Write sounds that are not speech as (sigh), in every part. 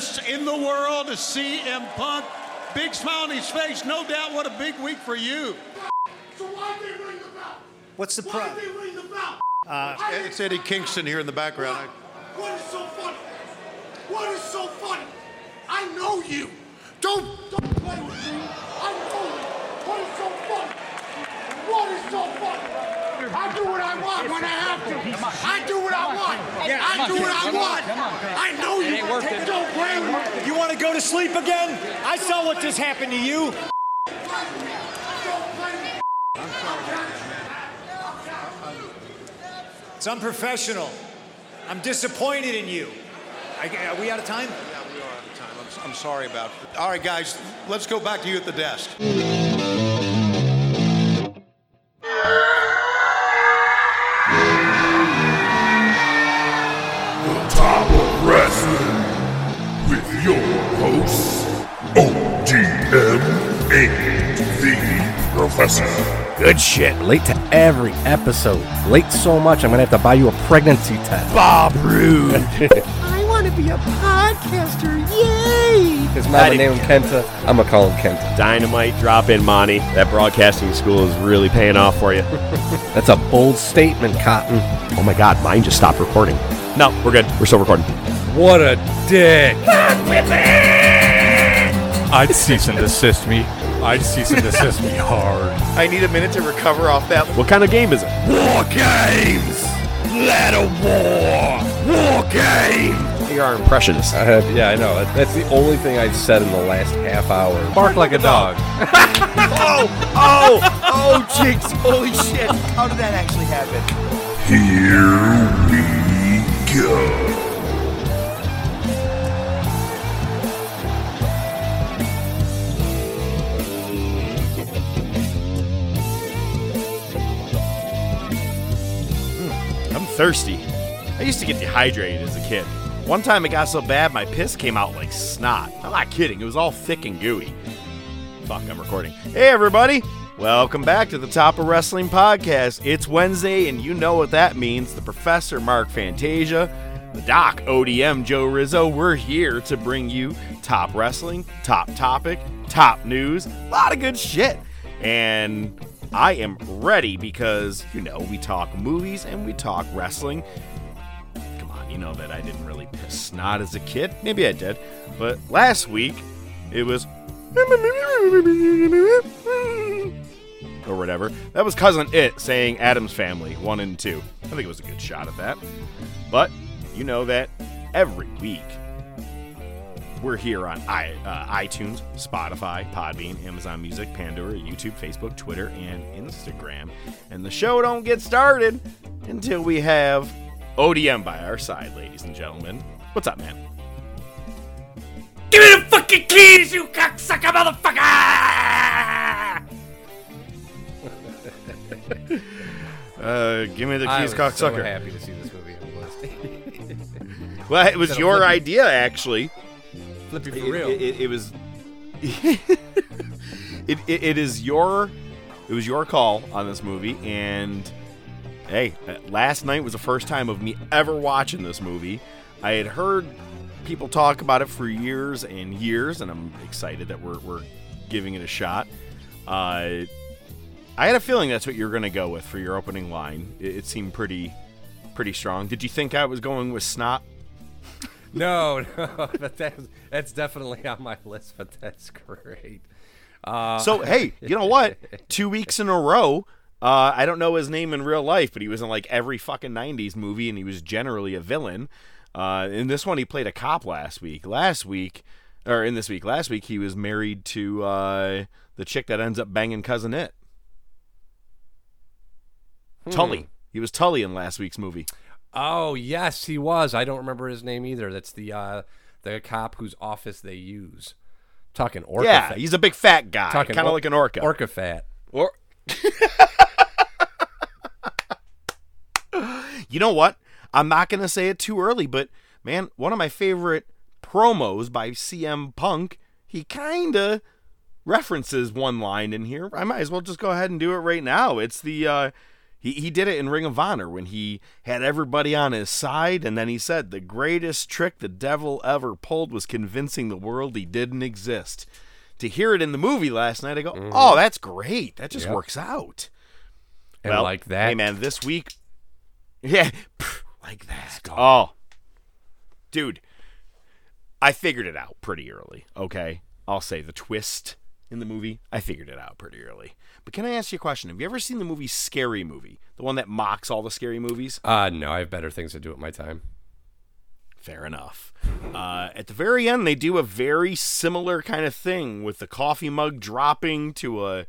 best in the world to CM Punk. Big smile on his face. No doubt what a big week for you. So why they ring the bell? What's the Why problem? they ring the bell? Uh, it's Eddie Kingston here in the background. What is so funny? What is so funny? I know you. Don't don't play with me. I know you. What is so funny? What is so funny? I do what I want when I have to. I do what I want. I do what I want. I know you. Don't play with me. You want to go to sleep again? I saw what just happened to you. Don't play with me. It's unprofessional. I'm disappointed in you. I, are we out of time? Yeah, we are out of time. I'm, I'm sorry about it. All right, guys, let's go back to you at the desk. And the Professor. Good shit. Late to every episode. Late so much, I'm gonna have to buy you a pregnancy test. Bob Roode. (laughs) I want to be a podcaster. Yay! His mama named him Kenta. I'm gonna call him Kenta. Dynamite drop in, Monty. That broadcasting school is really paying off for you. (laughs) That's a bold statement, Cotton. oh my god, mine just stopped recording. No, we're good. We're still recording. What a dick. I'd cease and desist me. I'd cease and desist me hard. I need a minute to recover off that. What kind of game is it? War Games. Let a war. War Games. You're our impressionist. I have, yeah, I know. That's the only thing I've said in the last half hour. Bark like a dog. Oh, oh, oh, jinx. Holy shit. How did that actually happen? Here we go. Thirsty. I used to get dehydrated as a kid. One time it got so bad my piss came out like snot. I'm not kidding, it was all thick and gooey. Fuck, I'm recording. Hey everybody! Welcome back to the Top of Wrestling Podcast. It's Wednesday, and you know what that means. The Professor Mark Fantasia, the Doc ODM Joe Rizzo, we're here to bring you top wrestling, top topic, top news, a lot of good shit. And I am ready because, you know, we talk movies and we talk wrestling. Come on, you know that I didn't really piss snot as a kid. Maybe I did. But last week, it was. Or whatever. That was Cousin It saying Addams Family 1 and 2. I think it was a good shot at that. But you know that every week we're here on I, uh, iTunes, Spotify, Podbean, Amazon Music, Pandora, YouTube, Facebook, Twitter, and Instagram. And the show don't get started until we have ODM by our side, ladies and gentlemen. What's up, man? Give me the fucking keys, you cocksucker motherfucker! (laughs) Uh, give me the I keys, was so cocksucker. happy to see this movie on the list. well, it was your idea, actually. Flippy for It, real. it, it, it was. (laughs) it, it, is your. It was your call on this movie, and hey, uh, last night was the first time of me ever watching this movie. I had heard people talk about it for years and years, and I'm excited that we're, we're giving it a shot. Uh, I had a feeling that's what you're going to go with for your opening line. It, it seemed pretty, pretty strong. Did you think I was going with snot? No, no, (laughs) but that's that's definitely on my list. But that's great. Uh, So hey, you know what? (laughs) Two weeks in a row. Uh, I don't know his name in real life, but he was in like every fucking '90s movie, and he was generally a villain. Uh, in this one, he played a cop last week. Last week, or in this week, last week, he was married to uh, the chick that ends up banging cousin it. Tully. He was Tully in last week's movie. Oh yes, he was. I don't remember his name either. That's the uh, the cop whose office they use. Talking orca. yeah, fat. he's a big fat guy, talking kind of or- like an orca. Orca fat. Or (laughs) You know what? I'm not going to say it too early, but man, one of my favorite promos by CM Punk, he kind of references one line in here. I might as well just go ahead and do it right now. It's the uh He he did it in Ring of Honor when he had everybody on his side, and then he said the greatest trick the devil ever pulled was convincing the world he didn't exist. To hear it in the movie last night, I go, mm-hmm. "Oh, that's great. That just Yep. works out." And well, like that, Hey man, this week, (laughs) yeah, like that. Oh, dude, I figured it out pretty early. Okay, I'll say the twist in the movie. I figured it out pretty early. But can I ask you a question? Have you ever seen the movie Scary Movie, the one that mocks all the scary movies? Uh, no, I have better things to do with my time. Fair enough. Uh, at the very end, they do a very similar kind of thing with the coffee mug dropping to a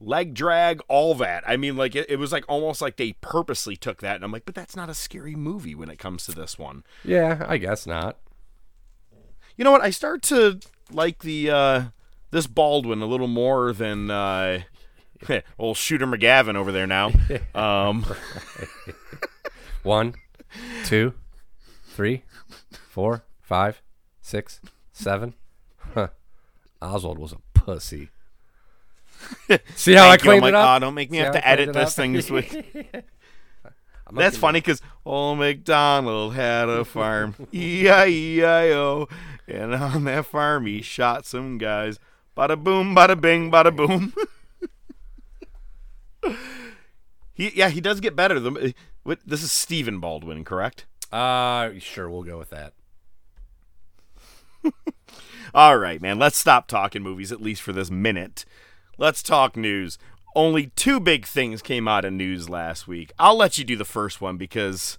leg drag, all that. I mean, like, it, it was like almost like they purposely took that. And I'm like, but that's not a scary movie when it comes to this one. Yeah, I guess not. You know what? I start to like the uh, this Baldwin a little more than uh, (laughs) old Shooter McGavin over there now. (laughs) Um, (laughs) One, two, three, four, five, six, seven. Huh. Oswald was a pussy. See how I cleaned like, it up? "Oh, don't make me See have to edit this up? thing this week." That's funny because old MacDonald had a farm, E-I-E-I-O, and on that farm he shot some guys. Bada boom, bada bing, bada boom. (laughs) he, yeah, he does get better. The, what, this is Stephen Baldwin, correct? Uh, sure, we'll go with that. (laughs) All right, man. Let's stop talking movies at least for this minute. Let's talk news. Only two big things came out of news last week. I'll let you do the first one because,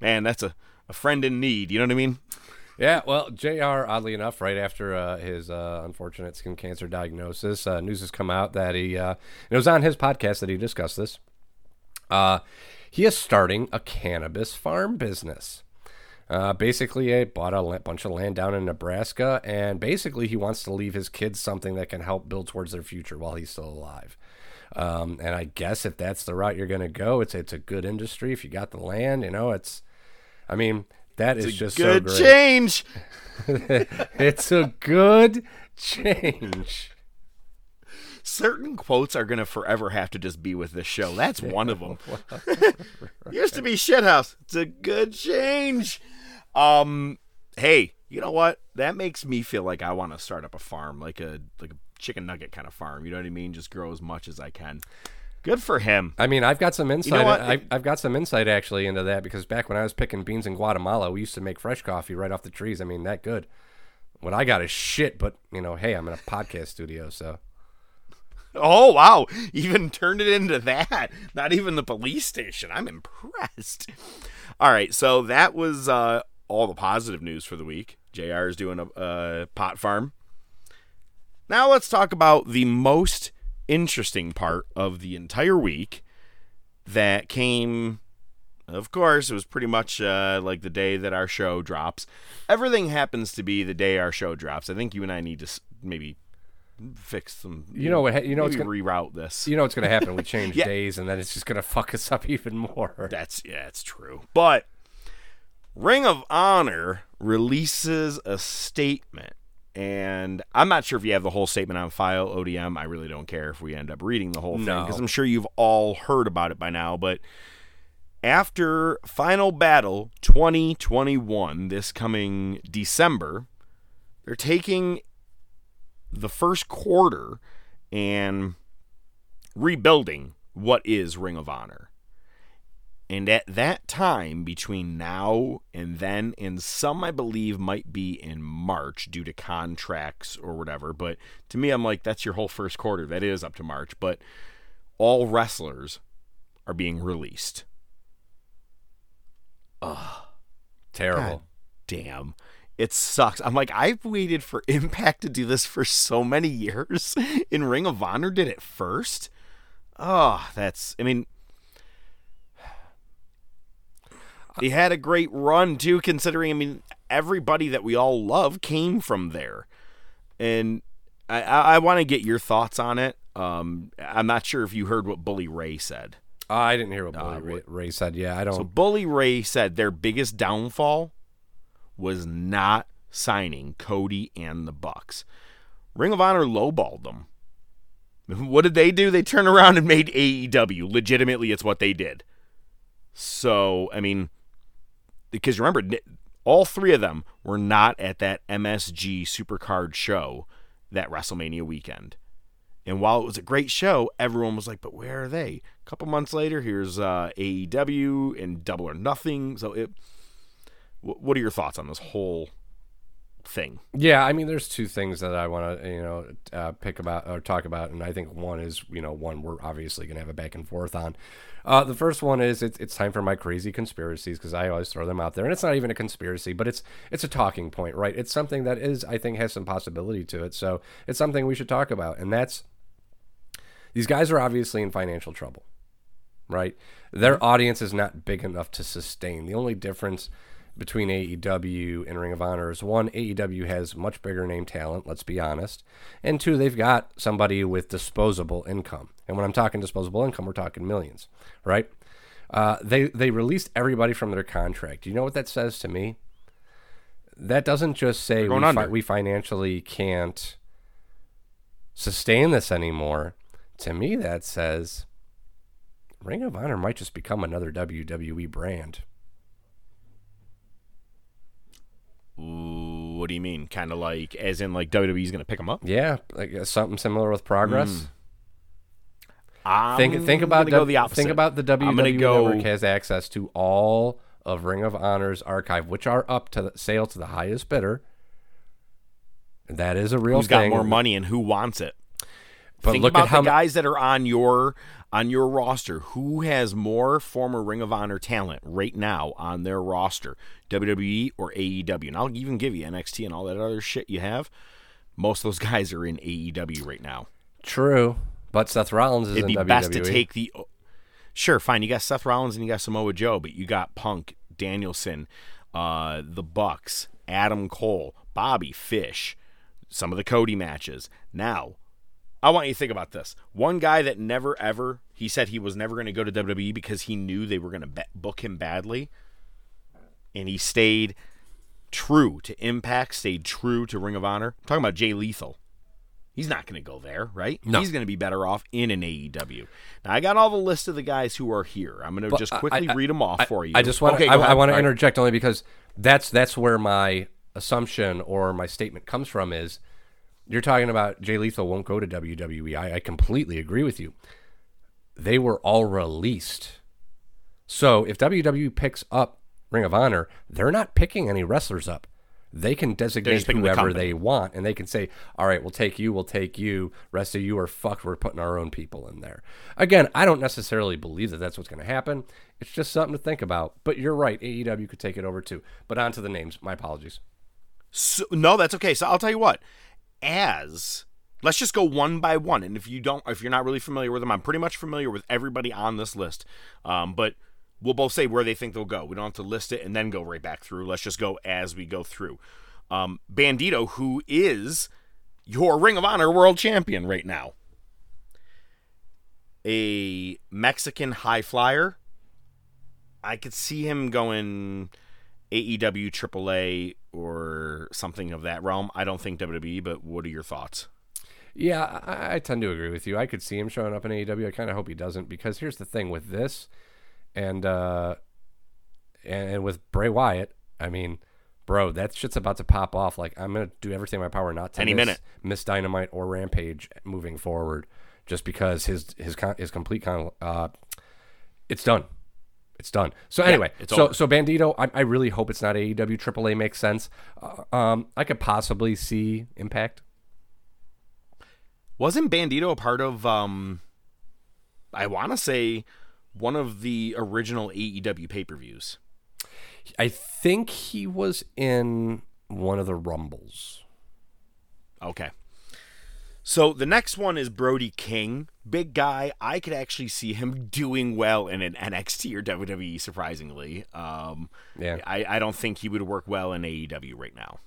man, that's a, a friend in need. You know what I mean? Yeah, well, JR, oddly enough, right after uh, his uh, unfortunate skin cancer diagnosis, uh, news has come out that he, uh, it was on his podcast that he discussed this. Uh, he is starting a cannabis farm business. Uh, basically, he bought a bunch of land down in Nebraska, and basically, he wants to leave his kids something that can help build towards their future while he's still alive. Um, and I guess if that's the route you're going to go, it's it's a good industry. If you got the land, you know, it's. I mean, that is It's a just good so great. change. (laughs) it's a good change. Certain quotes are gonna forever have to just be with this show. That's one of them. (laughs) Used to be shithouse. It's a good change. Um, hey, you know what? That makes me feel like I want to start up a farm, like a like a chicken nugget kind of farm. You know what I mean? Just grow as much as I can. Good for him. I mean, I've got some insight. what? I, I've got some insight actually into that because back when I was picking beans in Guatemala, we used to make fresh coffee right off the trees. I mean, that good. What I got is shit, but you know, hey, I'm in a podcast studio, so Oh wow! Even turned it into that. Not even the police station. I'm impressed. All right, so that was uh, all the positive news for the week. Jr. is doing a, a pot farm. Now let's talk about the most interesting part of the entire week that came. Of course, it was pretty much uh, like the day that our show drops. Everything happens to be the day our show drops. I think you and I need to maybe fix some. You know what- you know what's gonna- reroute this. you know what's gonna happen. We change (laughs) Yeah. days, and then it's just gonna fuck us up (laughs) even more. That's yeah, it's true. But Ring of Honor releases a statement, and I'm not sure if you have the whole statement on file. ODM, I really don't care if we end up reading the whole thing No. because I'm sure you've all heard about it by now. But after Final Battle 2021, this coming December, they're taking the first quarter and rebuilding what is Ring of Honor. And at that time, between now and then, and some I believe might be in March due to contracts or whatever, but to me, I'm like, that's your whole first quarter. That is up to March, but all wrestlers are being released. Ugh. Terrible. Damn. It sucks. I'm like, I've waited for (laughs) Impact to do this for so many years. (laughs) In Ring of Honor did it first. Oh, that's, I mean, they had a great run too, considering, I mean, everybody that we all love came from there. And I, I, I want to get your thoughts on it. Um, I'm not sure if you heard what Bully Ray said. Uh, I didn't hear what Bully Ray, Ray said. Yeah, I don't. So Bully Ray said their biggest downfall was not signing Cody and the Bucks. Ring of Honor lowballed them. (laughs) What did they do? They turned around and made AEW. Legitimately, it's what they did. So, I mean, because remember, all three of them were not at that MSG Supercard show that WrestleMania weekend. And while it was a great show, everyone was like, "But where are they?" A couple months later, here's uh, AEW and Double or Nothing. So, it. wh- What are your thoughts on this whole thing? Yeah, I mean, there's two things that I want to, you know, uh, pick about or talk about, and I think one is, you know, one we're obviously going to have a back and forth on. Uh, the first one is it's, it's time for my crazy conspiracies because I always throw them out there, and it's not even a conspiracy, but it's it's a talking point, right? It's something that is, I think, has some possibility to it, so it's something we should talk about, and that's these guys are obviously in financial trouble, right? Their audience is not big enough to sustain. The only difference between AEW and Ring of Honor is one, AEW has much bigger name talent, let's be honest. And two, they've got somebody with disposable income. And when I'm talking disposable income, we're talking millions, right? Uh, they they released everybody from their contract. Do you know what that says to me? That doesn't just say we, fi- we financially can't sustain this anymore. To me, that says Ring of Honor might just become another WWE brand. Ooh, what do you mean? Kind of like, as in, like WWE's going to pick them up? Yeah, like uh, something similar with progress. I'm think think about go the, opposite. think about the WWE go. network has access to all of Ring of Honor's archive, which are up to the sale to the highest bidder. That is a real thing. Who's got more money and who wants it? But think look about at how the guys that are on your on your roster. Who has more former Ring of Honor talent right now on their roster? WWE or AEW? And I'll even give you NXT and all that other shit you have. Most of those (laughs) guys are in AEW right now. True, but Seth Rollins is It'd be WWE. best to take the. Sure, fine. You got Seth Rollins and you got Samoa Joe, but you got Punk, Danielson, uh, the Bucks, Adam Cole, Bobby Fish, some of the Cody matches. Now, I want you to think about this. One guy that never ever he said he was never going to go to WWE because he knew they were going to be- book him badly, and he stayed true to Impact, stayed true to Ring of Honor. I'm talking about Jay Lethal. He's not going to go there, right? No. He's going to be better off in an AEW. Now I got all the list of the guys who are here. I'm going to just quickly I- read them off I- for you. I just want Okay, to. I, I want to All right. interject only because that's that's where my assumption or my statement comes from. Is you're talking about Jay Lethal won't go to WWE. I, I completely agree with you. They were all released. So if WWE picks up Ring of Honor, they're not picking any wrestlers up. They can designate just picking the whoever they want, and they can say, "All right, we'll take you. We'll take you. Rest of you are fucked. We're putting our own people in there." Again, I don't necessarily believe that that's what's going to happen. It's just something to think about. But you're right. AEW could take it over too. But on to the names. My apologies. So, no, that's okay. So I'll tell you what. As let's just go one by one, and if you don't, if you're not really familiar with them, I'm pretty much familiar with everybody on this list. Um, but we'll both say where they think they'll go. We don't have to list it and then go right back through. Let's just go as we go through. Um, Bandito, who is your Ring of Honor World Champion right now, a Mexican high flyer. I could see him going AEW, AAA, or something of that realm. I don't think WWE, but what are your thoughts? Yeah, I, I tend to agree with you. I could see him showing up in AEW. I kind of hope he doesn't because here's the thing with this, and uh, and, and with Bray Wyatt. I mean, bro, that shit's about to pop off. Like I'm gonna do everything in my power not to Any miss, minute. miss Dynamite or Rampage moving forward, just because his his con- his complete con- uh, it's done. It's done. So anyway, it's so over. so Bandito, I, I really hope it's not AEW. AAA makes sense. Uh, um, I could possibly see Impact. Wasn't Bandito a part of? um I want to say one of the original AEW pay per views. I think he was in one of the Rumbles. Okay. So the next one is Brody King, big guy. I could actually see him doing well in an NXT or WWE. Surprisingly, um, Yeah. I, I don't think he would work well in AEW right now.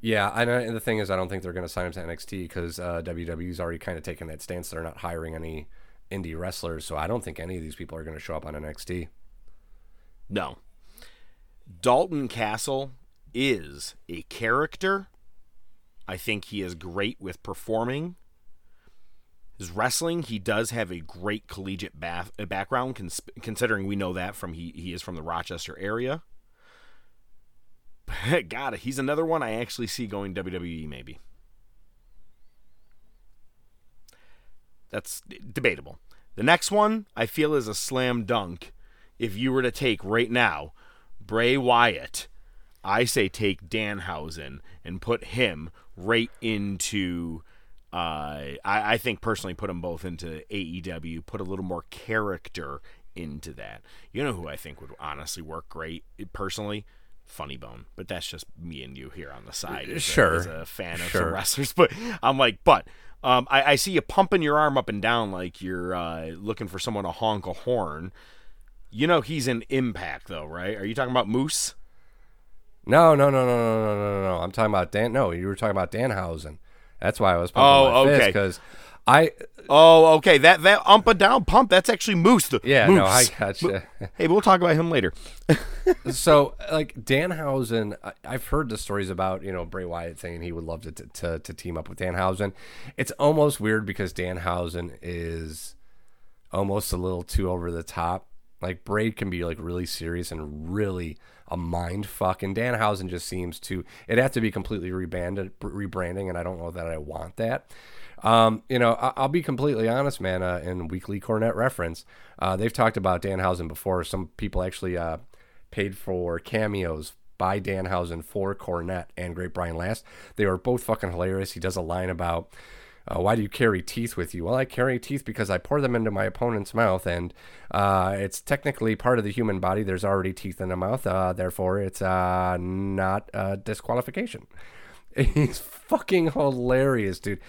Yeah, and, I, and the thing is, I don't think they're going to sign him to NXT because uh, WWE's already kind of taken that stance. They're not hiring any indie wrestlers, so I don't think any of these people are going to show up on NXT. No. Dalton Castle is a character. I think he is great with performing. His wrestling, he does have a great collegiate bath, uh, background, cons- considering we know that from he he is from the Rochester area. (laughs) God, he's another one I actually see going WWE maybe. That's debatable. The next one I feel is a slam dunk. If you were to take right now Bray Wyatt, I say take Danhausen and put him right into. Uh, I, I think personally put them both into AEW. Put a little more character into that. You know who I think would honestly work great personally. Funny Bone, but that's just me and you here on the side. As Sure. a, as a fan of Sure. some wrestlers, (laughs) but I'm like, but um, I, I see you pumping your arm up and down like you're uh, looking for someone to honk a horn. You know he's an impact though, right? Are you talking about Moose? No, no, no, no, no, no, no, no. I'm talking about Dan. No, you were talking about Danhausen. That's why I was pumping oh, my okay. because I. Oh, okay. That that ump and down pump. That's actually Moose. Yeah, Moose. no, I gotcha. hey, we'll talk about him later. (laughs) so, like Danhausen, I, I've heard the stories about you know Bray Wyatt saying he would love to to, to team up with Danhausen. It's almost weird because Danhausen is almost a little too over the top. Like Bray can be like really serious and really a mind fuck, and Danhausen just seems to it has to be completely rebranded, rebranding, and I don't know that I want that. Um, you know, I- I'll be completely honest, man. Uh, in Weekly Cornette reference, uh, they've talked about Danhausen before. Some people actually uh, paid for cameos by Danhausen for Cornette and Great Brian Last. They were both fucking hilarious. He does a line about uh, why do you carry teeth with you? Well, I carry teeth because I pour them into my opponent's mouth, and uh, it's technically part of the human body. There's already teeth in the mouth, uh, therefore it's uh, not a disqualification. (laughs) He's fucking hilarious, dude.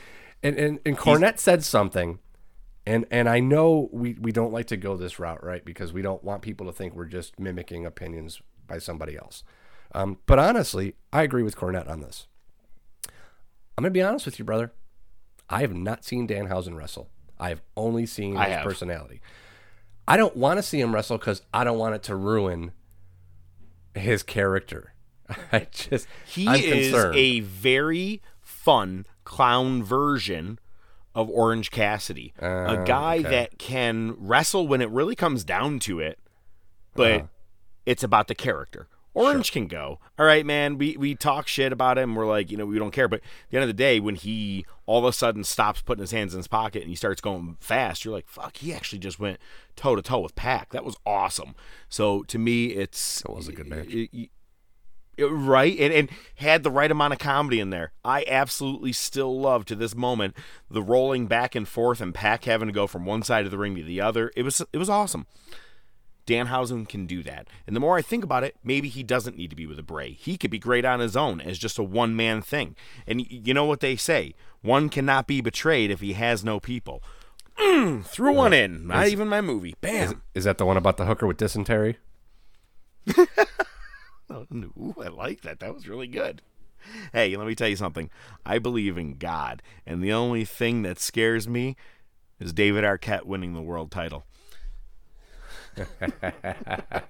And and, and Cornette said something, and and I know we we don't like to go this route, right? Because we don't want people to think we're just mimicking opinions by somebody else. Um, but honestly, I agree with Cornette on this. I'm gonna be honest with you, brother. I have not seen Danhausen wrestle. I have only seen I his have. personality. I don't want to see him wrestle because I don't want it to ruin his character. (laughs) I just He I'm is concerned. a very fun clown version of Orange Cassidy, a Uh, guy okay. that can wrestle when it really comes down to it, but Uh-huh. it's about the character. Orange can go. All right, man. We we talk shit about him. We're like, you know, we don't care. But at the end of the day, when he all of a sudden stops putting his hands in his pocket and he starts going fast, you're like, fuck. He actually just went toe to toe with Pac. That was awesome. So to me, it's That was a good match. y- y- y- uh, right and, and had the right amount of comedy in there i absolutely still love to this moment the rolling back and forth and Pac having to go from one side of the ring to the other it was it was awesome danhausen can do that and the more i think about it maybe he doesn't need to be with a bray he could be great on his own as just a one-man thing and you know what they say one cannot be betrayed if he has no people Mm, threw one in not Is- even my movie bam Is that the one about the hooker with dysentery? (laughs) Oh, Ooh, I like that. That was really good. Hey, let me tell you something. I believe in God, and the only thing that scares me is David Arquette winning the world title. (laughs)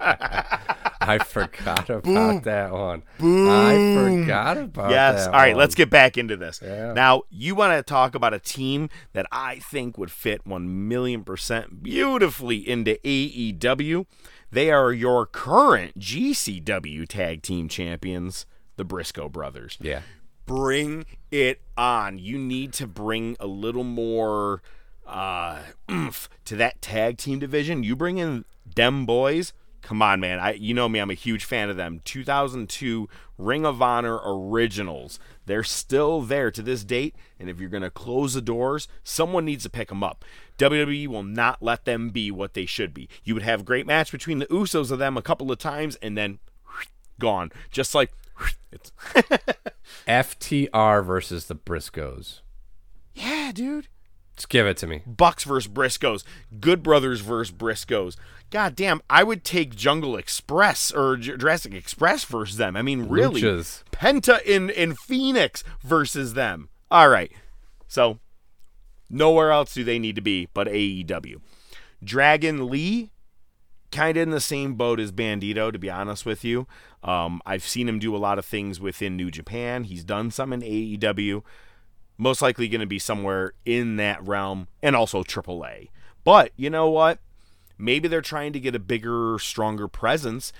I forgot about that one. I forgot about that one. yes. All right, one. let's get back into this. Yeah. Now, you want to talk about a team that I think would fit 1 million percent beautifully into AEW. They are your current GCW tag team champions, the Briscoe brothers. Yeah. bring it on. You need to bring a little more uh, (clears throat) oomph to that tag team division. You bring in them boys. Come on, man. I you know me. I'm a huge fan of them. 2002 Ring of Honor originals. They're still there to this date. And if you're gonna close the doors, someone needs to pick them up. WWE will not let them be what they should be. You would have great match between the Usos of them a couple of times, and then (sniffs) gone. Just like (sniffs) it's (laughs) FTR versus the Briscoes. yeah, dude. Just give it to me. Bucks versus Briscoes, Good Brothers versus Briscoes. God damn, I would take Jungle Express or Jurassic Express versus them. I mean, really, Luchas. Penta in in Fenix versus them. All right, so nowhere else do they need to be but AEW. Dragon Lee, kind of in the same boat as Bandito, to be honest with you. Um, I've seen him do a lot of things within New Japan. He's done some in AEW most likely going to be somewhere in that realm and also AAA. But you know what? Maybe they're trying to get a bigger, stronger presence.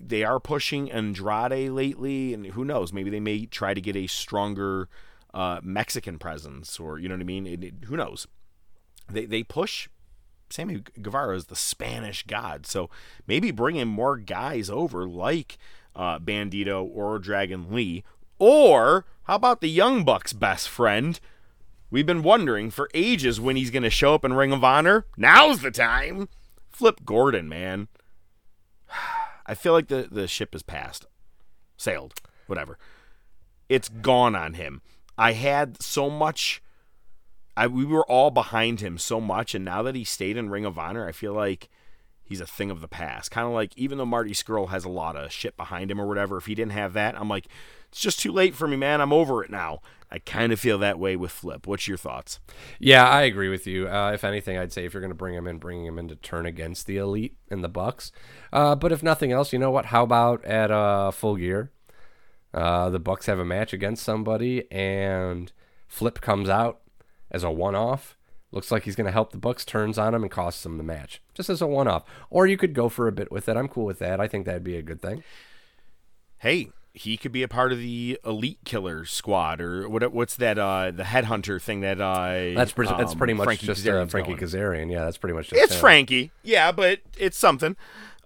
They are pushing Andrade lately, and who knows? Maybe they may try to get a stronger uh, Mexican presence, or you know what I mean? It- it- who knows? They they push Sammy Guevara is the Spanish god, so maybe bringing more guys over like uh, Bandito or Dragon Lee, or how about the Young Bucks' best friend? We've been wondering for ages when he's going to show up in Ring of Honor. Now's the time. Flip Gordon, man. (sighs) I feel like the, the ship has passed, sailed, whatever. It's gone on him. I had so much. I we were all behind him so much, and now that he stayed in Ring of Honor, I feel like he's a thing of the past. Kind of like even though Marty Scurll has a lot of shit behind him or whatever, if he didn't have that, I'm like, it's just too late for me, man. I'm over it now. I kind of feel that way with Flip. What's your thoughts? Yeah, I agree with you. Uh, if anything, I'd say if you're going to bring him in, bringing him in to turn against the elite and the Bucks. Uh, but if nothing else, you know what? How about at uh, full gear? Uh, the Bucks have a match against somebody, and Flip comes out as a one-off. Looks like he's going to help the Bucks, turns on him, and costs them the match, just as a one-off. Or you could go for a bit with it. I'm cool with that. I think that'd be a good thing. Hey, he could be a part of the elite killer squad or what? What's that? Uh, the headhunter thing that uh, That's pre- that's um, pretty much Frankie just uh, Frankie going. Kazarian. Yeah, that's pretty much just It's him. Frankie, yeah, but it's something.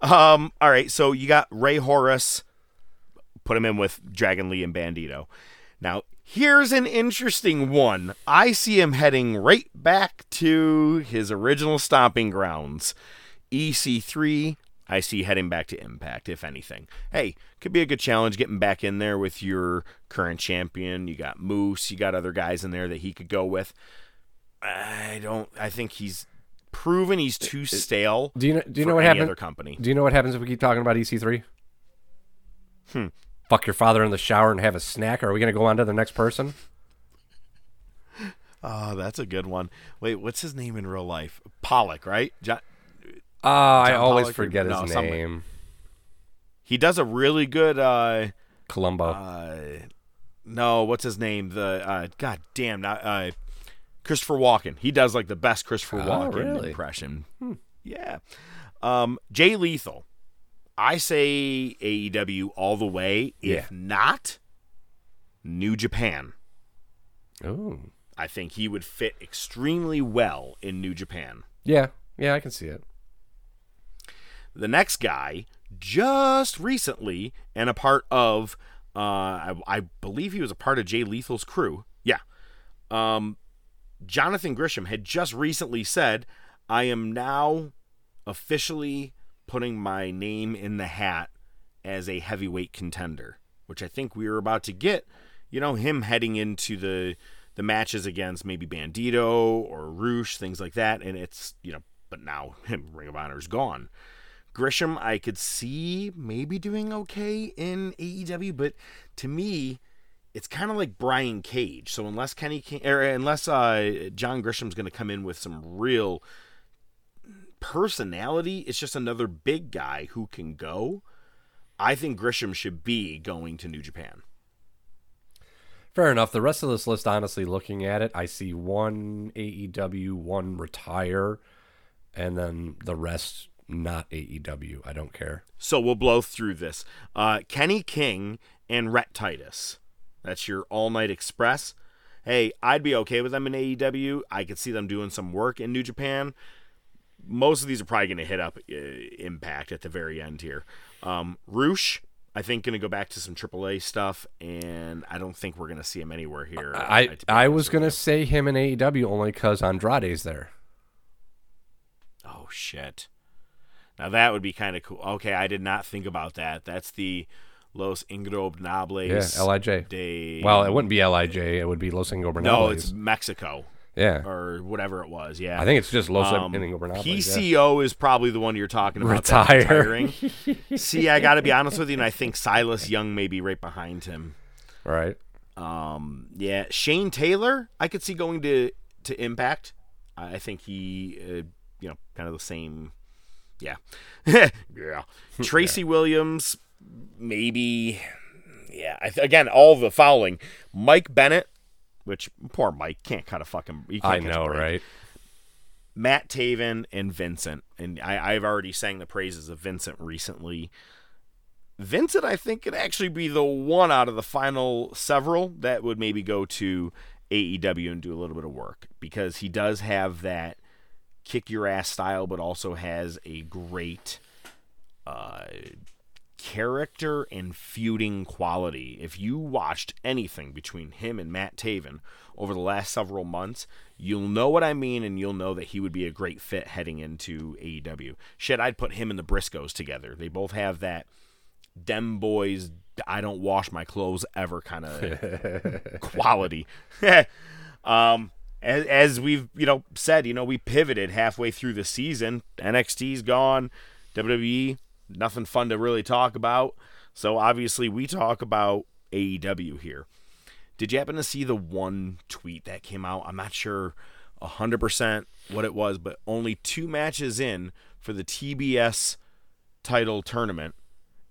Um, all right, so you got Rey Horus. Put him in with Dragon Lee and Bandito. Now, here's an interesting one. I see him heading right back to his original stomping grounds. EC3, I see heading back to Impact, if anything. Hey, could be a good challenge getting back in there with your current champion. You got Moose, you got other guys in there that he could go with. I don't, I think he's proven he's too stale. Do you know? Do you know what happens? Other company. Do you know what happens if we keep talking about EC3? Hmm. Fuck your father in the shower and have a snack. Or are we going to go on to the next person? Oh, that's a good one. Wait, what's his name in real life? Pollock, right? John, Uh, I always Pollock or- forget his no, name. He does a really good. uh Columbo. uh No, what's his name? The uh God damn, not uh Christopher Walken. He does like the best Christopher Oh, Walken really? impression. Yeah. Um Jay Lethal. I say AEW all the way. If Yeah. not, New Japan. Oh. I think he would fit extremely well in New Japan. Yeah. Yeah, I can see it. the next guy just recently and a part of uh I, I believe he was a part of Jay Lethal's crew. Yeah. Um Jonathan Gresham had just recently said, I am now officially putting my name in the hat as a heavyweight contender, which I think we were about to get, you know, him heading into the the matches against maybe Bandito or Roosh, things like that, and it's you know, but now (laughs) him Ring of Honor's gone. Gresham, I could see maybe doing okay in AEW, but to me, it's kind of like Brian Cage. So unless Kenny, or unless uh, John Gresham's going to come in with some real personality, it's just another big guy who can go. I think Gresham should be going to New Japan. Fair enough. The rest of this list, honestly, looking at it, I see one AEW, one retire, and then the rest not AEW. I don't care. So we'll blow through this. Uh, Kenny King and Rhett Titus. That's your All Night Express. Hey, I'd be okay with them in AEW. I could see them doing some work in New Japan. Most of these are probably going to hit up uh, Impact at the very end here. Um, Roosh, I think, going to go back to some AAA stuff, and I don't think we're going to see him anywhere here. I to be I was gonna say him in AEW only because Andrade's there. Oh shit! Now that would be kind of cool. Okay, I did not think about that. That's the Los Ingobernables. Yeah, Lij. De... Well, it wouldn't be Lij. It would be Los Ingobernables. No, it's Mexico yeah. or whatever it was. Yeah, I think it's just Los Um, Ingobernables. yeah. PCO is probably the one you're talking about. Retire. retiring. (laughs) See, I got to be honest with you, and I think Silas Young may be right behind him. All right. Um, yeah, Shane Taylor, I could see going to to Impact. I I think he, uh, you know, kind of the same. Yeah, (laughs) yeah. Tracy Williams, maybe. Yeah, I th- again, all the following. Mike Bennett which poor Mike can't cut a fucking. He I can't a know, right? Matt Taven and Vincent, and I, I've already sang the praises of Vincent recently. Vincent, I think, could actually be the one out of the final several that would maybe go to AEW and do a little bit of work because he does have that kick your ass style, but also has a great uh, character and feuding quality. If you watched anything between him and Matt Taven over the last several months, you'll know what I mean and you'll know that he would be a great fit heading into AEW. Shit, I'd put him and the Briscoes together. They both have that dem boys I don't wash my clothes ever kind of (laughs) quality. (laughs) um as, as we've you know said, you know we pivoted halfway through the season. NXT's gone, WWE nothing fun to really talk about. So obviously we talk about AEW here. Did you happen to see the one tweet that came out? I'm not sure 100% what it was, but only two matches in for the TBS title tournament,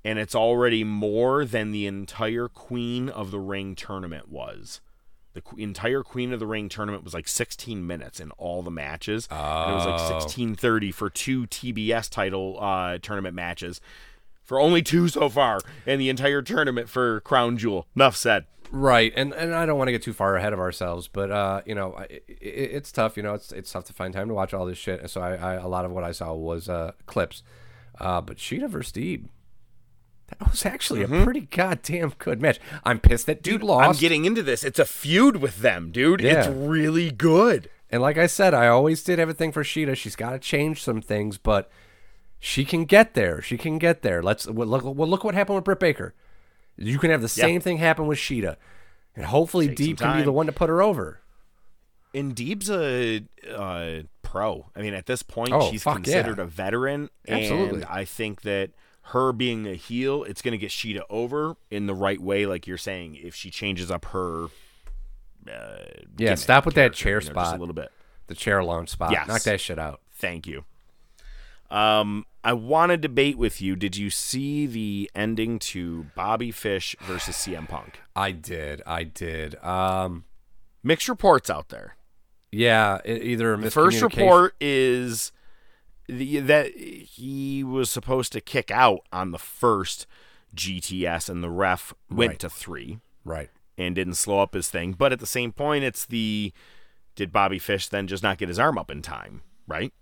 and it's already more than the entire Queen of the Ring tournament was. The qu- entire Queen of the Ring tournament was like 16 minutes in all the matches. And it was like Oh. 16:30 for two TBS title uh, tournament matches. For only two so far, and the entire tournament for Crown Jewel. Enough said. Right, and and I don't want to get too far ahead of ourselves, but uh, you know, I- it, it's tough. You know, it's it's tough to find time to watch all this shit. So I, I a lot of what I saw was uh, clips. Uh, but Shida versus Deeb, that was actually a pretty goddamn good match. I'm pissed that dude lost. I'm getting into this. It's a feud with them, dude. Yeah. It's really good. And like I said, I always did have a thing for Shida. She's got to change some things, but she can get there. She can get there. Let's well, look. Well, look what happened with Britt Baker. You can have the Yeah. same thing happen with Shida, and hopefully Take Deeb can be the one to put her over. And Deeb's a uh, pro. I mean, at this point, Oh, she's considered yeah. a veteran. Absolutely. And I think that her being a heel, it's going to get Shida over in the right way, like you're saying, if she changes up her. Uh, Yeah, stop with that chair you know, just spot. a little bit. The chair lounge spot. Yes. Knock that shit out. Thank you. Um, I want to debate with you. Did you see the ending to Bobby Fish versus CM Punk? I did. I did. Um, Mixed reports out there. yeah, either a The first report is the, that he was supposed to kick out on the first GTS, and the ref went Right. to three Right. and didn't slow up his thing. But at the same point, it's the did Bobby Fish then just not get his arm up in time? Right?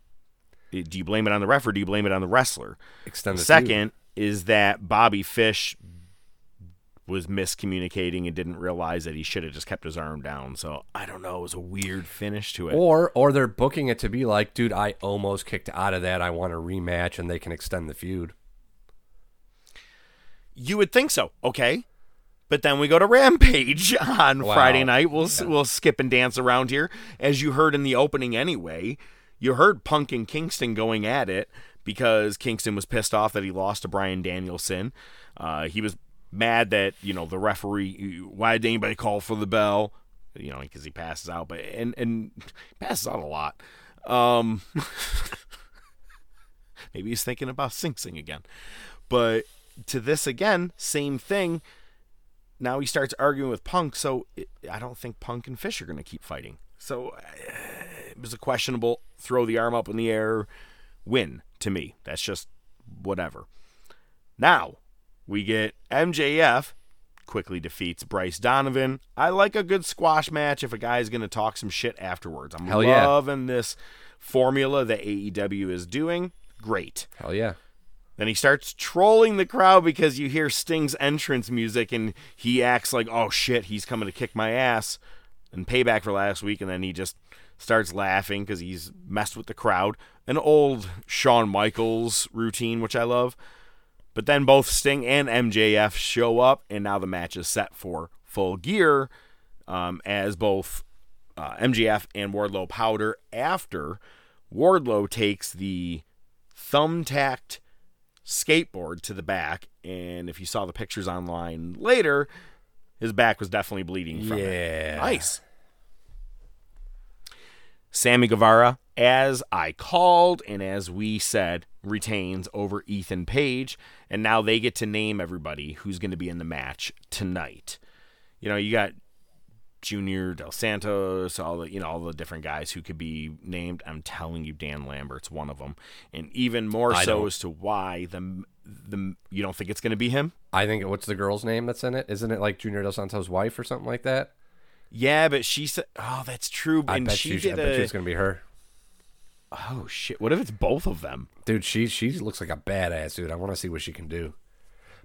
Do you blame it on the ref or do you blame it on the wrestler? Extend the feud. Second is that Bobby Fish was miscommunicating and didn't realize that he should have just kept his arm down. So I don't know. It was a weird finish to it. Or or they're booking it to be like, dude, I almost kicked out of that. I want a rematch, and they can extend the feud. You would think so, okay? But then we go to Rampage (laughs) on Wow. Friday night. We'll we'll skip and dance around here, as you heard in the opening anyway. You heard Punk and Kingston going at it because Kingston was pissed off that he lost to Bryan Danielson. Uh, he was mad that you know the referee. Why did anybody call for the bell? You know, because he passes out, but and and (laughs) passes out a lot. Um, (laughs) maybe he's thinking about Sing Sing again. But to this again, same thing. Now he starts arguing with Punk, so it, I don't think Punk and Fish are going to keep fighting. So uh, it was a questionable throw the arm up in the air win to me. That's just whatever. Now we get MJF quickly defeats Bryce Donovan. I like a good squash match if a guy's going to talk some shit afterwards. I'm Hell yeah. loving this formula that AEW is doing. Great. Hell yeah. Then he starts trolling the crowd because you hear Sting's entrance music and he acts like, oh shit, he's coming to kick my ass and payback for last week. And then he just starts laughing because he's messed with the crowd. An old Shawn Michaels routine, which I love. But then both Sting and MJF show up, and now the match is set for full gear um, as both uh, MJF and Wardlow powder after Wardlow takes the thumbtacked skateboard to the back. And if you saw the pictures online later, his back was definitely bleeding from it. Yeah. Nice. Sammy Guevara, as I called and as we said, retains over Ethan Page. And now they get to name everybody who's going to be in the match tonight. You know, you got Junior Del Santos, all the you know all the different guys who could be named. I'm telling you, Dan Lambert's one of them, and even more I so don't. as to why the the you don't think it's going to be him. I think what's the girl's name that's in it? Isn't it like Junior Del Santos' wife or something like that? Yeah, but she said, "Oh, that's true." I bet she did I bet a- you gonna be her. Oh shit! What if it's both of them? Dude, she she looks like a badass, dude. I want to see what she can do.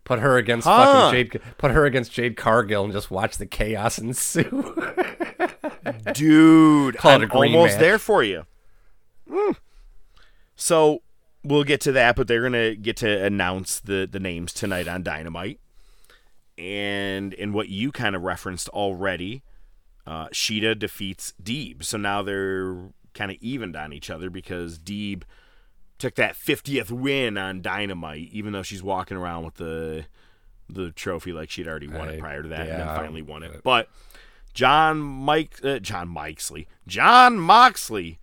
Put her against Huh. fucking Jade. Put her against Jade Cargill and just watch the chaos (laughs) ensue. Dude, Call I'm a green almost match. there for you. Mm. So we'll get to that, but they're gonna get to announce the the names tonight on Dynamite, and in what you kind of referenced already, uh, Shida defeats Deeb. So now they're kind of evened on each other because Deeb took that 50th win on Dynamite, even though she's walking around with the the trophy like she'd already won I- it prior to that, and then finally won it. But John Mike uh, Jon Moxley Jon Moxley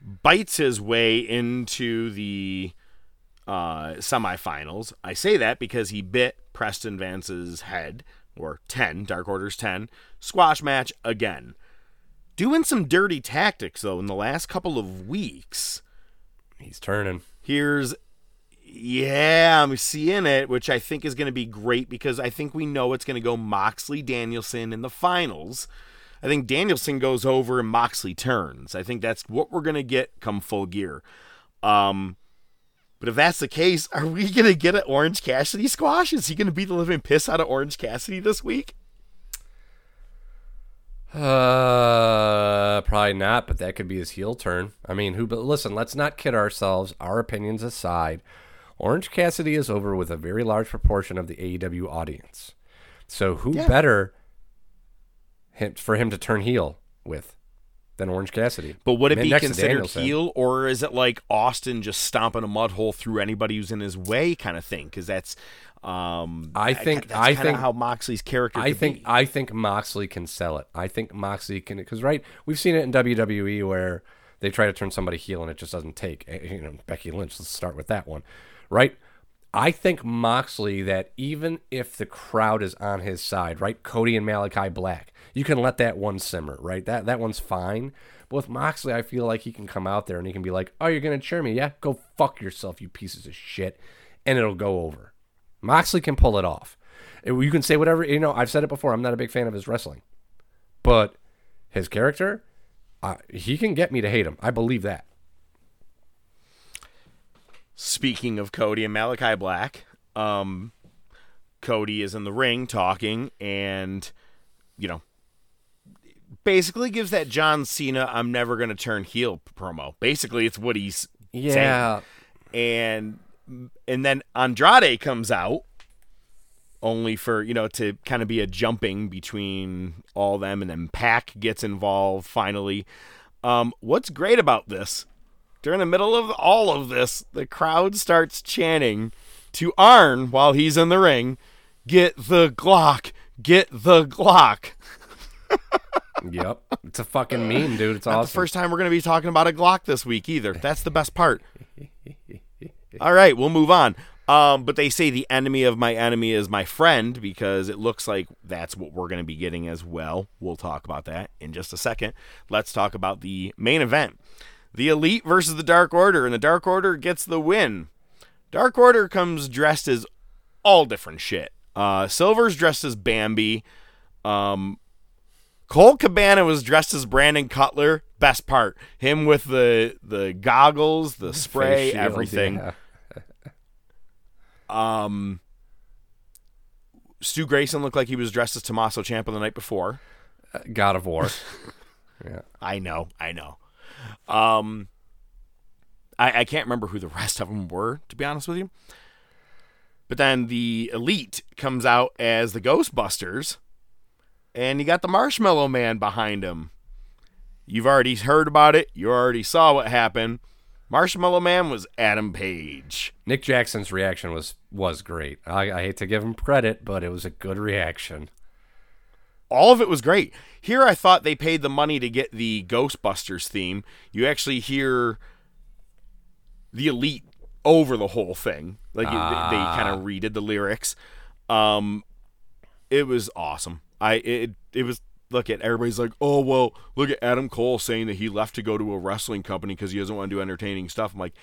bites his way into the uh, semifinals. I say that because he bit Preston Vance's head, or 10, Dark Order's 10, squash match again. Doing some dirty tactics, though, in the last couple of weeks. He's turning. Here's, yeah, I'm seeing it, which I think is going to be great because I think we know it's going to go Moxley Danielson in the finals. I think Danielson goes over and Moxley turns. I think that's what we're going to get come full gear. Um, but if that's the case, are we going to get an Orange Cassidy squash? Is he going to beat the living piss out of Orange Cassidy this week? Uh, probably not, but that could be his heel turn. I mean, who? But listen, let's not kid ourselves. Our opinions aside, Orange Cassidy is over with a very large proportion of the AEW audience. So who better him, for him to turn heel with than Orange Cassidy? But would it Ne- be considered heel, or is it like Austin just stomping a mud hole through anybody who's in his way kind of thing? Because that's, um, I think- that's I think- how Moxley's character. I think be. I think Moxley can sell it. I think Moxley can because right we've seen it in WWE where they try to turn somebody heel and it just doesn't take. Eh, You know Becky Lynch. Let's start with that one, right? I think Moxley that even if the crowd is on his side, right? Cody and Malakai Black, you can let that one simmer, right? That that one's fine. But with Moxley, I feel like he can come out there and he can be like, "Oh, you're gonna cheer me? Yeah, go fuck yourself, you pieces of shit," and it'll go over. Moxley can pull it off. You can say whatever you know. I've said it before. I'm not a big fan of his wrestling, but his character, uh, he can get me to hate him. I believe that. Speaking of Cody and Malakai Black, um, Cody is in the ring talking, and you know, basically gives that John Cena "I'm never gonna turn heel" promo. Basically, it's what he's Yeah. saying. and and then Andrade comes out, only for you know to kind of be a jumping between all them, and then Pac gets involved finally. Um, what's great about this? During the middle of all of this, the crowd starts chanting to Arn while he's in the ring, "Get the Glock! Get the Glock!" Yep. It's a fucking meme, dude. It's Not awesome. the first time we're going to be talking about a Glock this week either. That's the best part. All right, we'll move on. Um, but they say the enemy of my enemy is my friend because it looks like that's what we're going to be getting as well. We'll talk about that in just a second. Let's talk about the main event the Elite versus the Dark Order, and the Dark Order gets the win. Dark Order comes dressed as all different shit. Uh, Silver's dressed as Bambi. Um, Colt Cabana was dressed as Brandon Cutler. Best part, him with the the goggles, the spray, shield, everything. yeah. Um, Stu Grayson looked like he was dressed as Tommaso Ciampa the night before. Uh, God of War. (laughs) yeah. I know, I know. Um, I, I can't remember who the rest of them were, to be honest with you. But then the Elite comes out as the Ghostbusters, and you got the Marshmallow Man behind him. You've already heard about it. You already saw what happened. Marshmallow Man was Adam Page. Nick Jackson's reaction was was great. I, I hate to give him credit, but it was a good reaction. all of it was great. Here, I thought they paid the money to get the Ghostbusters theme. You actually hear the Elite over the whole thing, like it- they, Ah. kind of redid the lyrics. Um, it was awesome. I it it was look at everybody's like, oh well, look at Adam Cole saying that he left to go to a wrestling company because he doesn't want to do entertaining stuff. I'm like,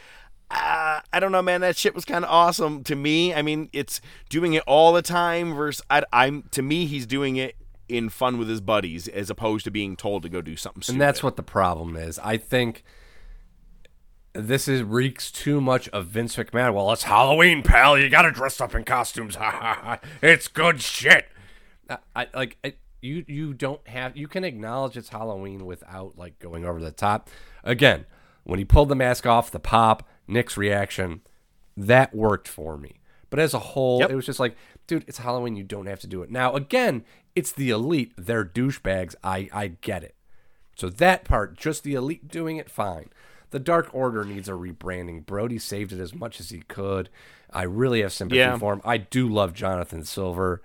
uh, I don't know, man. That shit was kind of awesome to me. I mean, it's doing it all the time versus I, I'm to me, he's doing it in fun with his buddies as opposed to being told to go do something. Stupid. And that's what the problem is. I think this is reeks too much of Vince McMahon. Well, it's Halloween, pal. You got to dress up in costumes. (laughs) it's good shit. I, I like I, you. You don't have. You can acknowledge it's Halloween without like going over the top. Again, when he pulled the mask off, the pop, Nick's reaction, that worked for me. But as a whole, Yep. it was just like, dude, it's Halloween. You don't have to do it. Now, again, it's the elite. They're douchebags. I I get it. So that part, just the elite doing it, fine. The Dark Order needs a rebranding. Brody saved it as much as he could. I really have sympathy Yeah. for him. I do love Jonathan Silver,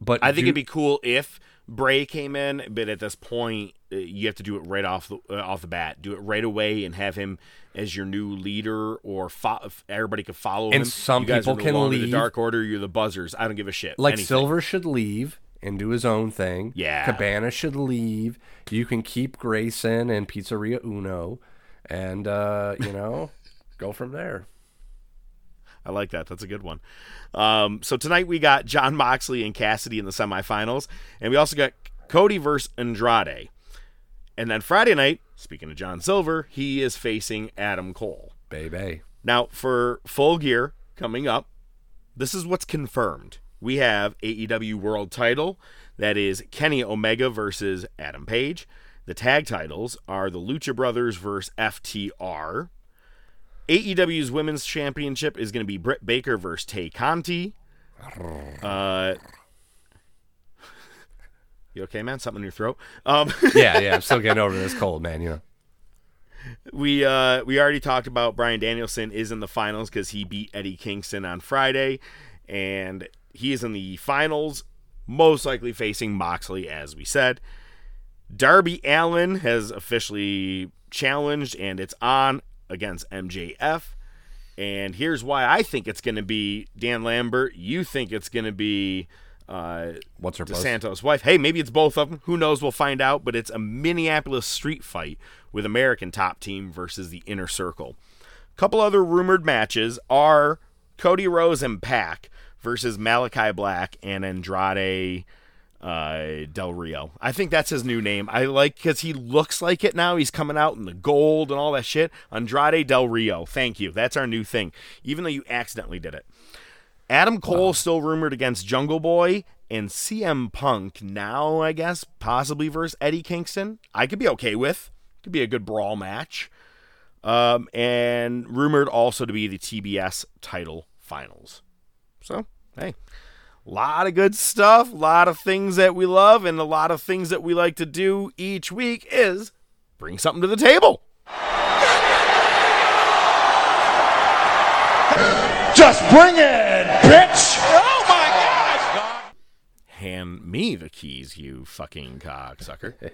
but I think do- it'd be cool if Bray came in, but at this point, uh, you have to do it right off the uh, off the bat. Do it right away and have him as your new leader, or fo- everybody could follow And him. some you guys people no can leave. The Dark Order, you're the Buzzers. I don't give a shit. like Anything. Silver should leave and do his own thing. Yeah. Cabana should leave. You can keep Grayson and Pizzeria Uno, and uh, you know, go from there. I like that. That's a good one. Um, so tonight we got Jon Moxley and Cassidy in the semifinals, and we also got Cody versus Andrade. And then Friday night, speaking of John Silver, he is facing Adam Cole. Baby. Now, for full gear coming up, this is what's confirmed. We have AEW World Title. That is Kenny Omega versus Adam Page. The tag titles are the Lucha Brothers versus FTR. AEW's Women's Championship is going to be Britt Baker versus Tay Conti. Uh, you okay, man? Something in your throat? Um, (laughs) Yeah, yeah. I'm still getting over this cold, man. You know. we uh we already talked about Bryan Danielson is in the finals because he beat Eddie Kingston on Friday, and he is in the finals, most likely facing Moxley, as we said. Darby Allin has officially challenged, and it's on against MJF. And here's why I think it's going to be Dan Lambert. You think it's going to be uh, What's her? DeSanto's wife. Hey, maybe it's both of them. Who knows? We'll find out. But it's a Minneapolis street fight with American Top Team versus the Inner Circle. couple other rumored matches are Cody Rhodes and Pac versus Malakai Black and Andrade uh, Del Rio. I think that's his new name. I like because he looks like it now. He's coming out in the gold and all that shit. Andrade Del Rio. Thank you. That's our new thing. Even though you accidentally did it. Adam Cole still rumored against Jungle Boy and CM Punk now, I guess, possibly versus Eddie Kingston. I could be okay with. Could be a good brawl match. Um, and rumored also to be the TBS title finals. So, hey, a lot of good stuff, a lot of things that we love, and a lot of things that we like to do each week is bring something to the table. Just bring it, bitch! Oh my gosh! Hand me the keys, you fucking cocksucker. (laughs)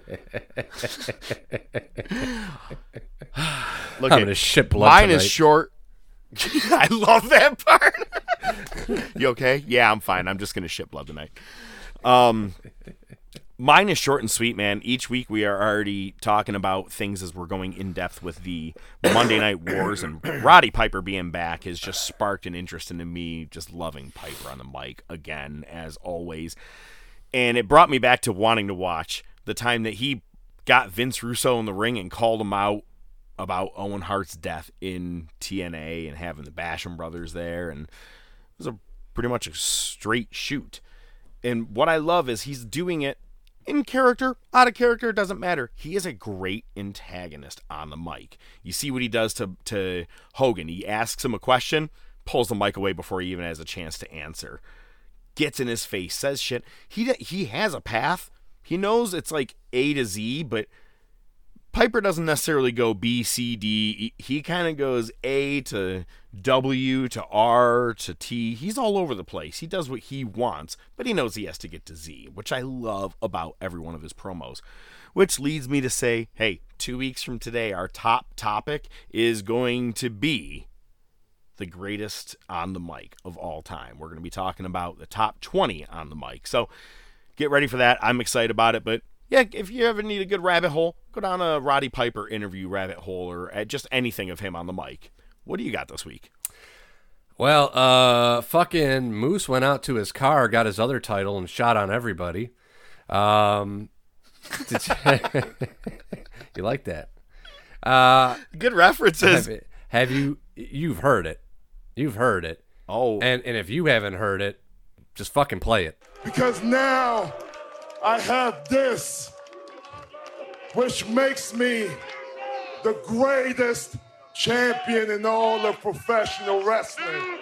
Look I'm at- gonna shit blood Mine is short. (laughs) I love that part. (laughs) you okay? Yeah, I'm fine. I'm just gonna shit blood tonight. Um, mine is short and sweet, man. Each week we are already talking about things as we're going in depth with the Monday Night Wars, and Roddy Piper being back has just sparked an interest into me just loving Piper on the mic again, as always. And it brought me back to wanting to watch the time that he got Vince Russo in the ring and called him out about Owen Hart's death in TNA and having the Basham brothers there, and it was a pretty much a straight shoot. And what I love is he's doing it in character, out of character, doesn't matter. He is a great antagonist on the mic. You see what he does to to Hogan. He asks him a question, pulls the mic away before he even has a chance to answer. Gets in his face, says shit. He he has a path. He knows it's like A to Z, but Piper doesn't necessarily go B, C, D. He kind of goes A to W to R to T. He's all over the place. He does what he wants, but he knows he has to get to Z, which I love about every one of his promos. Which leads me to say, hey, two weeks from today, our top topic is going to be the greatest on the mic of all time. We're going to be talking about the top 20 on the mic. So get ready for that. I'm excited about it. But yeah, if you ever need a good rabbit hole, go down a Roddy Piper interview rabbit hole or at just anything of him on the mic. What do you got this week? Well, uh, fucking Moose went out to his car, got his other title, and shot on everybody. Um, did you, (laughs) you like that? Uh, Good references. have, have you? You've heard it. You've heard it. Oh, And and if you haven't heard it, just fucking play it. Because now I have this, which makes me the greatest champion in all of professional wrestling.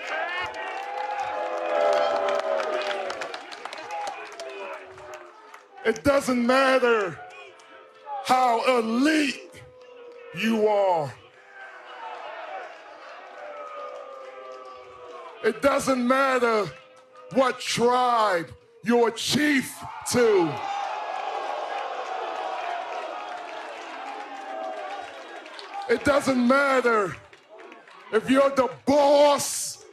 It doesn't matter how elite you are. It doesn't matter what tribe you're chief to. It doesn't matter if you're the boss,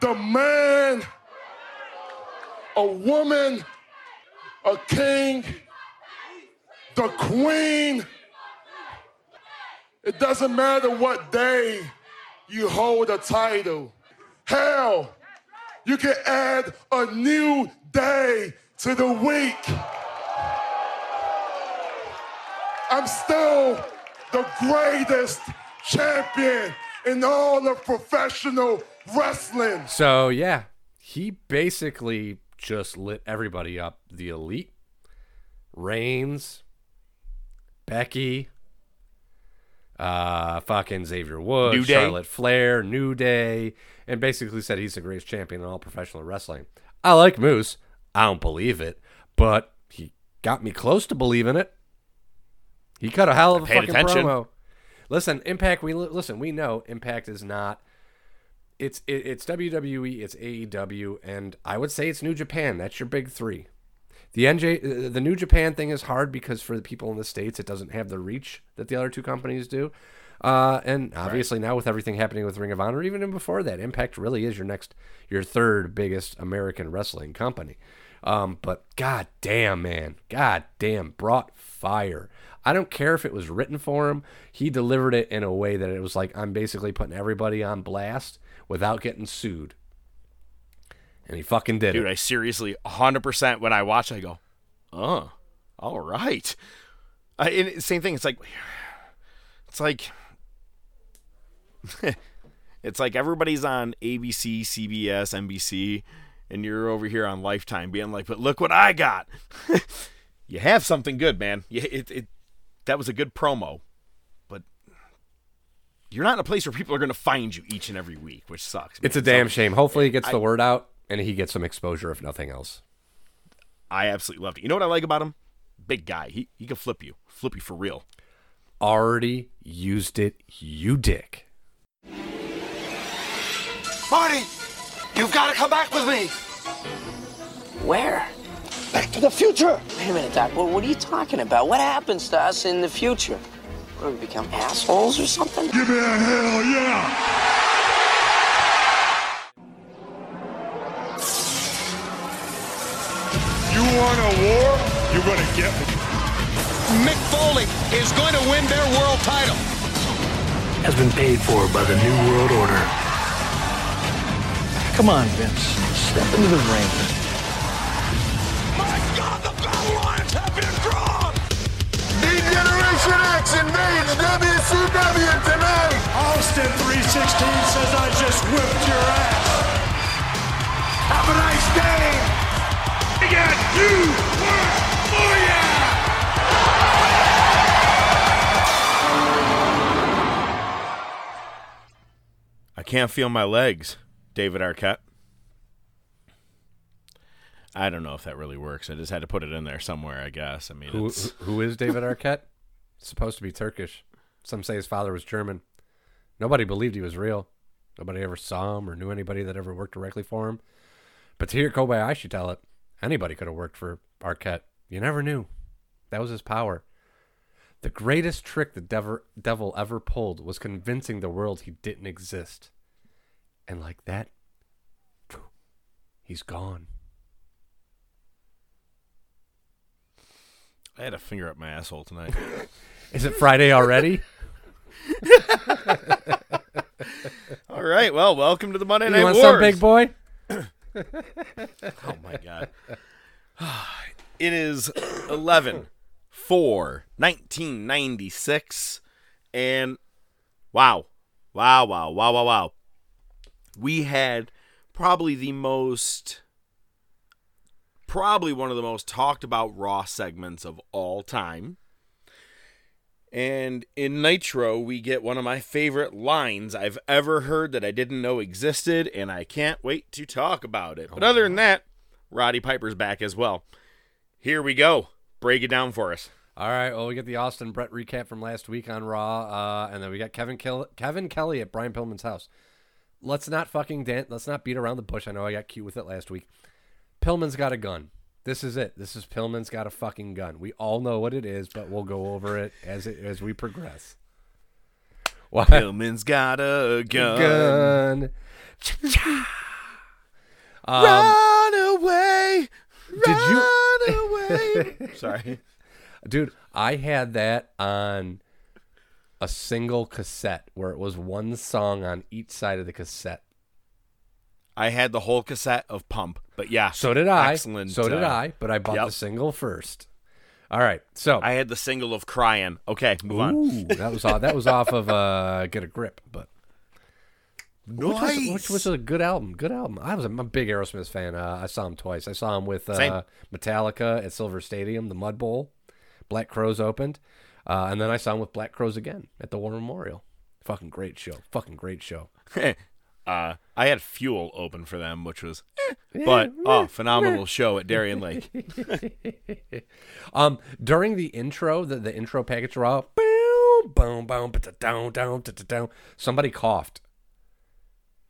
the man, a woman, a king, the queen. It doesn't matter what day you hold a title. Hell, you can add a new day to the week. I'm still the greatest champion in all of professional wrestling. So yeah, he basically just lit everybody up. The elite, Reigns, Becky, uh, fucking Xavier Woods. Charlotte Flair, New Day, and basically said he's the greatest champion in all professional wrestling. I like Moose. I don't believe it, but he got me close to believing it. He cut a hell of a fucking attention. promo. Listen, Impact. We listen. We know Impact is not. It's it, it's WWE. It's AEW, and I would say it's New Japan. That's your big three. The NJ, uh, the New Japan thing is hard because for the people in the states, it doesn't have the reach that the other two companies do. Uh, and obviously now with everything happening with Ring of Honor, even before that, Impact really is your next, your third biggest American wrestling company. Um, but god damn, man, god damn, brought fire. I don't care if it was written for him. He delivered it in a way that it was like I'm basically putting everybody on blast without getting sued. And he fucking did dude, it. I seriously 100% when I watch, I go, oh, all right. I, same thing. It's like, (sighs) it's like, (laughs) it's like everybody's on ABC, CBS, NBC, and you're over here on Lifetime being like, but look what I got. (laughs) you have something good, man. You, it, it, that was a good promo, but you're not in a place where people are going to find you each and every week, which sucks. It's a damn So, shame. Hopefully, it gets the word out and he gets some exposure, if nothing else. I absolutely loved it. You know what I like about him? Big guy. He he can flip you, flip you for real. Already used it, you dick. Marty, you've got to come back with me. Where? Back to the future. Wait a minute, Doc. What, what are you talking about? What happens to us in the future? What, do we become assholes or something? Give me a hell yeah. Want a war? You're gonna get me. Mick Foley is going to win their world title. has been paid for by the New World Order. Come on, Vince. Step into the ring. My God, the battle lines have been drawn. D-Generation X invades WCW tonight. Austin 316 says I just whipped your ass. Have a nice day. I got you. Booyah! I can't feel my legs, David Arquette. I don't know if that really works. I just had to put it in there somewhere, I guess. I mean, Who, it's, who is David Arquette? Supposed to be Turkish. Some say his father was German. Nobody believed he was real. Nobody ever saw him or knew anybody that ever worked directly for him. But to hear Kobayashi tell it, anybody could have worked for Arquette. You never knew. That was his power. The greatest trick the devil, devil ever pulled was convincing the world he didn't exist. And like that, he's gone. I had a finger up my asshole tonight. (laughs) Is it Friday already? (laughs) (laughs) All right. Well, welcome to the Monday Night you want Wars. some, big boy? (laughs) oh my god. (sighs) It is 11 4 1996 and wow. Wow, wow, wow, wow, wow. We had probably the most probably one of the most talked about raw segments of all time. And in Nitro, we get one of my favorite lines I've ever heard that I didn't know existed, and I can't wait to talk about it. But other than that, Roddy Piper's back as well. Here we go. Break it down for us. All right. Well, we get the Austin Brett recap from last week on Raw, uh, and then we got Kevin Kill- Kevin Kelly at Brian Pillman's house. Let's not fucking dance. Let's not beat around the bush. I know I got cute with it last week. Pillman's got a gun. This is it. This is Pillman's got a fucking gun. We all know what it is, but we'll go over it as it as we progress. Why? Pillman's got a gun. gun. Um, Run away. Did you? Run (laughs) away. Sorry. Dude, I had that on a single cassette where it was one song on each side of the cassette. I had the whole cassette of Pump, but yeah. So did I. Excellent. So did uh, I, but I bought yep. the single first. All right. So I had the single of Crying. Okay, move on. That was off, that was off of uh, Get a Grip, but which was, Nice. which was a good album. Good album. I was a, I'm a big Aerosmith fan. Uh, I saw him twice. I saw him with uh, Metallica at Silver Stadium, the Mud Bowl. Black Crowes opened, uh, and then I saw him with Black Crowes again at the War Memorial. Fucking great show. Fucking great show. (laughs) uh, I had Fuel open for them, which was, eh, but oh, phenomenal show at Darien Lake. (laughs) um, during the intro, the, the intro package raw, boom, boom, boom, down, down, down. Somebody coughed.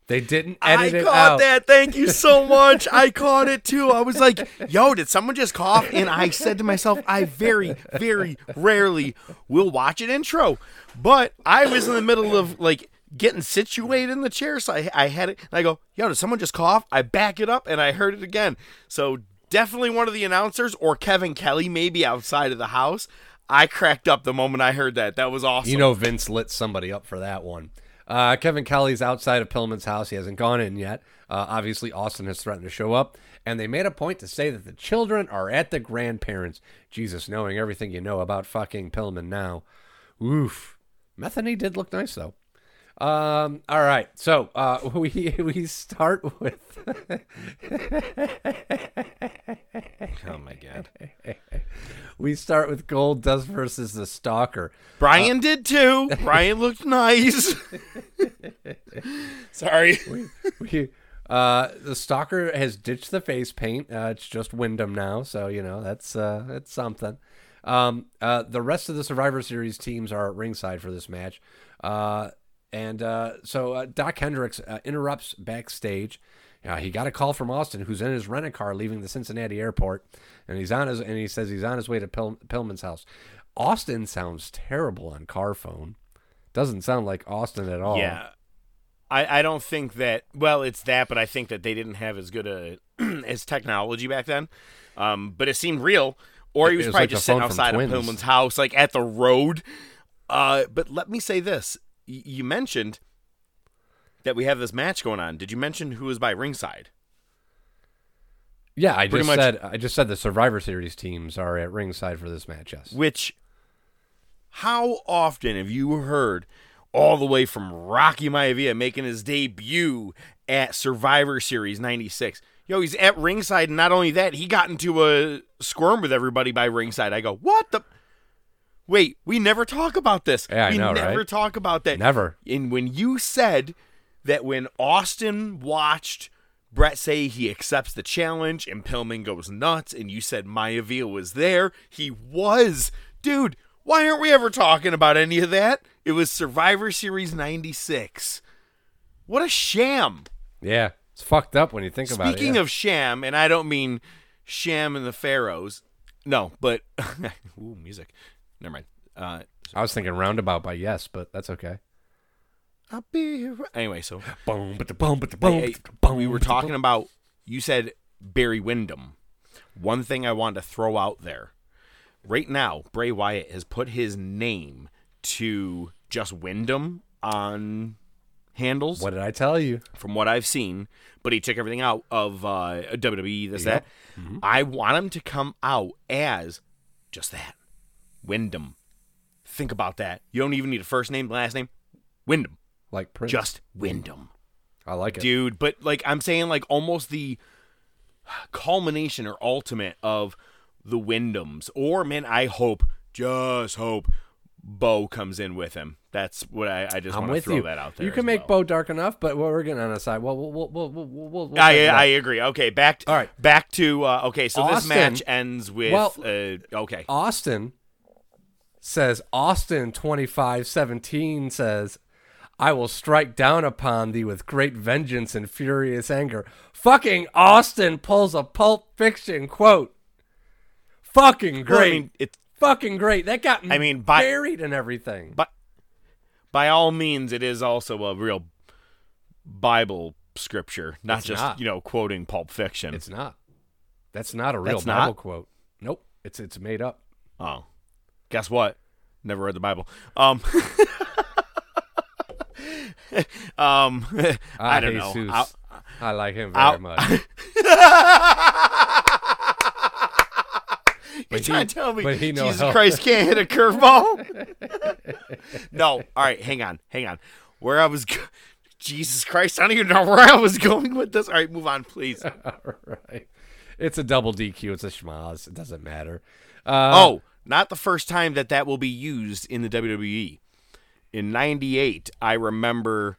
They didn't I edit it I caught out. that. Thank you so (laughs) much. I caught it too. I was like, yo, did someone just cough? And I said to myself, I very, very rarely will watch an intro. But I was in the middle of like getting situated in the chair. So I, I had it. And I go, yo, did someone just cough? I back it up and I heard it again. So definitely one of the announcers or Kevin Kelly, maybe outside of the house. I cracked up the moment I heard that. That was awesome. You know, Vince lit somebody up for that one. Uh, Kevin Kelly's outside of Pillman's house. He hasn't gone in yet. Uh, obviously, Austin has threatened to show up. And they made a point to say that the children are at the grandparents. Jesus, knowing everything you know about fucking Pillman now. Oof. Metheny did look nice, though. Um, all right. So uh, (laughs) we, we start with. (laughs) oh, my God. we start with Gold Dust versus the Stalker. Brian did too. Brian looked nice. (laughs) Sorry. we, we, uh, the stalker has ditched the face paint. Uh, it's just Windham now, so you know that's uh, that's something. Um, uh, the rest of the Survivor Series teams are at ringside for this match, uh, and uh, so uh, Doc Hendricks uh, interrupts backstage. Uh, he got a call from Austin, who's in his rental car leaving the Cincinnati airport, and he's on his and he says he's on his way to Pill- Pillman's house. Austin sounds terrible on car phone. Doesn't sound like Austin at all. Yeah. I, I don't think that well it's that but I think that they didn't have as good a (clears throat) as technology back then. Um, but it seemed real. Or he was, was probably like just sitting outside of Pillman's house, like at the road. Uh, but let me say this: Y- you mentioned that we have this match going on. Did you mention who was by ringside? Yeah, I Pretty just much- said I just said the Survivor Series teams are at ringside for this match. Yes. Which, how often have you heard all the way from Rocky Maivia making his debut at Survivor Series 96? Yo, he's at ringside, and not only that, he got into a squirm with everybody by ringside. I go, what the? Wait, we never talk about this. Yeah, I we know, never right? talk about that. Never. And when you said that when Austin watched Brett say he accepts the challenge and Pillman goes nuts, and you said Maivia was there, he was. Dude, why aren't we ever talking about any of that? It was Survivor Series 96. What a sham. Yeah, it's fucked up when you think about it. Speaking yeah. of sham, and I don't mean sham and the Pharaohs. No, but (laughs) ooh, music. Never mind. Uh, I was thinking roundabout by yes, but that's okay. I'll be here. Anyway, so boom, but the boom, but the Hey, hey, we were talking about. You said Barry Windham. One thing I wanted to throw out there. right now, Bray Wyatt has put his name to just Windham on handles. What did I tell you? From what I've seen, but he took everything out of uh, WWE, this, Yep. that. I want him to come out as just that Windham. Think about that. You don't even need a first name, last name. Windham. Like Prince. Just Windham. I like it. Dude, but like I'm saying, like almost the culmination or ultimate of the Windhams. Or, man, I hope, just hope, Bo comes in with him. That's what I, I just I'm want to throw you. that out there. You can make well. Bo dark enough, but what we're getting on a side. Well, we'll we'll we'll we'll, we'll, we'll I, check it out. I agree. Okay, back to, All right. back to uh, okay. So this match ends with well, uh, okay. Austin says Austin 2517 says I will strike down upon thee with great vengeance and furious anger. Fucking Austin pulls a pulp fiction quote. Fucking great. Well, I mean, it's Fucking great. That got I mean, by- buried and everything. But by all means, it is also a real Bible scripture, not It's just not. you know quoting Pulp Fiction. It's not. That's not a real That's Bible not? quote. Nope. It's it's made up. Oh, guess what? Never read the Bible. Um, (laughs) um, (laughs) I don't know. I'll- I like him very I'll- much. (laughs) You're But trying he- to tell me but he Jesus how- Christ can't hit a curveball? no. All right, hang on, hang on. Where I was, go- Jesus Christ, I don't even know where I was going with this. All right, move on, please. All right, It's a double DQ. It's a schmaz. It doesn't matter. Uh, oh, not the first time that that will be used in the WWE. In '98, I remember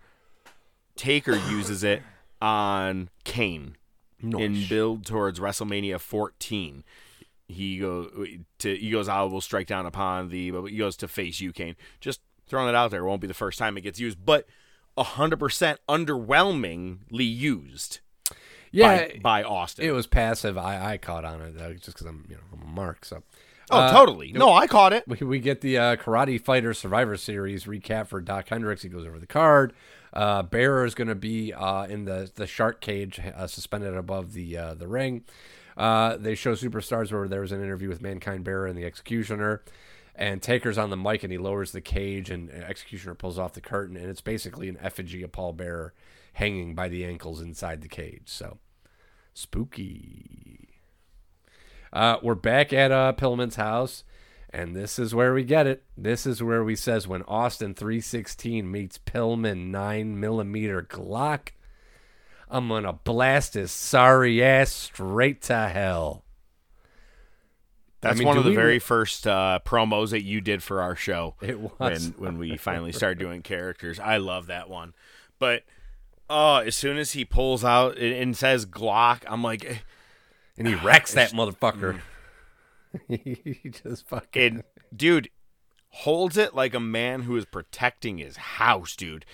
Taker (coughs) uses it on Kane in build towards WrestleMania 14. He go to he goes, "I will strike down upon the." He goes to face you, Kane. Just throwing it out there. It won't be the first time it gets used, but hundred percent underwhelmingly used. yeah. by, by Austin. It was passive. I, I caught on it just because I'm you know I'm a mark. So. Oh, Uh, totally. No, I caught it. We, we get the uh, Karate Fighter Survivor Series recap for Doc Hendricks. He goes over the card. Uh, Bearer is going to be uh, in the, the shark cage, uh, suspended above the uh, the ring. Uh, they show superstars where there was an interview with Mankind Bearer and the Executioner, and Taker's on the mic and he lowers the cage and Executioner pulls off the curtain and it's basically an effigy of Paul Bearer hanging by the ankles inside the cage. So spooky. Uh, we're back at uh, Pillman's house, and this is where we get it. This is where we says when Austin 316 meets Pillman 9 millimeter Glock, I'm gonna blast his sorry ass straight to hell. That's I mean, one of the we very first uh, promos that you did for our show. (laughs) It was. when when we finally started doing characters. I love that one, but oh, as soon as he pulls out and, says Glock, I'm like, And he wrecks that motherfucker. (laughs) he just fucking. and dude holds it like a man who is protecting his house, dude.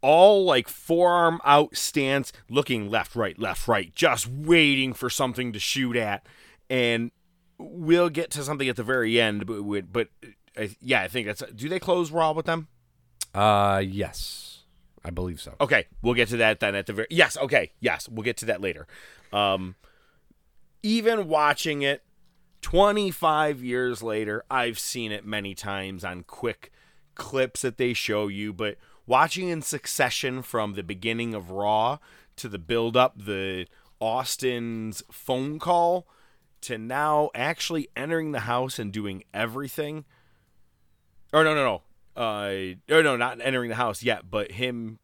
All like forearm out stance, looking left, right, left, right, just waiting for something to shoot at. And we'll get to something at the very end, but we- but uh, yeah, I think that's. Do they close Raw with them? Uh, yes, I believe so. Okay, we'll get to that then at the very. Yes, okay, yes, we'll get to that later. Um, even watching it 25 years later, I've seen it many times on quick clips that they show you, but watching in succession from the beginning of Raw to the build up, the Austin's phone call to now actually entering the house and doing everything. Or no, no, no. Uh, or no, not entering the house yet, but him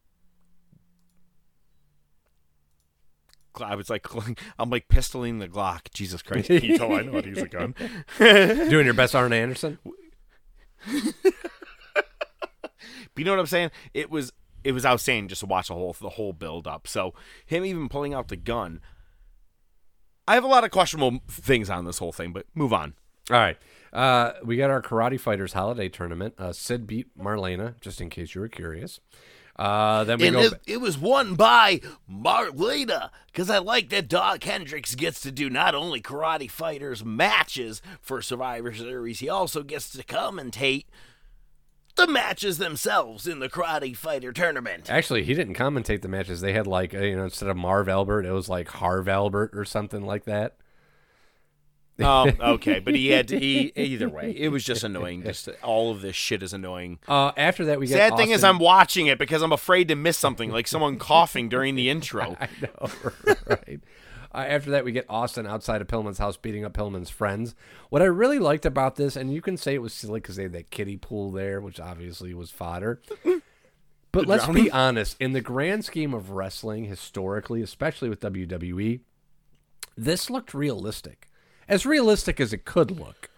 I was like, (laughs) I'm like pistoling the Glock. Jesus Christ, Pito, I know how to use a gun. (laughs) Doing your best, Arn Anderson. (laughs) But you know what I'm saying? It was it was outstanding just to watch the whole the whole build up. So him even pulling out the gun. I have a lot of questionable things on this whole thing, but move on. All right. Uh, we got our Karate Fighters holiday tournament. Uh, Sid beat Marlena, just in case you were curious. Uh, then we And go. it, it was won by Marlena because I like that Doc Hendricks gets to do not only karate fighters matches for Survivor Series, he also gets to commentate the matches themselves in the karate fighter tournament. Actually, he didn't commentate the matches. They had like uh, you know instead of Marv Albert, it was like Harv Albert or something like that. Oh, (laughs) okay, but he had to. He, either way, it was just annoying. Just all of this shit is annoying. Uh, after that, we get Sad thing is, I'm watching it because I'm afraid to miss something, like someone coughing during the intro. (laughs) I know, right? Uh, after that, we get Austin outside of Pillman's house beating up Pillman's friends. What I really liked about this, and you can say it was silly because they had that kiddie pool there, which obviously was fodder. (laughs) But The let's drowning? be honest, in the grand scheme of wrestling, historically, especially with WWE, this looked realistic. As realistic as it could look.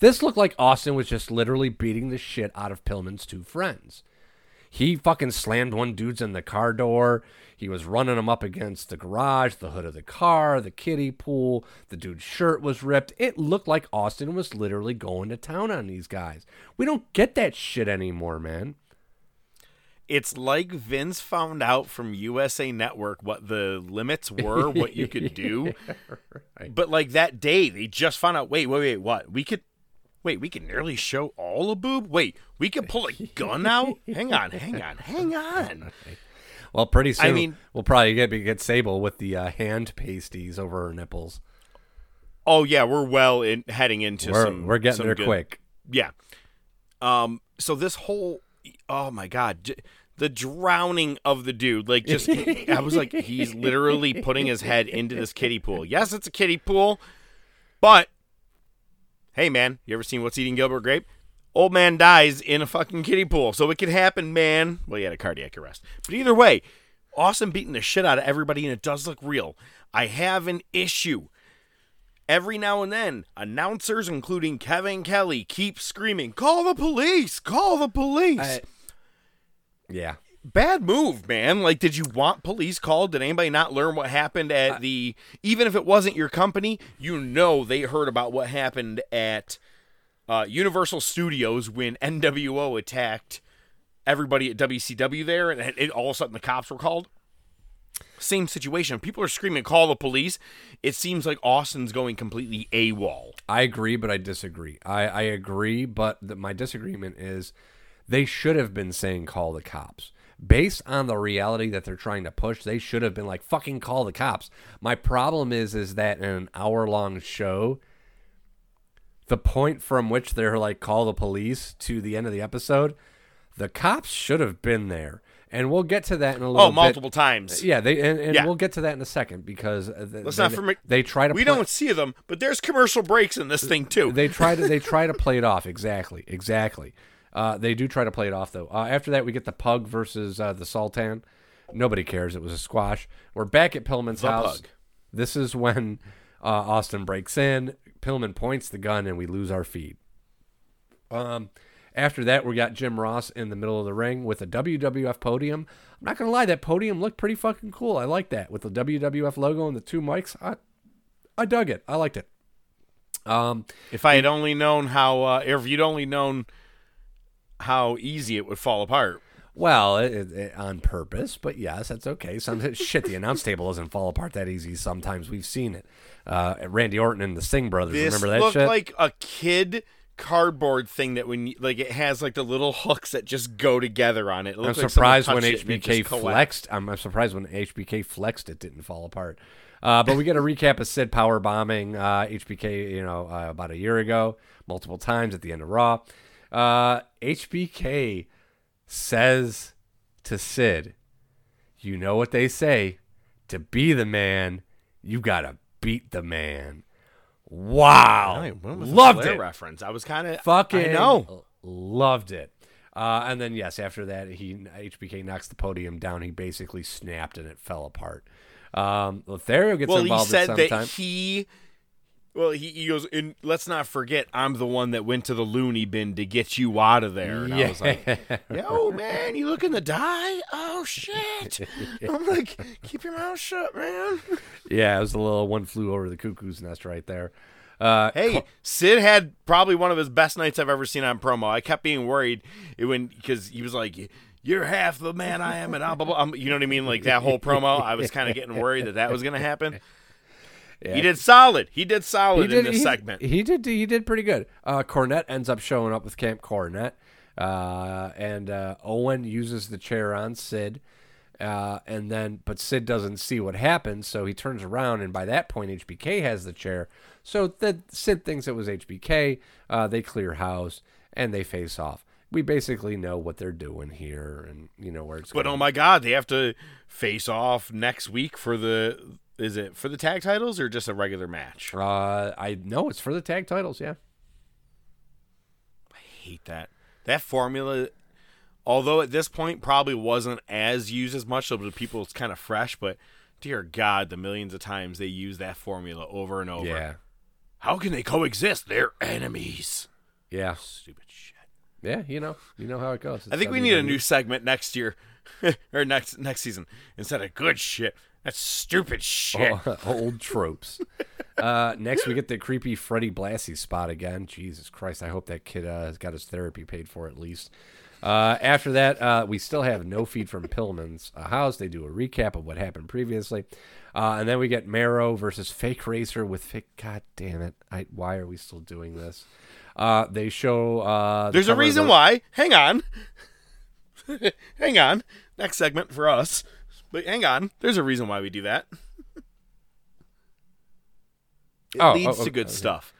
This looked like Austin was just literally beating the shit out of Pillman's two friends. He fucking slammed one dude's in the car door. He was running him up against the garage, the hood of the car, the kiddie pool. The dude's shirt was ripped. It looked like Austin was literally going to town on these guys. We don't get that shit anymore, man. It's like Vince found out from USA Network what the limits were, what you could do. (laughs) But like that day, they just found out. Wait, wait, wait. What we could? Wait, we can nearly show all a boob. Wait, we could pull a gun out. Hang on, hang on, hang on. (laughs) Well, pretty I soon mean- we'll probably get get Sable with the uh, hand pasties over her nipples. Oh yeah, we're well in heading into We're- some. we're getting some there good- quick. Yeah. Um. So this whole, oh my god, the drowning of the dude, like just, (laughs) I was like, he's literally putting his head into this kiddie pool. Yes, it's a kiddie pool, but hey, man, you ever seen What's Eating Gilbert Grape? Old man dies in a fucking kiddie pool, so it could happen, man. Well, he had a cardiac arrest, but either way, Austin beating the shit out of everybody, and it does look real. I have an issue. Every now and then, announcers, including Kevin Kelly, keep screaming, "Call the police! Call the police!" Yeah. Bad move, man. Like, did you want police called? Did anybody not learn what happened at the? Even if it wasn't your company, you know they heard about what happened at uh, Universal Studios when NWO attacked everybody at WCW there, and it- all of a sudden the cops were called. Same situation. People are screaming, "Call the police!" It seems like Austin's going completely AWOL. I agree, but I disagree. I, I agree, but the, my disagreement is they should have been saying call the cops. Based on the reality that they're trying to push, they should have been like fucking call the cops. My problem is is that in an hour long show, the point from which they're like call the police to the end of the episode, the cops should have been there. And we'll get to that in a little bit. Oh, bit. multiple times. Yeah, they and, and Yeah. we'll get to that in a second because uh, Let's they, not forget. they try to We play- don't see them, but there's commercial breaks in this thing too. they try to they try to play it off exactly exactly uh, they do try to play it off though uh, after that we get the pug versus uh, the sultan nobody cares it was a squash we're back at pillman's The house pug. this is when uh, austin breaks in pillman points the gun and we lose our feed um, after that, we got Jim Ross in the middle of the ring with a WWF podium. I'm not gonna lie, that podium looked pretty fucking cool. I like that with the WWF logo and the two mics. I, I dug it. I liked it. Um, if I had only known how, uh, if you'd only known how easy it would fall apart. Well, it, it, it- on purpose, but yes, that's okay. Sometimes (laughs) shit, the announce table doesn't fall apart that easy. Sometimes we've seen it. Uh, Randy Orton and the Singh brothers. This remember that looked shit? like a kid cardboard thing that when you, like it has like the little hooks that just go together on it. it I'm looked like surprised when touched it and it HBK flexed. I'm, I'm surprised when HBK flexed, it didn't fall apart. Uh, but we get a recap of Sid power bombing uh, HBK, you know, uh, about a year ago, multiple times at the end of Raw. Uh, HBK says to Sid, "You know what they say: to be the man, you gotta beat the man." Wow, Right, when was the loved it. reference. I was kind of Fucking I know. loved it. Uh, and then yes, after that, he HBK knocks the podium down. He basically snapped and it fell apart. Um, Lothario gets Well, he involved said at some that he. Well, he, he goes, and let's not forget, I'm the one that went to the loony bin to get you out of there. And I was like, yo, man, you looking to die? Oh, shit. (laughs) I'm like, keep your mouth shut, man. yeah, it was a little one flew over the cuckoo's nest right there. Uh, Hey, Sid had probably one of his best nights I've ever seen on promo. I kept being worried when because he was like, "You're half the man I am," and blah, blah, blah. You know what I mean? Like that whole promo, I was kind of getting worried that that was going to happen. Yeah. He did solid. He did solid in this he, segment. He did. He did pretty good. Uh, Cornette ends up showing up with Camp Cornette, uh, and uh, Owen uses the chair on Sid, Uh, and then, but Sid doesn't see what happens, so he turns around, and by that point, HBK has the chair. So the Sid thinks it was HBK. Uh, they clear house and they face off. We basically know what they're doing here, and you know where it's But going. oh my god, they have to face off next week for the is it for the tag titles or just a regular match? Uh, I know it's for the tag titles. Yeah. I hate that. That formula, although at this point probably wasn't as used as much, so to people it's kind of fresh, but dear God, the millions of times they use that formula over and over. Yeah. How can they coexist? They're enemies. Yeah. Stupid shit. Yeah. You know. You know how it goes. I think we need a new segment next year (laughs) or next next season instead of good shit. That's stupid shit. (laughs) Old tropes. uh, next, we get the creepy Freddie Blassie spot again. Jesus Christ! I hope that kid uh, has got his therapy paid for at least. Uh, after that, uh, we still have no feed from Pillman's house. They do a recap of what happened previously, uh, and then we get Mero versus Fake Razor with Fake. God damn it! I, why are we still doing this? Uh, they show. Uh, the There's a reason the- why. Hang on. (laughs) hang on. Next segment for us. But hang on. There's a reason why we do that. It Oh, leads oh, to good okay. stuff.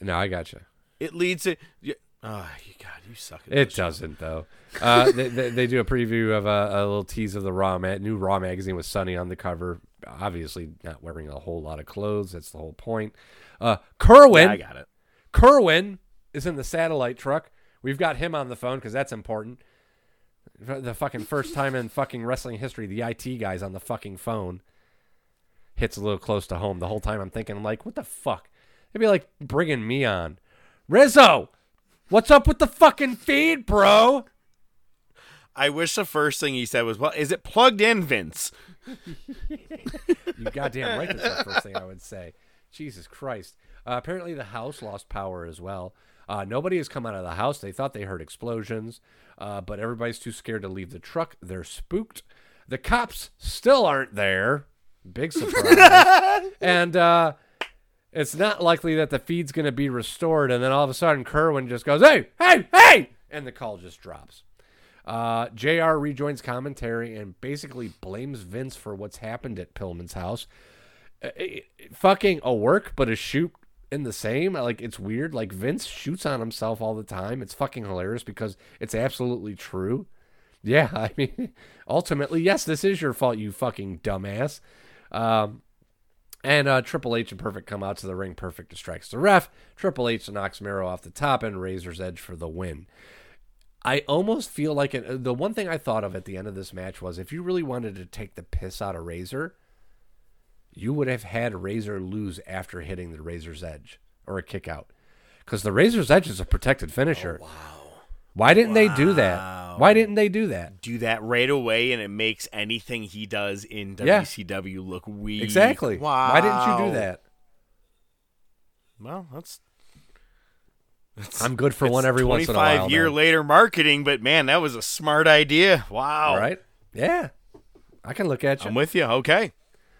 No, I gotcha. It leads to. Yeah, oh, you God, you suck It doesn't though. Uh, (laughs) they, they, they do a preview of a, a little tease of the Raw ma- new Raw magazine with Sunny on the cover. Obviously, not wearing a whole lot of clothes. That's the whole point. Uh, Kerwin, Yeah, I got it. Kerwin is in the satellite truck. We've got him on the phone because that's important. The fucking first time in fucking wrestling history, the IT guy's on the fucking phone. Hits a little close to home. The whole time I'm thinking, like, what the fuck? It'd be like bringing me on. Rizzo, what's up with the fucking feed, bro? I wish the first thing he said was, "Well, is it plugged in, Vince?" You goddamn right. That's the first thing I would say. Jesus Christ. Uh, apparently, the house lost power as well. Uh, nobody has come out of the house. They thought they heard explosions, uh, but everybody's too scared to leave the truck. They're spooked. The cops still aren't there. Big surprise. (laughs) and uh, it's not likely that the feed's going to be restored. And then all of a sudden, Kerwin just goes, "Hey, hey, hey!" and the call just drops. Uh, JR rejoins commentary and basically blames Vince for what's happened at Pillman's house. Uh, it- it- fucking a work, but a shoot in the same. Like, it's weird. Like, Vince shoots on himself all the time. It's fucking hilarious because it's absolutely true. Yeah, (laughs) I mean, ultimately, yes, this is your fault, you fucking dumbass. Um, and uh, Triple H and Perfect come out to the ring. Perfect distracts the ref. Triple H knocks Mero off the top and Razor's Edge for the win. I almost feel like it, the one thing I thought of at the end of this match was if you really wanted to take the piss out of Razor, you would have had Razor lose after hitting the Razor's Edge or a kick out. Because the Razor's Edge is a protected finisher. Oh, wow. Why didn't they do that? Why didn't they do that? Do that right away, and it makes anything he does in Yeah. WCW look weak. Exactly. Wow. Why didn't you do that? Well, that's. that's I'm good for one every once in a 25 while. year man. later marketing, but man, that was a smart idea. Wow. All right. Yeah. I can look at you. I'm with you. Okay.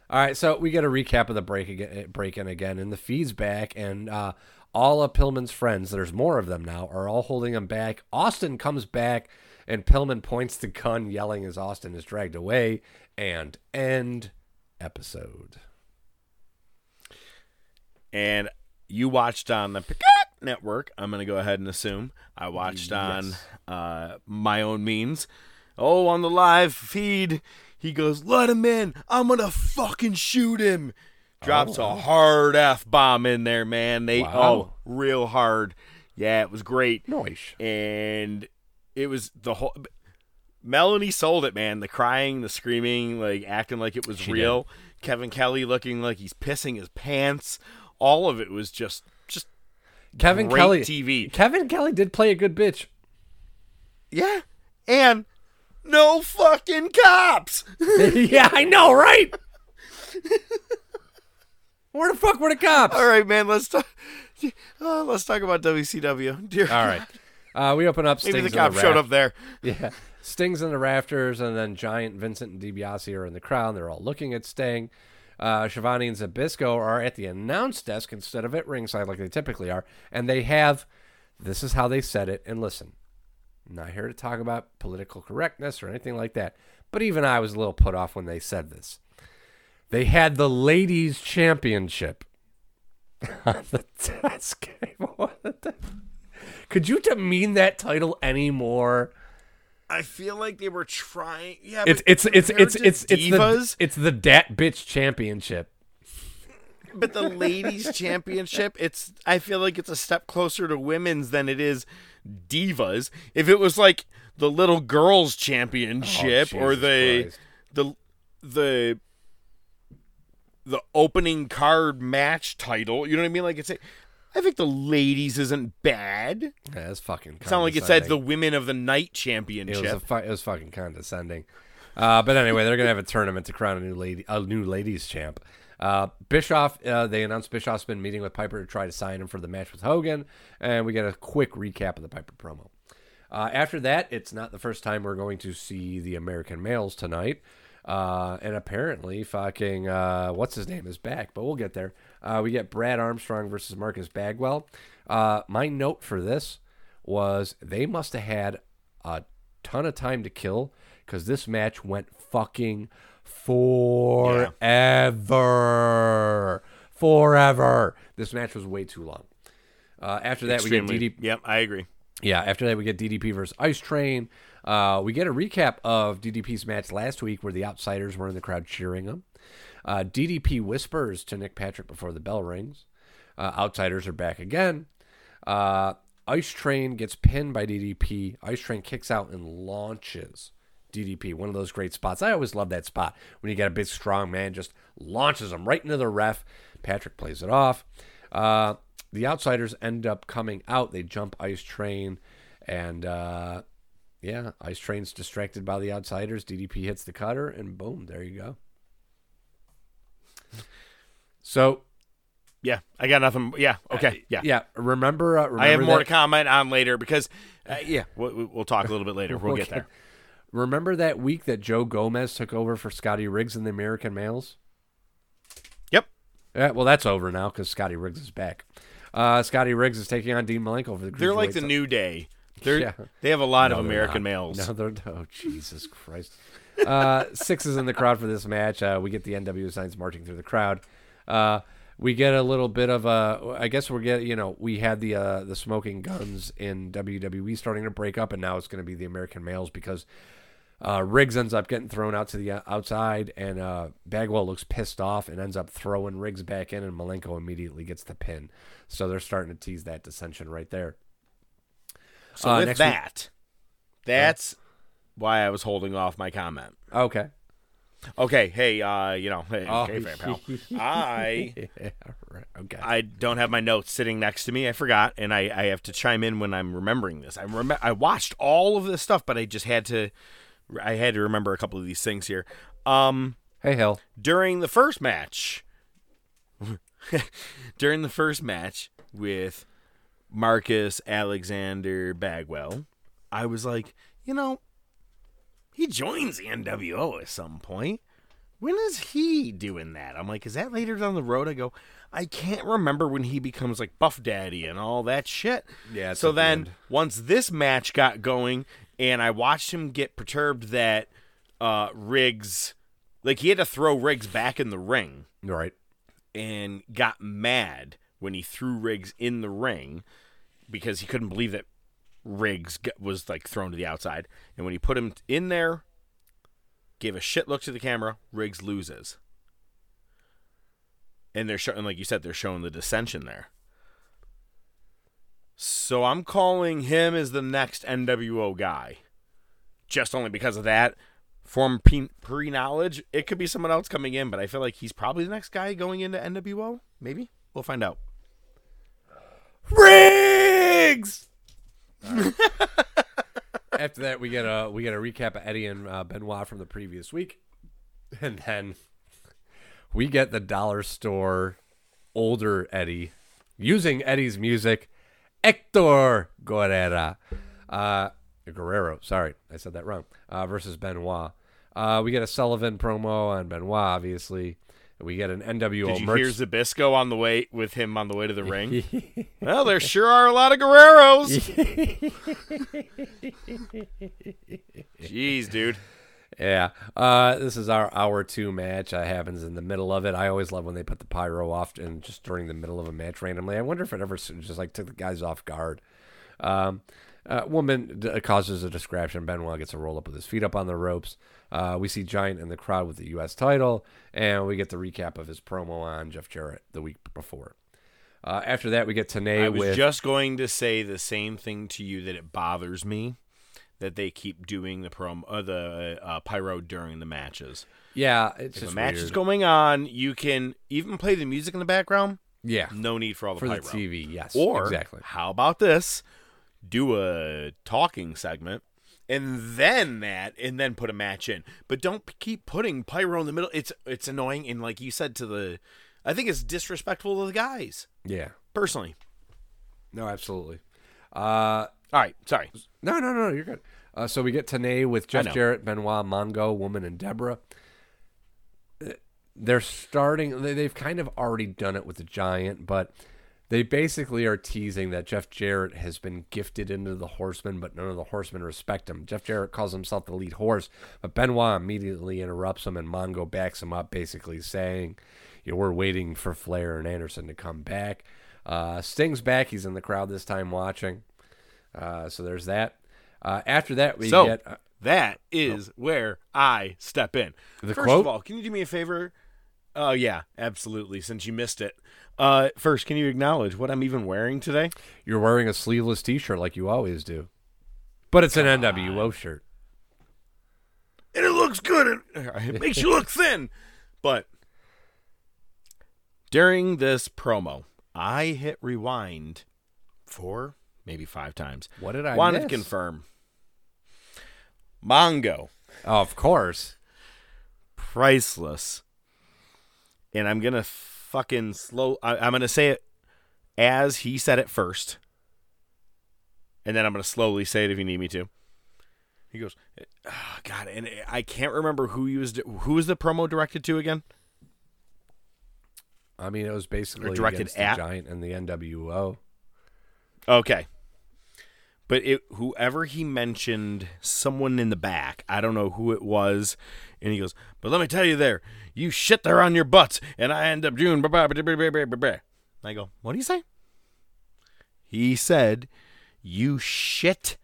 All right, so we get a recap of the break again, break in again, and the feed's back, and uh, all of Pillman's friends, there's more of them now, are all holding him back. Austin comes back, and Pillman points the gun, yelling as Austin is dragged away, and end episode. And you watched on the network. I'm going to go ahead and assume I watched on uh, my own means. Oh, on the live feed, he goes, "Let him in. I'm gonna fucking shoot him." Drops Oh. a hard f bomb in there, man. They Wow. oh, real hard. Yeah, it was great. Nice. And it was the whole. Melanie sold it, man. The crying, the screaming, like acting like it was She real. Kevin Kelly looking like he's pissing his pants. All of it was just, just Kevin Kelly. TV. Kevin Kelly did play a good bitch. Yeah, and no fucking cops. (laughs) yeah, I know, right? Where the fuck were the cops? All right, man. Let's talk. Uh, let's talk about WCW. Dear All right. Uh, we open up. Maybe Stings the in cop showed up there. (laughs) Yeah, Sting's in the rafters, and then Giant, Vincent, and DiBiase are in the crowd. They're all looking at Sting. Uh, Schiavone and Zbyszko are at the announce desk instead of at ringside like they typically are, and they have. This is how they said it. And listen, I'm not here to talk about political correctness or anything like that. But even I was a little put off when they said this. They had the ladies' championship (laughs) on the desk. (laughs) What Could you demean that title anymore? I feel like they were trying. Yeah, It's but it's it's compared it's to it's it's the divas, it's the dat bitch championship. but the ladies (laughs) championship. It's. I feel like it's a step closer to women's than it is divas. If it was like the little girls championship or Oh, Jesus the Christ. the the the opening card match title, you know what I mean? Like it's. A, I think the ladies isn't bad. Yeah, it's fucking. Not like it said the women of the night It championship. was a fu- it was fucking condescending. Uh, but anyway, they're gonna have a tournament to crown a new lady, a new ladies champ. Uh, Bischoff, uh, they announced Bischoff's been meeting with Piper to try to sign him for the match with Hogan, and we get a quick recap of the Piper promo. Uh, after that, it's not the first time we're going to see the American males tonight. Uh, and apparently, fucking, uh, what's his name is back, but we'll get there. Uh, we get Brad Armstrong versus Marcus Bagwell. Uh, my note for this was they must have had a ton of time to kill because this match went fucking forever. Forever. This match was way too long. Uh, after that, we get DDP. Yep, I agree. Yeah, after that we get DDP versus Ice Train. Uh, we get a recap of DDP's match last week where the outsiders were in the crowd cheering him. Uh, DDP whispers to Nick Patrick before the bell rings. Uh, outsiders are back again. Uh, Ice Train gets pinned by DDP. Ice Train kicks out and launches DDP. One of those great spots. I always love that spot when you get a big strong man just launches him right into the ref. Patrick plays it off. Uh, the outsiders end up coming out. They jump Ice Train, and uh, yeah, Ice Train's distracted by the outsiders. DDP hits the cutter, and boom, there you go. So Yeah, I got nothing. Yeah, okay, yeah. yeah. Remember, uh, remember I have more that- to comment on later because, uh, yeah, we'll, we'll talk a little bit later. (laughs) We'll get there. Remember that week that Joe Gomez took over for Scotty Riggs in the American Males? Yep. Yeah, well, that's over now because Scotty Riggs is back. Uh, Scotty Riggs is taking on Dean Malenko for the. They're like the New Day. They're Yeah. they have a lot No, of American males. No, they're oh Jesus Christ. Uh, (laughs) Syxx is in the crowd for this match. Uh, we get the NW signs marching through the crowd. Uh, we get a little bit of a. I guess we're getting. You know, we had the uh, the Smoking Gunns in WWE starting to break up, and now it's going to be the American males because uh, Riggs ends up getting thrown out to the uh, outside, and uh, Bagwell looks pissed off and ends up throwing Riggs back in, and Malenko immediately gets the pin. So they're starting to tease that dissension right there. So Uh, with next week- that, that's why I was holding off my comment. Okay. Okay, hey, uh, you know, hey, Oh. okay, fair (laughs) pal. I Yeah, right, okay. I don't have my notes sitting next to me. I forgot, and I, I have to chime in when I'm remembering this. I rem- I watched all of this stuff, but I just had to I had to remember a couple of these things here. Um, hey, Hill. During the first match, (laughs) during the first match with Marcus Alexander Bagwell, I was like, you know, he joins the NWO at some point. When is he doing that? I'm like, is that later down the road? I go, I can't remember when he becomes like Buff Daddy and all that shit. Yeah, So at the then once this match got going and I watched him get perturbed that uh Riggs like he had to throw Riggs back in the ring Right. and got mad when he threw Riggs in the ring because he couldn't believe that Riggs was like thrown to the outside. And when he put him in there, gave a shit look to the camera, Riggs loses. And they're showing, like you said, they're showing the dissension there. So I'm calling him as the next NWO guy. Just only because of that. From pre knowledge, it could be someone else coming in, but I feel like he's probably the next guy going into NWO. Maybe we'll find out. Riggs. (laughs) After that, we get a we get a recap of Eddie and uh, Benoit from the previous week, and then we get the dollar store older Eddie using Eddie's music. Hector Guerrera, uh, Guerrero. Sorry, I said that wrong. Uh, versus Benoit. Uh, we get a Sullivan promo on Benoit, obviously, We get an NWO Did you merch. hear Zbyszko on the way with him on the way to the ring? (laughs) well, there sure are a lot of Guerreros. (laughs) Jeez, dude. Yeah. Uh, this is our hour two match. Uh, happens in the middle of it. I always love when they put the pyro off and just during the middle of a match randomly. I wonder if it ever just like took the guys off guard. Um, uh, woman d- causes a distraction. Benoit gets a roll up with his feet up on the ropes. Uh, we see Giant in the crowd with the U.S. title, and we get the recap of his promo on Jeff Jarrett the week before. Uh, after that, we get Tenay I was with just going to say the same thing to you that it bothers me that they keep doing the prom uh, the uh, pyro during the matches. yeah. It's If just a match is going on, you can even play the music in the background. Yeah. No need for all the For the pyro. TV, yes, Or exactly. How about this? Do a talking segment. And then that, and then put a match in, but don't keep putting pyro in the middle. It's it's annoying, and like you said to the, I think it's disrespectful to the guys. Yeah. Personally, No, absolutely. Uh, all right, sorry. No, no, no, you're good. Uh, so we get Tenay with Jeff know. Jarrett, Benoit, Mongo, Woman, and Deborah. Uh, They're starting. They, they've kind of already done it with the Giant, but they basically are teasing that Jeff Jarrett has been gifted into the Horsemen, but none of the Horsemen respect him. Jeff Jarrett calls himself the lead horse, but Benoit immediately interrupts him, and Mongo backs him up, basically saying, "You know, we're waiting for Flair and Anderson to come back." Uh, Sting's back. He's in the crowd this time watching. Uh, so there's that. Uh, after that, we so get uh, that is where I step in. The first quote? of all, can you do me a favor? Oh yeah, absolutely. Since you missed it, uh, first, can you acknowledge what I'm even wearing today? you're wearing a sleeveless T-shirt like you always do, but it's an NWO shirt. and it looks good. (laughs) It makes you look thin. But during this promo, I hit rewind four, maybe five times. What did I wanted miss? to confirm? Mongo, Oh, of course. priceless, and I'm gonna fucking slow. I, I'm gonna say it as he said it first, and then I'm gonna slowly say it if you need me to. He goes, oh, God, and I can't remember who he was. Who was the promo directed to again? I mean, it was basically directed at- the Giant and the NWO. Okay. But it whoever he mentioned, someone in the back, I don't know who it was, and he goes, But let me tell you there, you shit there on your butts, and I end up doing blah, blah, blah, blah, blah, blah, blah." I go, What do you say? He said, You shit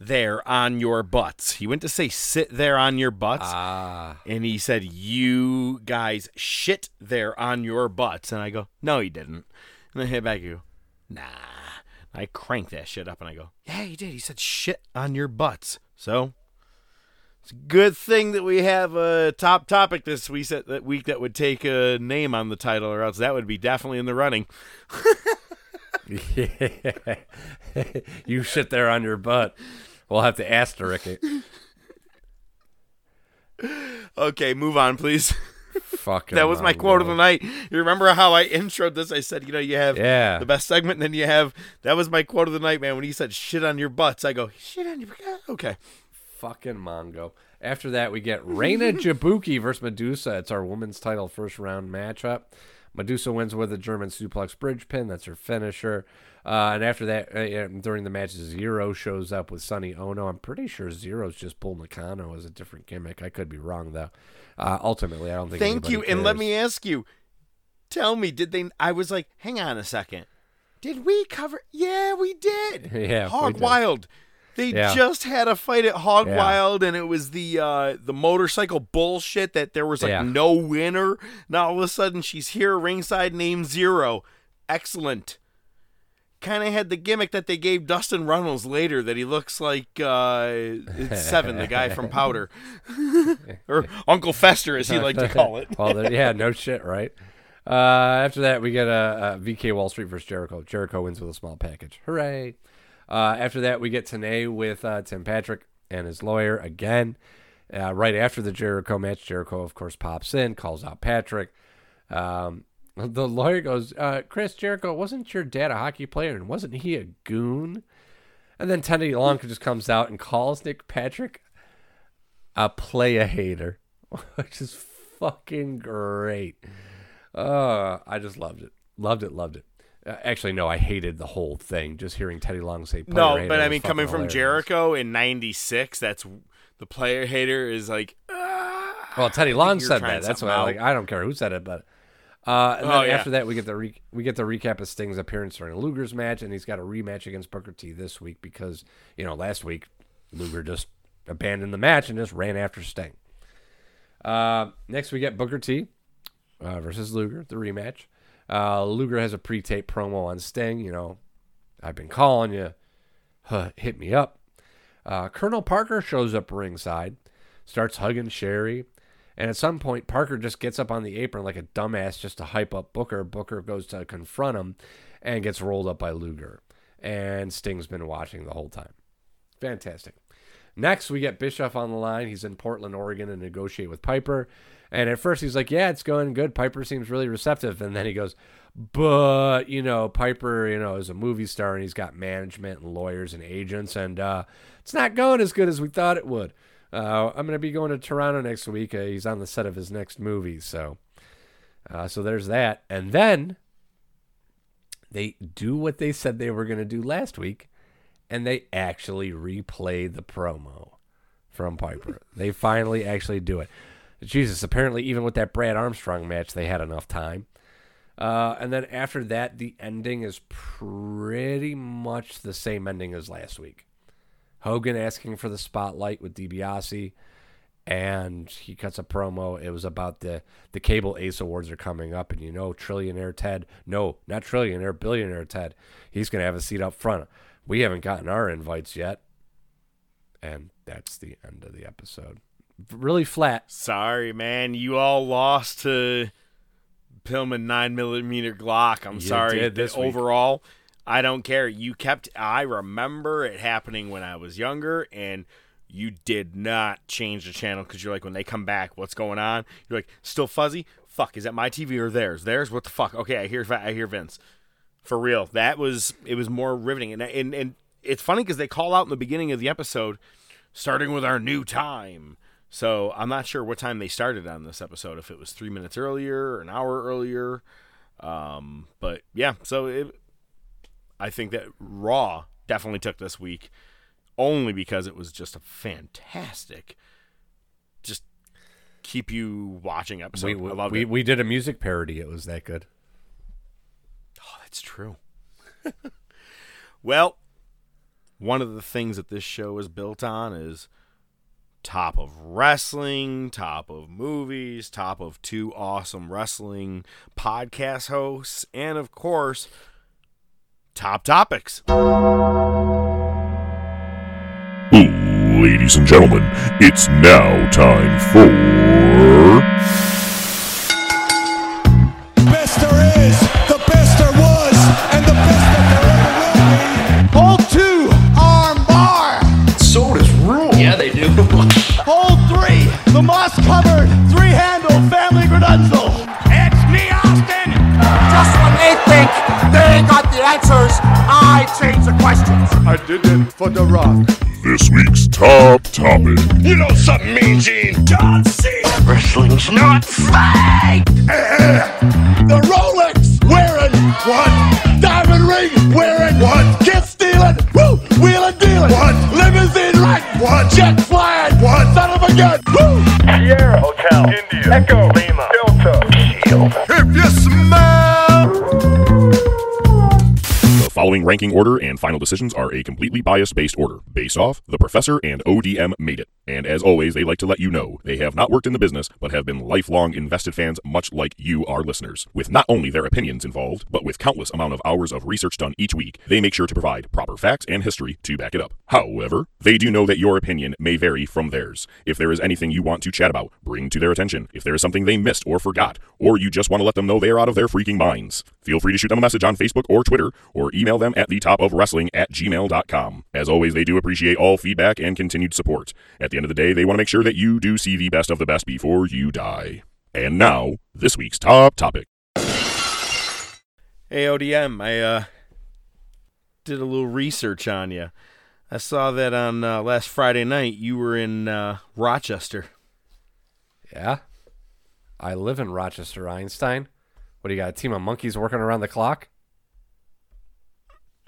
there on your butts. He went to say sit there on your butts. Ah, And he said, You guys shit there on your butts. And I go, No, he didn't. And I hit back, you Nah. I crank that shit up and I go, Yeah, he did. He said shit on your butts. So it's a good thing that we have a top topic this week that, that week that would take a name on the title, or else that would be definitely in the running. (laughs) (laughs) you sit there on your butt. We'll have to asterisk it. (laughs) Okay, move on, please. Fucking. that was my quote of the night. You remember how I introed this? I said, you know, you have Yeah. the best segment, and then you have that was my quote of the night, man. When he said shit on your butts, I go shit on your okay. Fucking Mongo. After that, we get Reina (laughs) Jabuki versus Medusa. It's our women's title first round matchup. Medusa wins with a German suplex bridge pin. That's her finisher. Uh, and after that, uh, during the match, Zero shows up with Sonny Ono. I'm pretty sure Zero's just Bull Nakano as a different gimmick. I could be wrong though. Uh, ultimately, I don't think. Thank you, and let me ask you, tell me, did they? I was like, hang on a second, did we cover? Yeah, we did. (laughs) Yeah, we Hog did. They Yeah. just had a fight at Hog Yeah. Wild, and it was the uh, the motorcycle bullshit that there was like Yeah. no winner. Now all of a sudden she's here ringside, name zero. Excellent. Kind of had the gimmick that they gave Dustin Runnels later that he looks like uh, Seven, the guy from Powder, (laughs) or Uncle Fester, as he liked to call it. well, yeah, no shit, right? Uh, after that, we get a, a VK Wall Street versus Jericho. Jericho wins with a small package. Hooray! Uh, after that, we get Tenay with uh, Tim Patrick and his lawyer again. Uh, right after the Jericho match, Jericho, of course, pops in, calls out Patrick. Um, the lawyer goes, uh, Chris Jericho, wasn't your dad a hockey player and wasn't he a goon? And then Teddy Long just comes out and calls Nick Patrick a play a hater, (laughs) which is fucking great. Uh, I just loved it. Loved it. Loved it. Uh, actually, no, I hated the whole thing. Just hearing Teddy Long say player No, hater but I mean, coming from hilarious. Jericho in '96, that's the player hater is like. "Ah." Well, Teddy Long said that. That's why I like. I don't care who said it, but. Uh, and Oh, then yeah. after that, we get the re- we get the recap of Sting's appearance during Luger's match, and he's got a rematch against Booker T this week because you know last week Luger just abandoned the match and just ran after Sting. Uh, next, we get Booker T uh, versus Luger, the rematch. Uh, Luger has a pre-tape promo on Sting. You know, I've been calling you. Huh, hit me up. Uh, Colonel Parker shows up ringside, starts hugging Sherri, and at some point, Parker just gets up on the apron like a dumbass just to hype up Booker. Booker goes to confront him and gets rolled up by Luger. And Sting's been watching the whole time. Fantastic. Next, we get Bischoff on the line. He's in Portland, Oregon to negotiate with Piper. And at first, he's like, Yeah, it's going good. Piper seems really receptive. And then he goes, But, you know, Piper, you know, is a movie star and he's got management and lawyers and agents. And uh, it's not going as good as we thought it would. Uh, I'm going to be going to Toronto next week. Uh, he's on the set of his next movie. So, uh, so there's that. And then they do what they said they were going to do last week and they actually replay the promo from Piper. they finally actually do it. Jesus, apparently, even with that Brad Armstrong match, they had enough time. Uh, and then after that, the ending is pretty much the same ending as last week. Hogan asking for the spotlight with DiBiase, and he cuts a promo. It was about the the cable Ace Awards are coming up, and you know, trillionaire Ted. No, not trillionaire, billionaire Ted. He's gonna have a seat up front. We haven't gotten our invites yet, and that's the end of the episode. Really flat. Sorry, man. You all lost to Pillman nine millimeter Glock. I'm You sorry. did this But week. overall, I don't care. You kept. I remember it happening when I was younger, and you did not change the channel because you're like, when they come back, what's going on? You're like, still fuzzy. Fuck, is that my TV or theirs? Theirs. What the fuck? Okay, I hear. I hear Vince. For real, that was it. Was more riveting, and and and it's funny because they call out in the beginning of the episode, starting with our new time. So I'm not sure what time they started on this episode. If it was three minutes earlier or an hour earlier, um, but yeah. So it, I think that Raw definitely took this week, only because it was just a fantastic, just keep you watching episode. We, I loved we, it. we did a music parody. It was that good. Oh, that's true. (laughs) well, one of the things that this show is built on is top of wrestling, top of movies, top of two awesome wrestling podcast hosts, and of course, top topics. Ladies and gentlemen, it's now time for. The moss covered, three handle family gradunzel. It's me, Austin. Just when they think they got the answers, I change the questions. I did it for The Rock. This week's top topic. You know something, Mean Gene? John Cena. Wrestling's not fake. Eh. The Rolex wearing what? Diamond ring wearing what? Kid stealing, woo, wheeling dealing what? Limousine right, what? Jet flying, what? Son of a gun, woo! Sierra Hotel. India. Echo. Lima. Delta. Shield. If you smell. The following ranking order and final decisions are a completely bias based order, based off The Professor and ODM made it. And as always, they like to let you know they have not worked in the business, but have been lifelong invested fans, much like you, our listeners. With not only their opinions involved, but with countless amount of hours of research done each week, they make sure to provide proper facts and history to back it up. However, they do know that your opinion may vary from theirs. If there is anything you want to chat about, bring to their attention. If there is something they missed or forgot, or you just want to let them know they are out of their freaking minds, feel free to shoot them a message on Facebook or Twitter, or email them at the top of wrestling at gmail.com. As always, they do appreciate all feedback and continued support. At the end of the day, they want to make sure that you do see the best of the best before you die. And now, this week's top topic. Hey ODM, I uh, did a little research on you. I saw that on uh, last Friday night you were in uh, Rochester. Yeah. I live in Rochester, Einstein. What do you got? A team of monkeys working around the clock?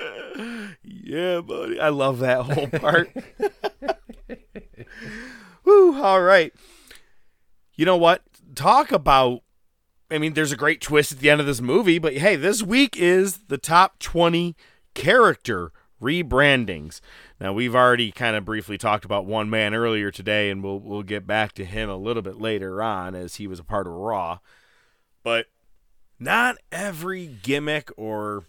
(laughs) Yeah, buddy. I love that whole part. (laughs) (laughs) Woo, all right. You know what? Talk about I mean, there's a great twist at the end of this movie, but hey, this week is the top 20 character rebrandings. Now, we've already kind of briefly talked about one man earlier today, and we'll we'll get back to him a little bit later on as he was a part of Raw. But not every gimmick or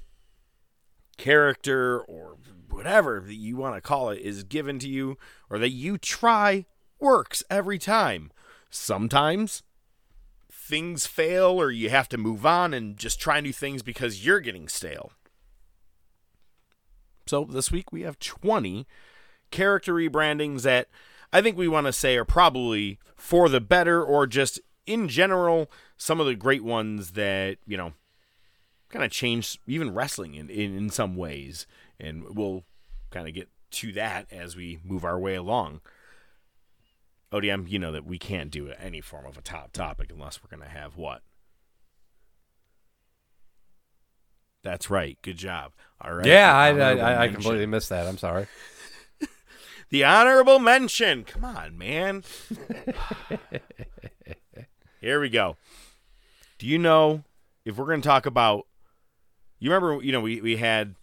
character or whatever that you want to call it is given to you or that you try works every time. Sometimes things fail or you have to move on and just try new things because you're getting stale. So this week we have 20 character rebrandings that I think we want to say are probably for the better or just in general some of the great ones that, you know, kind of changed even wrestling in, in, in some ways. And we'll kind of get to that as we move our way along. ODM, you know that we can't do any form of a top topic unless we're going to have what? That's right. Good job. All right. Yeah, I, I, I completely missed that. I'm sorry. (laughs) the honorable mention. Come on, man. (laughs) Here we go. Do you know if we're going to talk about? You remember, you know, we we had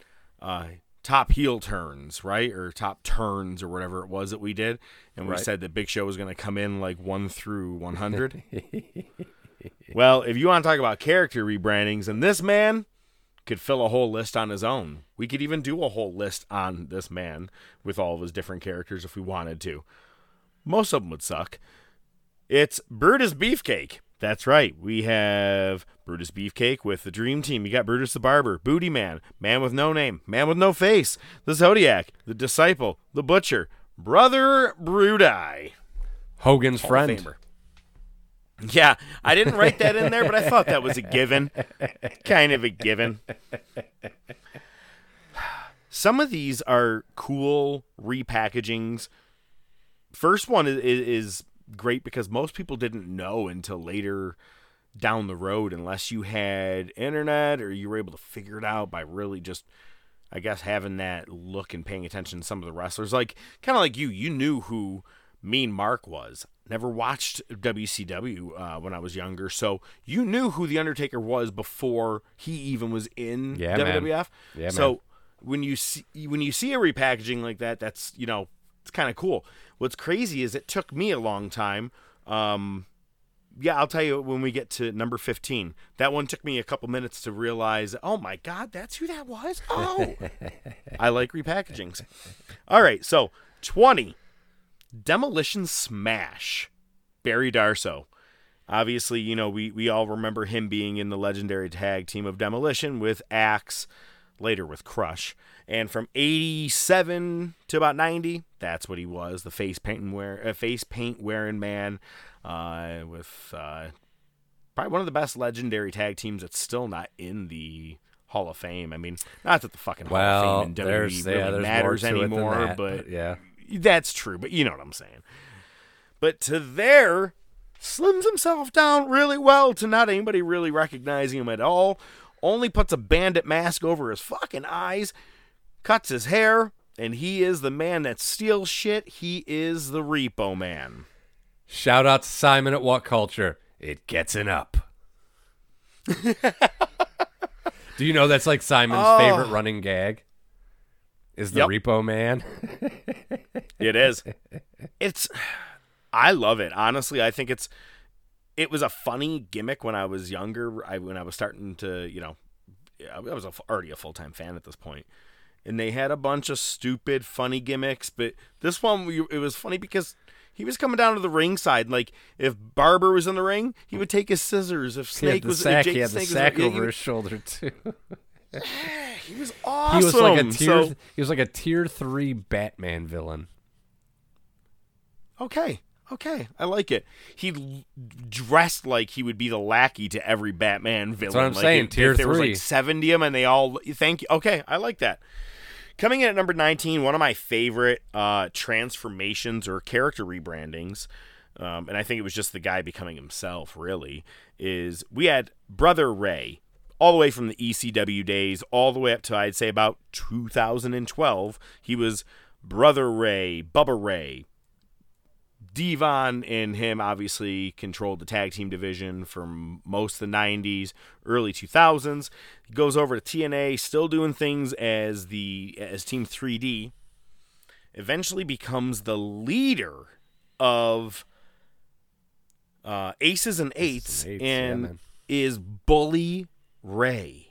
uh, top heel turns, right, or top turns, or whatever it was that we did, and we Right. said that Big Show was going to come in like one through one hundred. (laughs) well, if you want to talk about character rebrandings, and this man could fill a whole list on his own. We could even do a whole list on this man with all of his different characters if we wanted to. Most of them would suck. It's Brutus Beefcake. That's right. We have Brutus Beefcake with the Dream Team. You got Brutus the Barber, Booty Man, Man with No Name, Man with No Face, the Zodiac, the Disciple, the Butcher, Brother Bruti. Hogan's Hall friend. Famer. Yeah, I didn't write that in there, but I thought that was a given. kind of a given. Some of these are cool repackagings. First one is, is great because most people didn't know until later down the road, unless you had internet or you were able to figure it out by really just, I guess, having that look and paying attention to some of the wrestlers. Like, kind of like you, you knew who Mean Mark was. Never watched WCW uh, when I was younger, so you knew who the Undertaker was before he even was in Yeah, man. WWF. Yeah, man. so when you see when you see a repackaging like that, that's you know it's kind of cool. What's crazy is it took me a long time. Um, yeah, I'll tell you when we get to number fifteen. That one took me a couple minutes to realize. Oh my God, that's who that was. Oh, (laughs) I like repackagings. All right, so twenty. Demolition Smash, Barry Darsow. Obviously, you know, we, we all remember him being in the legendary tag team of Demolition with Axe, later with Crush. And from 87 to about 90, that's what he was the face paint, wear, uh, face paint wearing man uh, with uh, probably one of the best legendary tag teams that's still not in the Hall of Fame. I mean, not that the fucking Hall Well, of Fame in WWE yeah, really there's matters more to it than anymore, that, but but yeah. that's true, but you know what I'm saying. But to there, slims himself down really well to not anybody really recognizing him at all. Only puts a bandit mask over his fucking eyes, cuts his hair, and he is the man that steals shit. He is the repo man. Shout out to Simon at What Culture. It gets an up. (laughs) Do you know that's like Simon's Oh. favorite running gag? Is the Yep. repo man? It is. It's I love it. Honestly, I think it's it was a funny gimmick when I was younger. I when I was starting to, you know, I was a, already a full-time fan at this. And they had a bunch of stupid funny gimmicks, but this one it was funny because he was coming down to the ring ringside. Like if Barber was in the ring, he would take his scissors. If Snake was, if sack. Jake He had the Snake was sack he over would- his shoulder too. (laughs) he was awesome. He was like a tier. So- he was like a tier three Batman villain. Okay. Okay. I like it. He l- dressed like he would be the lackey to every Batman villain. That's what I'm like saying, if- tier if there was three. like 70 of them and they all thank you. Okay. I like that. Coming in at number 19, one of my favorite uh, transformations or character rebrandings. um, and I think it was just the guy becoming himself. Really, is we had Brother Ray all the way from the ECW days, all the way up to I'd say about 2012. He was Brother Ray, Bubba Ray. Devon and him obviously controlled the tag team division from most of the 90s, early 2000s. He goes over to TNA, still doing things as the as Team 3D. Eventually becomes the leader of uh, Aces and Eights, and Eights, and man. is Bully Ray.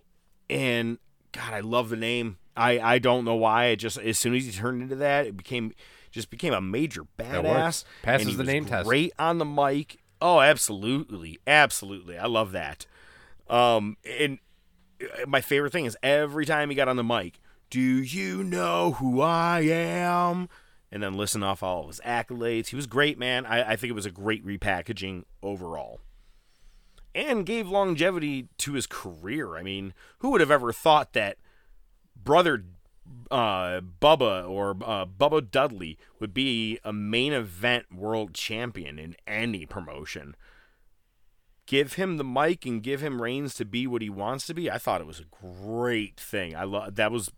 And God, I love the name. I I don't know why. It just as soon as he turned into that, it became just became a major badass. Passes the name test. Great on the mic. Oh, absolutely, absolutely. I love that. Um, and uh, my favorite thing is every time he got on the mic, "Do you know who I am?" And then listen off all of his accolades. He was great, man. I, I think it was a great repackaging overall and gave longevity to his career. I mean, who would have ever thought that brother uh, Bubba or uh, Bubba Dudley would be a main event world champion in any promotion? Give him the mic and give him reins to be what he wants to be. I thought it was a great thing. I love that was.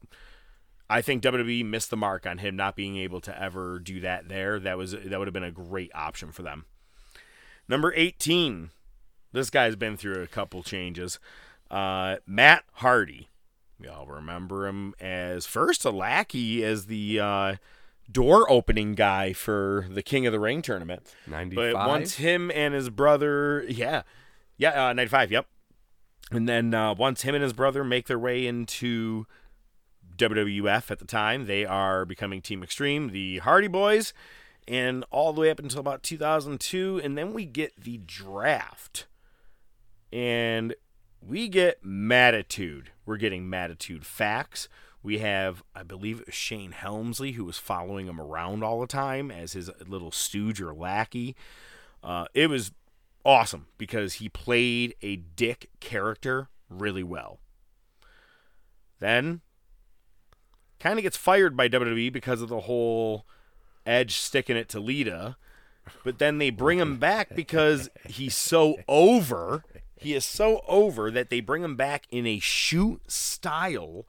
I think WWE missed the mark on him not being able to ever do that there. That was that would have been a great option for them. Number 18. This guy's been through a couple changes. Uh, Matt Hardy. Y'all remember him as first a lackey as the uh, door opening guy for the King of the Ring tournament. 95? But once him and his brother, yeah, yeah, uh, 95, yep. And then uh, once him and his brother make their way into WWF at the time, they are becoming Team Extreme, the Hardy Boys, and all the way up until about 2002. And then we get the draft. And we get Mattitude. We're getting Mattitude facts. We have, I believe, Shane Helmsley who was following him around all the time as his little stooge or lackey. Uh, it was awesome because he played a dick character really well. Then, kind of gets fired by WWE because of the whole Edge sticking it to Lita. But then they bring him back because he's so over. He is so over that they bring him back in a shoot style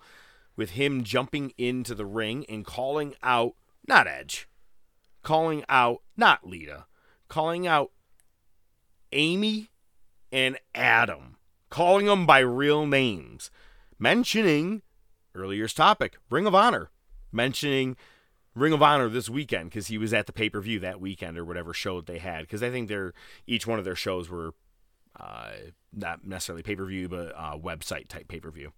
with him jumping into the ring and calling out, not Edge, calling out, not Lita, calling out Amy and Adam, calling them by real names, mentioning earlier's topic, Ring of Honor, mentioning Ring of Honor this weekend because he was at the pay per view that weekend or whatever show they had. Because I think they're each one of their shows were not necessarily pay per view, but uh, website type pay per view.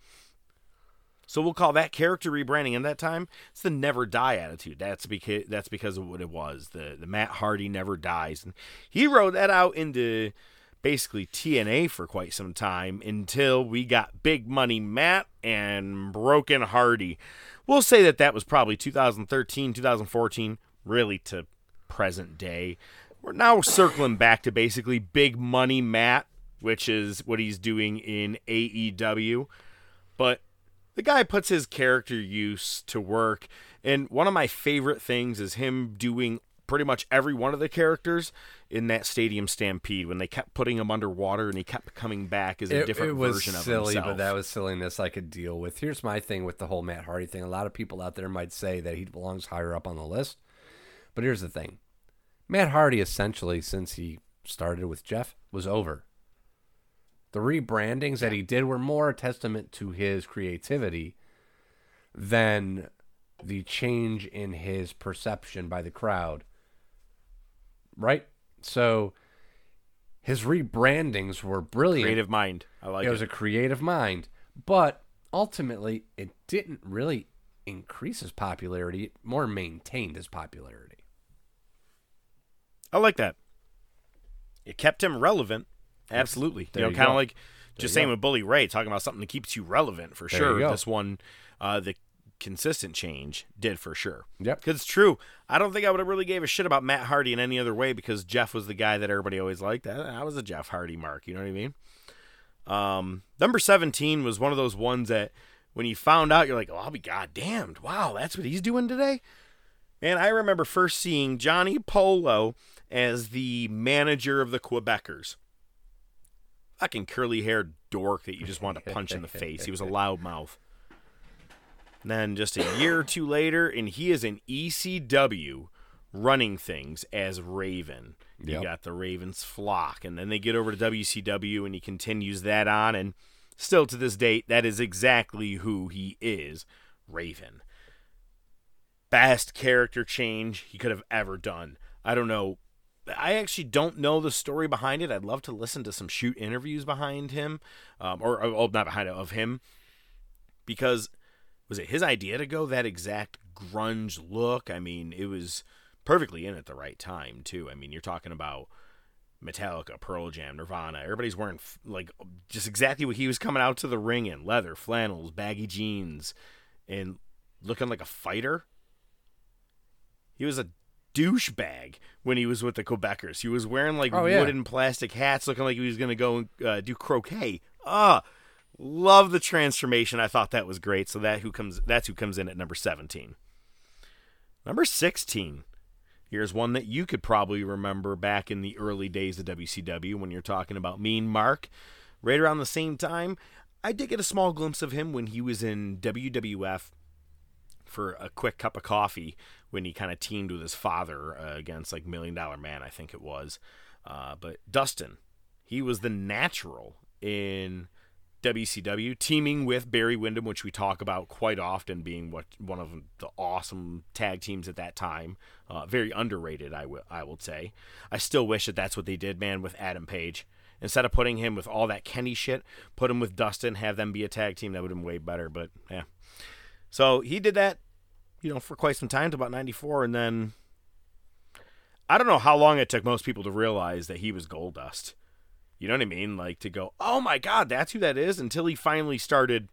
So we'll call that character rebranding. And that time, it's the never die attitude. That's because that's because of what it was. The the Matt Hardy never dies, and he wrote that out into basically TNA for quite some time until we got Big Money Matt and Broken Hardy. We'll say that that was probably 2013, 2014, really to present day. We're now circling back to basically Big Money Matt, which is what he's doing in AEW. But the guy puts his character use to work. And one of my favorite things is him doing pretty much every one of the characters in that Stadium Stampede when they kept putting him underwater and he kept coming back as a it, different it was version of himself. it. silly, himself. but that was silliness I could deal with. Here's my thing with the whole Matt Hardy thing. A lot of people out there might say that he belongs higher up on the list, but here's the thing: Matt Hardy, essentially, since he started with Jeff, was over. The rebrandings that he did were more a testament to his creativity than the change in his perception by the crowd. Right? So his rebrandings were brilliant. Creative mind. I like it. it. was a creative mind, but ultimately it didn't really increase his popularity, it more maintained his popularity. I like that. It kept him relevant. Absolutely. There you know, you kind of like just saying go. with Bully Ray, talking about something that keeps you relevant for There sure. This one, uh, the consistent change did for sure. Yep. Because it's true. I don't think I would have really gave a shit about Matt Hardy in any other way because Jeff was the guy that everybody always liked. I was a Jeff Hardy mark. You know what I mean? Um, number 17 was one of those ones that when you found out, you're like, oh, I'll be goddamned. Wow, that's what he's doing today. And I remember first seeing Johnny Polo as the manager of the Quebecers. Fucking curly haired dork that you just want to punch in the face. He was a (laughs) loudmouth. And then just a year or two later, and he is in ECW running things as Raven. You Yep. got the Ravens flock, and then they get over to WCW, and he continues that on, and still to this date, that is exactly who he is, Raven. Best character change he could have ever done. I don't know. I actually don't know the story behind it. I'd love to listen to some shoot interviews behind him, um, or, or oh, not behind it of him, because was it his idea to go that exact grunge look? I mean, it was perfectly in at the right time too. I mean, you're talking about Metallica, Pearl Jam, Nirvana. Everybody's wearing like just exactly what he was coming out to the ring in: leather, flannels, baggy jeans, and looking like a fighter. He was a douchebag when he was with the Quebecers. He was wearing like Oh, yeah. wooden plastic hats, looking like he was going to go and uh, do croquet. Ah, love the transformation. I thought that was great. So that who comes that's who comes in at number 17. Number 16. Here's one that you could probably remember back in the early days of WCW when you're talking about Mean Mark. Right around the same time, I did get a small glimpse of him when he was in WWF for a quick cup of coffee when he kind of teamed with his father uh, against like Million Dollar Man, I think it was. Uh, but Dustin, he was the natural in WCW, teaming with Barry Windham, which we talk about quite often, being what one of the awesome tag teams at that time. Uh, very underrated, I will I will say. I still wish that that's what they did, man, with Adam Page. Instead of putting him with all that Kenny shit, put him with Dustin, have them be a tag team. That would have been way better. But yeah, so he did that, you know, for quite some time to about '94, and then I don't know how long it took most people to realize that he was Goldust. You know what I mean? Like to go, oh my god, that's who that is. Until he finally started,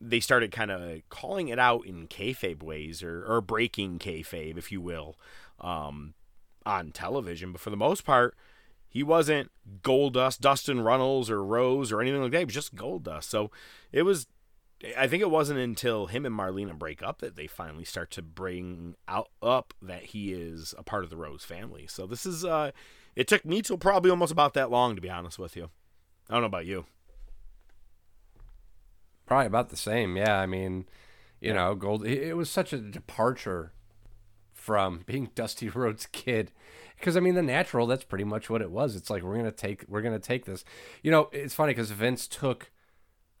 they started kind of calling it out in kayfabe ways or or breaking kayfabe, if you will, um, on television. But for the most part, he wasn't Goldust, Dustin Runnels, or Rhodes or anything like that. He was just Goldust. So it was. I think it wasn't until him and Marlena break up that they finally start to bring out up that he is a part of the Rhodes family. So this is uh it took me till probably almost about that long to be honest with you. I don't know about you. Probably about the same. Yeah, I mean, you know, Gold. It was such a departure from being Dusty (laughs) Rhodes' kid, because I mean, the natural. That's pretty much what it was. It's like we're gonna take we're gonna take this. You know, it's funny because Vince took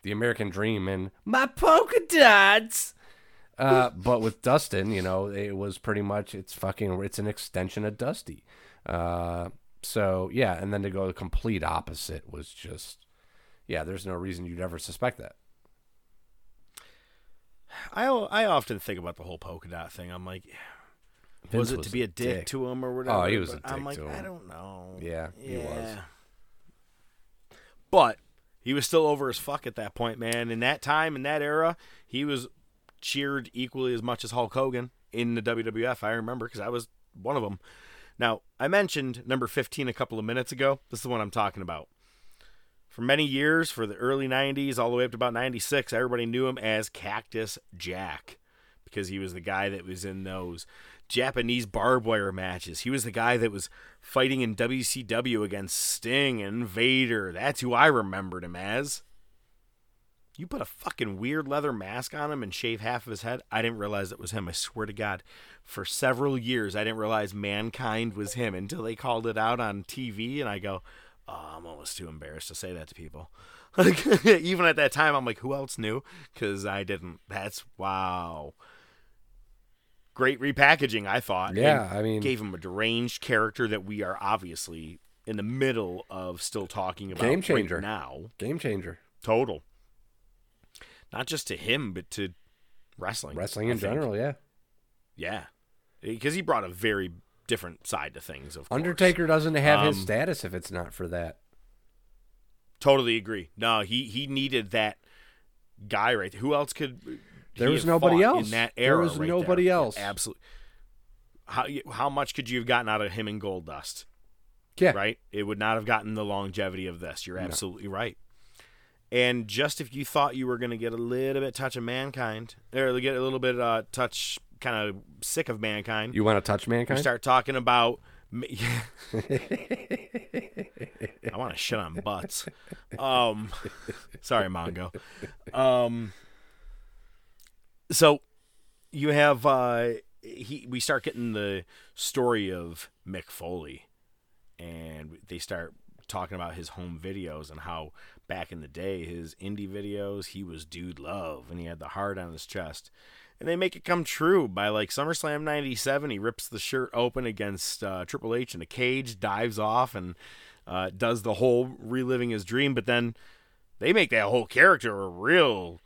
the American Dream and my polka dots. Uh, (laughs) but with Dustin, you know, it was pretty much it's fucking it's an extension of Dusty. Uh, so yeah, and then to go the complete opposite was just yeah. There's no reason you'd ever suspect that. I I often think about the whole polka dot thing. I'm like was it to be a a dick, dick. to him or whatever? Oh, he was a But I'm dick like, to I don't know. Yeah, he was. But he was still over as fuck at that point, man. In that time, in that era, he was cheered equally as much as Hulk Hogan in the WWF. I remember because I was one of them. Now, I mentioned number 15 a couple of minutes ago. This is the one I'm talking about. For many years, for the early 90s, all the way up to about 96, everybody knew him as Cactus Jack because he was the guy that was in those Japanese barbed wire matches. He was the guy that was fighting in WCW against Sting and Vader. That's who I remembered him as. You put a fucking weird leather mask on him and shave half of his head. I didn't realize it was him. I swear to God. For several years, I didn't realize Mankind was him until they called it out on TV, and I go, oh, I'm almost too embarrassed to say that to people. (laughs) (laughs) Even at that time, I'm like, who else knew? Because I didn't. That's wow. Great repackaging, I thought. Yeah, I mean- gave him a deranged character that we are obviously in the middle of still talking about Game right changer now. Game changer. Total. Not just to him, but to wrestling. Wrestling I in think. general, yeah. Yeah, because he brought a very different side to things. Of course. Undertaker doesn't have his Um, status if it's not for that. Totally agree. No, he he needed that guy right there. Who else could? There he was nobody else. in that There was right nobody there? else. Absolutely. How how much could you have gotten out of him and Goldust? Yeah. Right. It would not have gotten the longevity of this. You're absolutely right. And just if you thought you were going to get a little bit touch of mankind, or get a little bit uh, touch kind of sick of mankind. You want to touch mankind? start talking about. (laughs) (laughs) I want to shit on butts. Um, (laughs) sorry, Mongo. Um, so you have uh, he. We start getting the story of Mick Foley, and they start talking about his home videos and how back in the day his indie videos he was dude love and he had the heart on his chest and they make it come true by like SummerSlam 97 he rips the shirt open against uh, Triple H in a cage dives off and uh, does the whole reliving his dream but then they make that whole character a real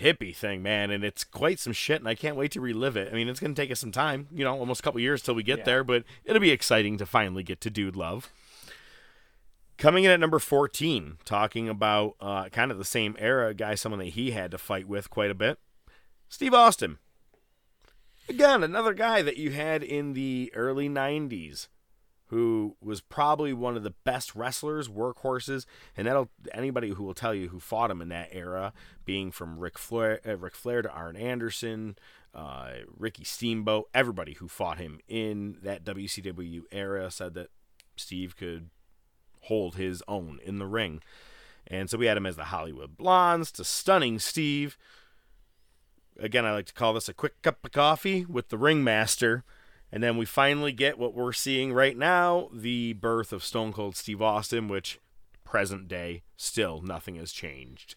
hippie thing man and it's quite some shit and I can't wait to relive it I mean it's going to take us some time you know almost a couple years till we get there but it'll be exciting to finally get to dude love Coming in at number 14, talking about uh, kind of the same era, guy, someone that he had to fight with quite a bit. Steve Austin. Again, another guy that you had in the early 90s who was probably one of the best wrestlers, workhorses, and that'll anybody who will tell you who fought him in that era, being from Ric Flair, uh, Ric Flair to Arn Anderson, uh, Ricky Steamboat, everybody who fought him in that WCW era said that Steve could hold his own in the ring. And so we had him as the Hollywood Blondes to Stunning Steve. Again, I like to call this a quick cup of coffee with the ringmaster. And then we finally get what we're seeing right now the birth of Stone Cold Steve Austin, which present day, still nothing has changed.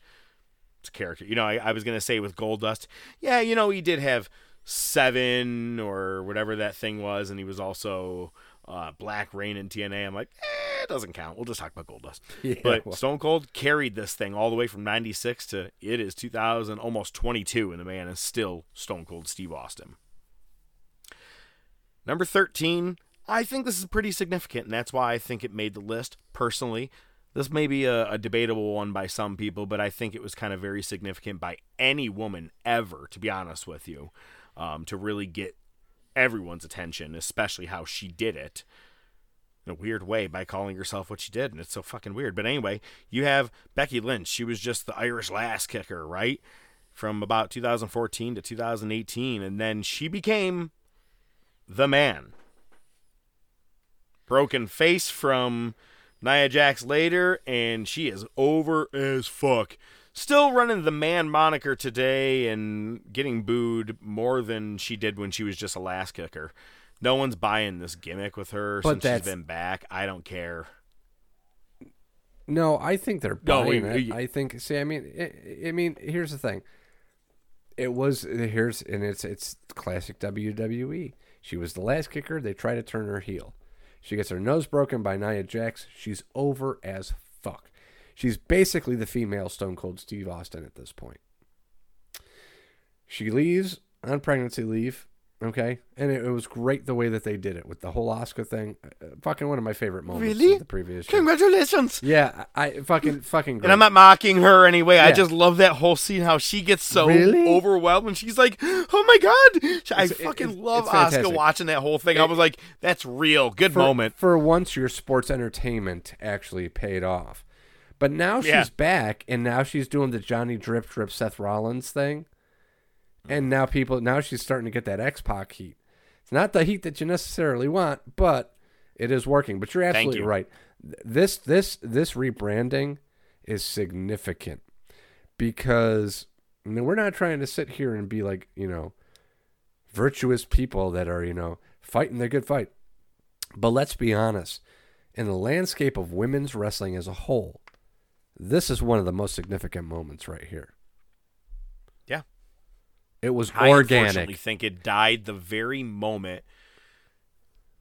It's a character. You know, I, I was going to say with Goldust, yeah, you know, he did have seven or whatever that thing was, and he was also uh, Black Reign in TNA. I'm like, eh, it doesn't count. We'll just talk about Goldust. (laughs) Yeah, but well. Stone Cold carried this thing all the way from 96 to it is 2000, almost 22, and the man is still Stone Cold Steve Austin. Number 13, I think this is pretty significant, and that's why I think it made the list personally. This may be a, a debatable one by some people, but I think it was kind of very significant by any woman ever, to be honest with you, um, to really get everyone's attention, especially how she did it in a weird way by calling herself what she did, and it's so fucking weird. But anyway, you have Becky Lynch. She was just the Irish lass kicker, right? From about 2014 to 2018, and then she became the man. Broken face from Nia Jax later, and she is over as fuck. Still running the man moniker today and getting booed more than she did when she was just a last kicker. No one's buying this gimmick with her But since she's been back. I don't care. No, I think they're No, buying we- it. I think. See, I mean, I, I mean, here's the thing. It was here's and it's it's classic WWE. She was the last kicker. They try to turn her heel. She gets her nose broken by Nia Jax. She's over as fuck. She's basically the female Stone Cold Steve Austin at this point. She leaves on pregnancy leave. Okay, and it, it was great the way that they did it with the whole Oscar thing. Uh, fucking one of my favorite moments. Really? The previous year. Congratulations. Yeah, I, I fucking fucking. Great. And I'm not mocking her anyway. I just love that whole scene how she gets so Really? overwhelmed and she's like, "Oh my god!" I It's- it- fucking it's- love Oscar watching that whole thing. I was like, "That's real. Good for, moment." For once, your sports entertainment actually paid off. But now Yeah. she's back, and now she's doing the Johnny Drip Drip Seth Rollins thing. And now people, now she's starting to get that X Pac heat. It's not the heat that you necessarily want, but it is working. But you're absolutely you. right. This this this rebranding is significant because I mean, we're not trying to sit here and be like you know virtuous people that are you know fighting the good fight. But let's be honest, in the landscape of women's wrestling as a whole, this is one of the most significant moments right here. Yeah. It was I organic. think it died the very moment.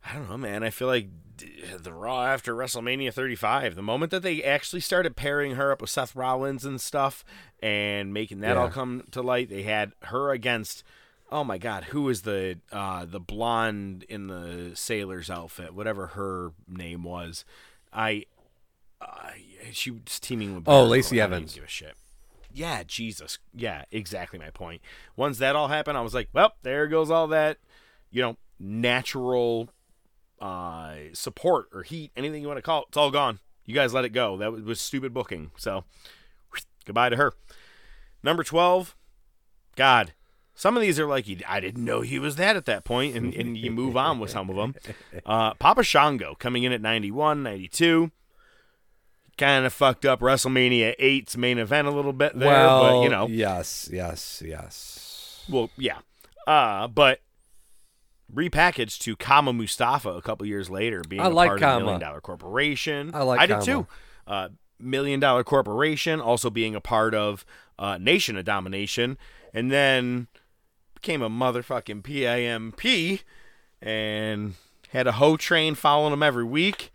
I don't know, man. I feel like the Raw after WrestleMania 35, the moment that they actually started pairing her up with Seth Rollins and stuff and making that all come to light, they had her against. Oh my God, who was the uh, the blonde in the sailor's outfit? Whatever her name was, I uh, she was teaming with. Oh, Lacey. I Evans. Give a shit. Yeah, Jesus. Yeah, exactly my point. Once that all happened, I was like, well, there goes all that, you know, natural uh, support or heat, anything you want to call it. It's all gone. You guys let it go. That was, was stupid booking. So, goodbye to her. Number 12, God, Some of these are like, I didn't know he was that at that point, and, and you move on with some of them. (laughs) Uh, Papa Shango coming in at 91, 92. Kind of fucked up WrestleMania 8's main event a little bit there, well, but you know. yes, yes, yes. Well, yeah. Uh, but repackaged to Kama Mustafa a couple years later, being I a like part Kama. of Million Dollar Corporation. I like I did too. Uh, Million Dollar Corporation, also being a part of uh, Nation of Domination, and then became a motherfucking PIMP and had a hoe train following him every week.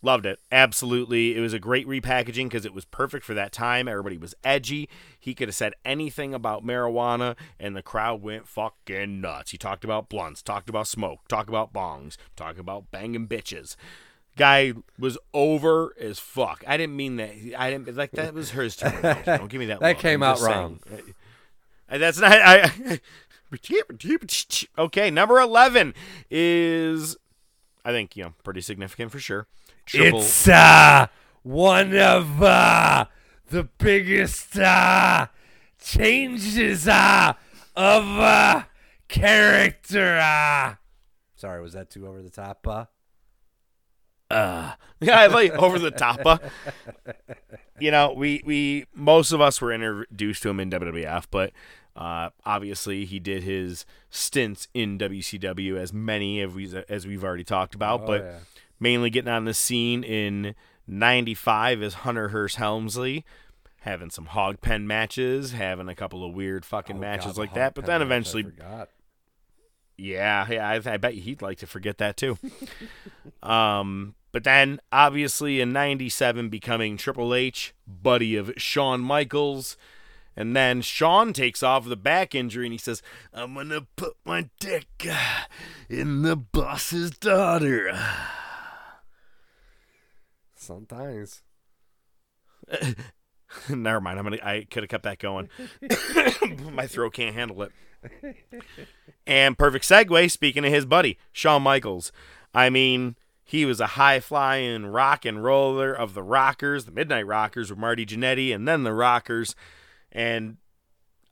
Loved it. Absolutely. It was a great repackaging because it was perfect for that time. Everybody was edgy. He could have said anything about marijuana and the crowd went fucking nuts. He talked about blunts, talked about smoke, talked about bongs, talked about banging bitches. Guy was over as fuck. I didn't mean that. I didn't like that was hers. (laughs) Don't give me that. That look. came I'm out saying. wrong. Uh, That's not. I. (laughs) okay, number eleven is, I think you know, pretty significant for sure. Triple- It's uh, one of uh, the biggest uh, changes uh, of uh, character. Uh. Sorry, was that too over the top? Uh? uh yeah, I like over the top. Uh, you know, we we most of us were introduced to him in WWF, but uh, obviously he did his stints in WCW as many as we as we've already talked about, Oh, but yeah. Mainly getting on the scene in '95 as Hunter Hearst Helmsley. Having some hog pen matches, having a couple of weird fucking Oh, matches God, like that, but then eventually yeah, yeah, I, I bet he'd like to forget that too. (laughs) um, but then obviously in '97 becoming Triple H, buddy of Shawn Michaels, and then Shawn takes off with a back injury and he says, "I'm gonna put my dick in the boss's daughter." Sometimes. (laughs) Never mind. I'm gonna. I could have kept that going. (laughs) (laughs) My throat can't handle it. And perfect segue. Speaking of his buddy Shawn Michaels, I mean, he was a high flying rock and roller of the Rockers, the Midnight Rockers with Marty Jannetty, and then the Rockers. And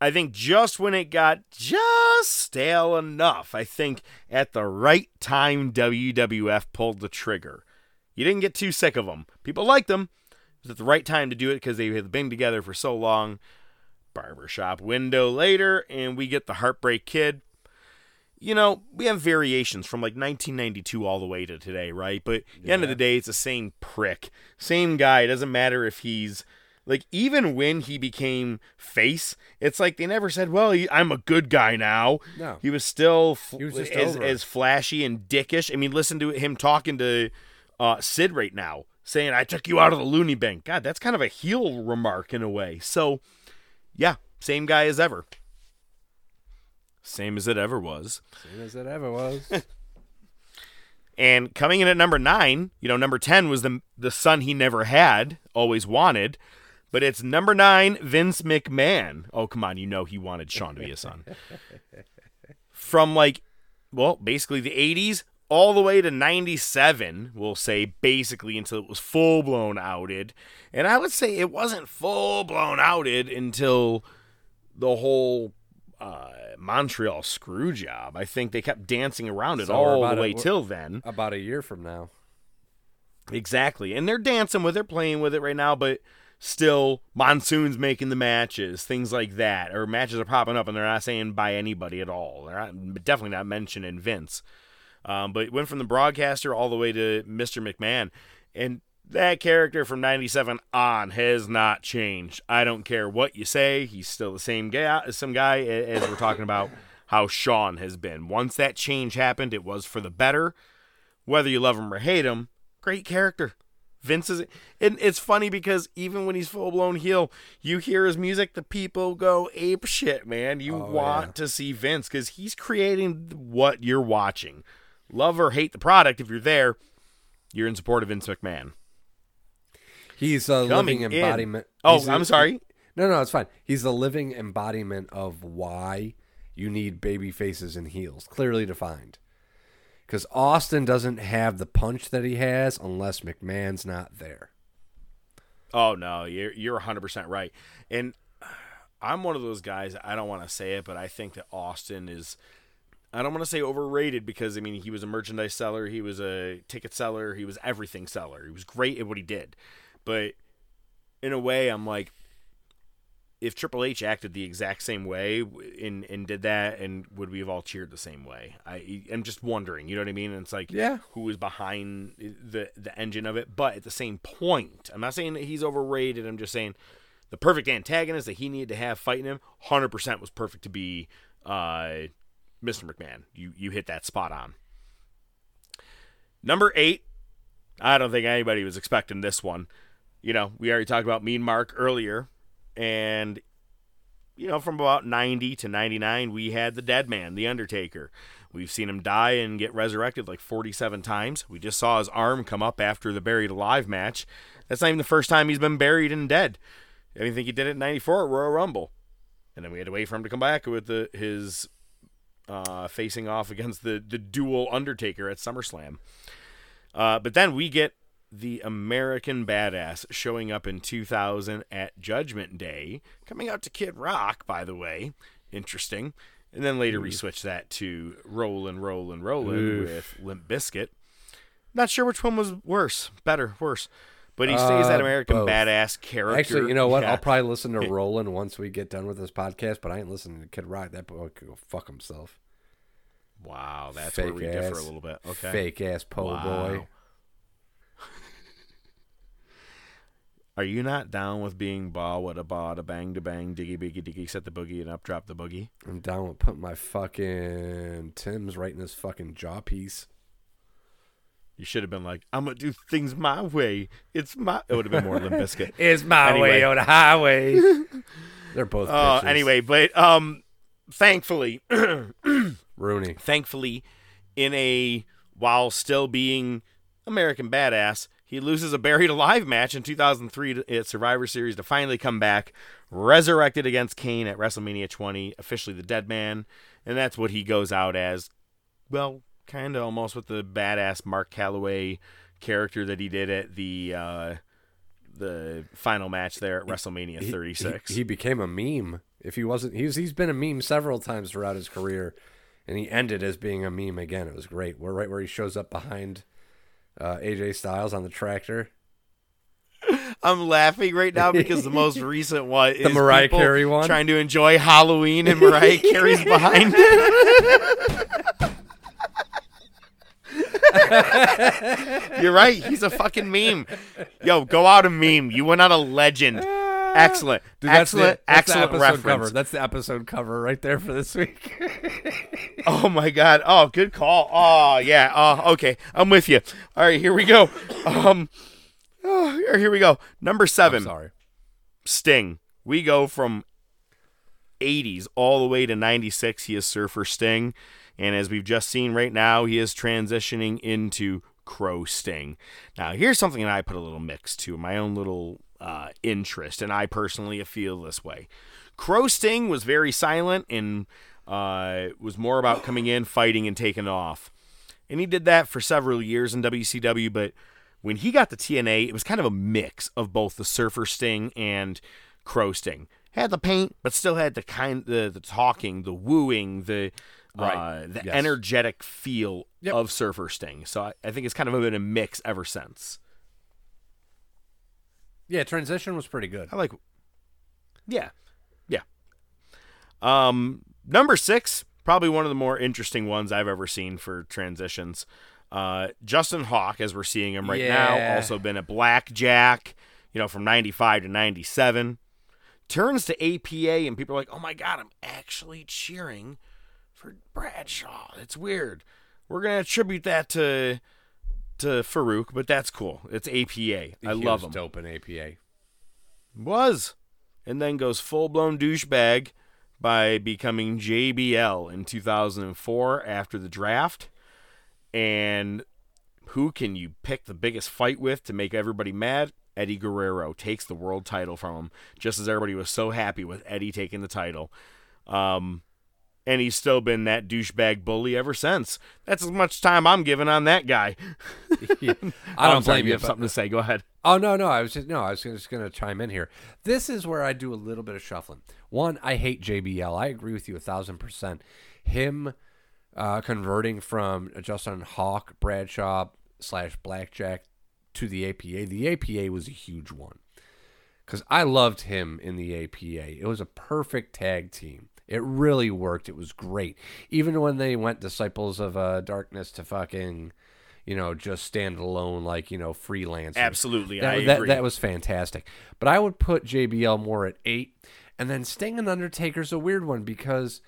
I think just when it got just stale enough, I think at the right time WWF pulled the trigger. You didn't get too sick of them. People liked them. It was at the right time to do it because they had been together for so long. Barbershop window later, and we get the Heartbreak Kid. You know, we have variations from like 1992 all the way to today, right? But at the end of the day, it's the same prick. Same guy. It doesn't matter if he's. Like, even when he became face, it's like they never said, well, he, I'm a good guy now. No. He was still f- He was just as, as flashy and dickish. I mean, listen to him talking to uh, Sid right now, saying, I took you out of the loony bin. God, that's kind of a heel remark in a way. So, yeah, same guy as ever. Same as it ever was. Same as it ever was. (laughs) And coming in at number nine, you know, number 10 was the, the son he never had, always wanted. But it's number nine, Vince McMahon. Oh, come on. You know he wanted Shawn to be a son. (laughs) From like, well, basically the 80s all the way to 97, we'll say, basically until it was full blown outed. And I would say it wasn't full blown outed until the whole uh, Montreal screw job. I think they kept dancing around it So all the way we're- till then. About a year from now. Exactly. And they're dancing with it, playing with it right now, but still, Monsoon's making the matches, things like that. Or matches are popping up and they're not saying by anybody at all. They're not, definitely not mentioning Vince. Um, but it went from the broadcaster all the way to Mr. McMahon. And that character from 97 on has not changed. I don't care what you say. He's still the same guy, some guy as we're talking about how Shawn has been. Once that change happened, it was for the better. Whether you love him or hate him, great character. Vince is, and it's funny because even when he's full blown heel, you hear his music, the people go ape shit, man. You Oh, want yeah. to see Vince because he's creating what you're watching. Love or hate the product, if you're there, you're in support of Vince McMahon. He's a Coming living in- embodiment. Oh, he's a- I'm sorry. No, no, it's fine. He's the living embodiment of why you need baby faces and heels, clearly defined. Because Austin doesn't have the punch that he has unless McMahon's not there. Oh no, you're you're 100 percent right. And I'm one of those guys. I don't want to say it, but I think that Austin is. I don't want to say overrated because I mean he was a merchandise seller, he was a ticket seller, he was everything seller. He was great at what he did, but in a way, I'm like, if Triple H acted the exact same way and and did that, and would we have all cheered the same way? I I'm just wondering. You know what I mean? And it's like, Yeah. who was behind the the engine of it? But at the same point, I'm not saying that he's overrated. I'm just saying the perfect antagonist that he needed to have fighting him, hundred percent was perfect to be uh, Mr. McMahon. You you hit that spot on. Number eight, I don't think anybody was expecting this one. You know, we already talked about Mean Mark earlier, and you know, from about 90 to 99, we had the Dead Man, the Undertaker. We've seen him die and get resurrected like 47 times. We just saw his arm come up after the Buried Alive match. That's not even the first time he's been buried and dead. I mean, think he did it in 94 at Royal Rumble. And then we had to wait for him to come back with the, his uh, facing off against the, the dual Undertaker at SummerSlam. Uh, but then we get the American Badass showing up in 2000 at Judgment Day, coming out to Kid Rock, by the way. Interesting. And then later we switch that to Rollin', Rollin', Rollin' Oof. with Limp Bizkit. Not sure which one was worse, better, worse. But he stays that Uh, American both. Badass character. Actually, you know what? Yeah. I'll probably listen to (laughs) Roland once we get done with this podcast, but I ain't listening to Kid Rock. That boy could go fuck himself. Wow, that's fake where we ass, differ a little bit. Okay. Fake ass po' boy. (laughs) Are you not down with being ba what a ba da bang da bang diggy biggy diggy set the boogie and up drop the boogie? I'm down with putting my fucking Tim's right in his fucking jaw piece. You should have been like, I'm gonna do things my way. It's my. It would have been more Limp Bizkit. (laughs) It's my Anyway. way on the highway. (laughs) They're both. Uh, bitches. anyway, but um, thankfully, (clears throat) Rooney. thankfully, in a while still being American badass, he loses a buried alive match in 2003 at Survivor Series to finally come back, resurrected against Kane at WrestleMania 20, officially the Dead Man, and that's what he goes out as. Well, kind of almost with the badass Mark Calaway character that he did at the uh, the final match there at WrestleMania 36. He, he became a meme. If he wasn't, he's he's been a meme several times throughout his career, and he ended as being a meme again. It was great. We're right where he shows up behind uh, AJ Styles on the tractor. I'm laughing right now because the most (laughs) recent one The is Mariah Carey one? trying to enjoy Halloween and Mariah (laughs) Carey's behind. (laughs) (laughs) You're right. He's a fucking meme. Yo, go out and meme. You went out a legend. Excellent. Dude, that's the- that's excellent the episode reference. cover. That's the episode cover right there for this week. (laughs) Oh my god. Oh, good call. Oh yeah. Oh, okay. I'm with you. All right, here we go. Um oh, here, we go. Number 7. sorry. Sting. We go from 80s all the way to 96. He is Surfer Sting. And as we've just seen right now, he is transitioning into Crow Sting. Now, here's something that I put a little mix to, my own little uh, interest, and I personally feel this way. Crow Sting was very silent and uh, was more about coming in, fighting, and taking off. And he did that for several years in WCW, but when he got to TNA, it was kind of a mix of both the Surfer Sting and Crow Sting. Had the paint, but still had the kind the, the talking, the wooing, the Right. uh, the Yes. energetic feel Yep. of Surfer Sting. So I, I think it's kind of been a mix ever since. yeah, transition was pretty good. I like. Yeah, yeah. Um, number six, probably one of the more interesting ones I've ever seen for transitions. Uh, Justin Hawk, as we're seeing him right now, also been a Blackjack. You know, from '95 to '97, turns to APA, and people are like, "Oh my God, I'm actually cheering for Bradshaw." It's weird. We're gonna attribute that to to Faarooq, but that's cool. It's APA. I He love him. Dope in APA. Was. And then goes full blown douchebag by becoming JBL in 2004 after the draft. And who can you pick the biggest fight with to make everybody mad? Eddie Guerrero takes the world title from him, just as everybody was so happy with Eddie taking the title. Um, and he's still been that douchebag bully ever since. That's as much time I'm giving on that guy. (laughs) Yeah. I (laughs) don't blame you you. have something to say. Go ahead. Oh no, no, I was just no, I was just going to chime in here. This is where I do a little bit of shuffling. One, I hate JBL. I agree with you a thousand percent. Him uh, converting from Justin Hawk Bradshaw slash Blackjack to the APA. The APA was a huge one because I loved him in the APA. It was a perfect tag team. It really worked. It was great. Even when they went Disciples of uh, Darkness to fucking, you know, just stand alone like you know freelance. Absolutely, that, I that, agree. That was fantastic. But I would put JBL more at eight, and then Sting and Undertaker's a weird one because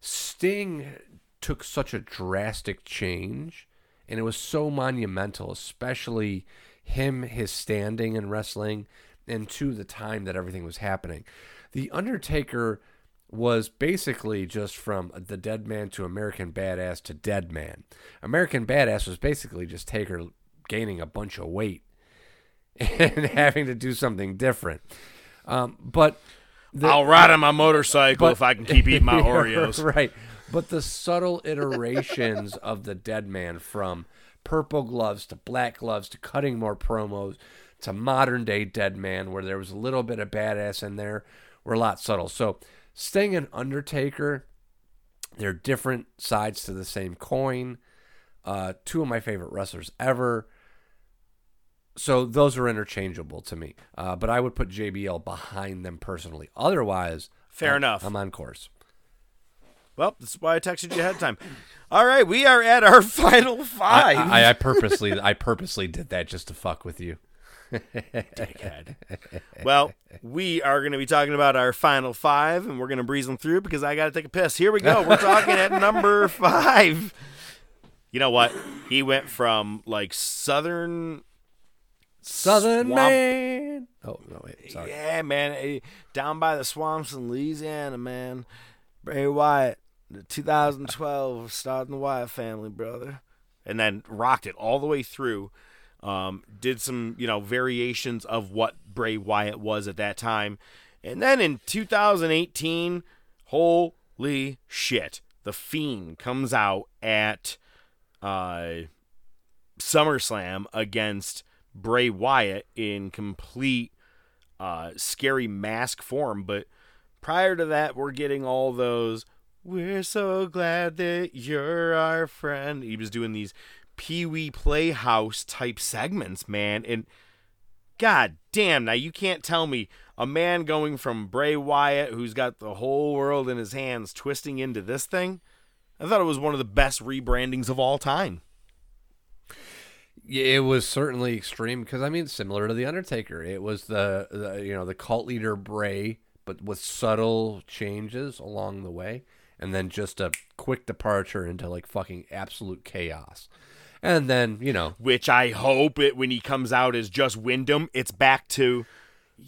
Sting took such a drastic change, and it was so monumental, especially him, his standing in wrestling, and to the time that everything was happening. The Undertaker was basically just from the dead man to American Badass to dead man. American Badass was basically just Taker gaining a bunch of weight (laughs) and having to do something different. Um, but the- I'll ride on my motorcycle but- if I can keep eating my (laughs) Oreos. right. But the subtle iterations of the dead man from purple gloves to black gloves to cutting more promos to modern day dead man where there was a little bit of badass in there were a lot subtle. So Sting and Undertaker, they're different sides to the same coin. Uh, two of my favorite wrestlers ever. So those are interchangeable to me. Uh, but I would put JBL behind them personally. Otherwise, Fair I'm- enough. I'm on course. Well, that's why I texted you ahead of time. (laughs) All right, we are at our (laughs) final five. I, I, I purposely I purposely did that just to fuck with you. (laughs) well, we are going to be talking about our final five, and we're going to breeze them through because I got to take a piss. Here we go. We're talking at (laughs) number five. You know what? He went from like southern, Southern swamp- man. Oh no, wait, sorry. Yeah, man. Down by the swamps in Louisiana, man. Bray Wyatt, the 2012, starting the Wyatt family, brother. And then rocked it all the way through. Um, did some, you know, variations of what Bray Wyatt was at that time. And then in 2018, holy shit, The Fiend comes out at uh, SummerSlam against Bray Wyatt in complete uh, scary mask form. But prior to that, we're getting all those. We're so glad that you're our friend. He was doing these Pee Wee Playhouse type segments, man. And god damn, now you can't tell me a man going from Bray Wyatt, who's got the whole world in his hands, twisting into this thing. I thought it was one of the best rebrandings of all time. Yeah, it was certainly extreme because I mean, similar to the Undertaker, it was the, the you know the cult leader Bray, but with subtle changes along the way, and then just a quick departure into like fucking absolute chaos, and then you know Which I hope it when he comes out as just Windham, it's back to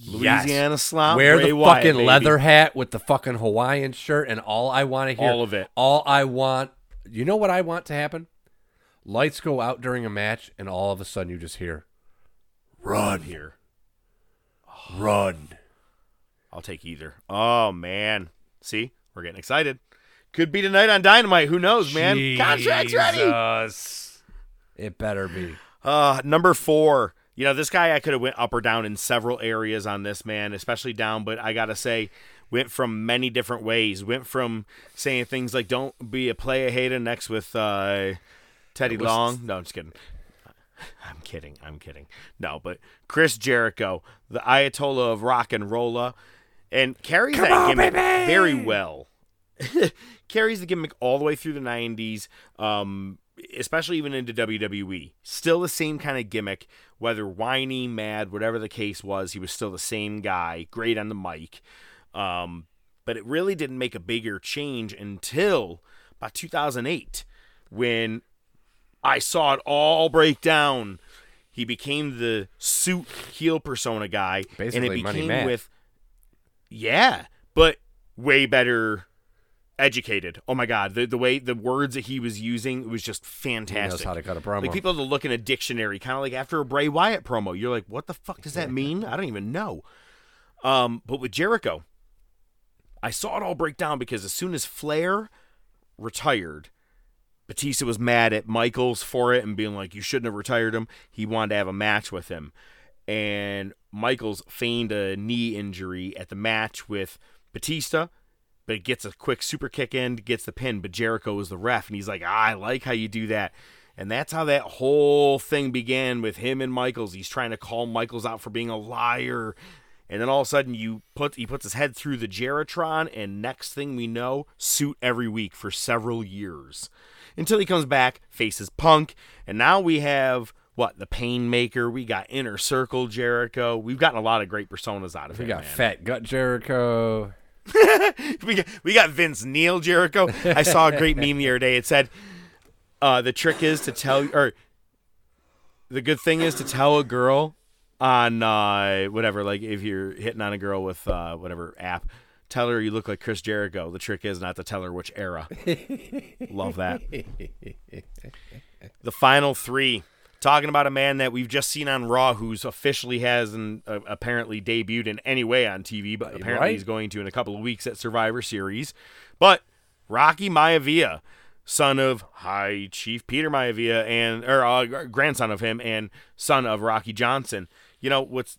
Louisiana Yes. slop. Wear Bray the Wyatt, fucking baby. leather hat with the fucking Hawaiian shirt, and all I want to hear, All of it. all I want. You know what I want to happen? Lights go out during a match, and all of a sudden you just hear, Run here. Run. I'll take either. Oh man. See? We're getting excited. Could be tonight on Dynamite. Who knows, man? Contract's ready. It better be. Uh, number four. You know, this guy I could have went up or down in several areas on this man, especially down, but I gotta say, went from many different ways. Went from saying things like "Don't be a player hater" next with uh, Teddy was- Long. No, I'm just kidding. (laughs) I'm kidding. I'm kidding. No, but Chris Jericho, the Ayatollah of rock and rolla, and carries that on, gimmick baby! very well. (laughs) carries the gimmick all the way through the 90s, um, especially even into WWE. Still the same kind of gimmick, whether whiny, mad, whatever the case was, he was still the same guy, great on the mic. Um, but it really didn't make a bigger change until about 2008 when I saw it all break down. He became the suit heel persona guy, and it became with yeah, but way better educated. Oh my god, the the way the words that he was using was just fantastic. He knows how to cut a promo. Like people have to look in a dictionary, kind of like after a Bray Wyatt promo. You're like, what the fuck does that mean? I don't even know. Um, but with Jericho, I saw it all break down because as soon as Flair retired, Batista was mad at Michaels for it and being like, you shouldn't have retired him. He wanted to have a match with him. And Michaels feigned a knee injury at the match with Batista, but gets a quick super kick in, gets the pin. But Jericho was the ref, and he's like, I like how you do that. And that's how that whole thing began with him and Michaels. He's trying to call Michaels out for being a liar. And then all of a sudden you put he puts his head through the Jeritron and next thing we know, suit every week for several years. Until he comes back, faces Punk, and now we have what, the Painmaker, we got Inner Circle Jericho. We've gotten a lot of great personas out of We him. We got man. Fat Gut Jericho. (laughs) we got we got Vince Neil Jericho. I saw a great meme the other day. It said, uh, "The trick is to tell, or the good thing is to tell a girl on uh, whatever, like if you're hitting on a girl with uh, whatever app, tell her you look like Chris Jericho. The trick is not to tell her which era. Love that. (laughs) The final three. Talking about a man that we've just seen on Raw, who's officially hasn't uh, apparently debuted in any way on TV, but apparently right. he's going to in a couple of weeks at Survivor Series. But Rocky Maivia, son of High Chief Peter Maivia, and or uh, grandson of him, and son of Rocky Johnson. You know what's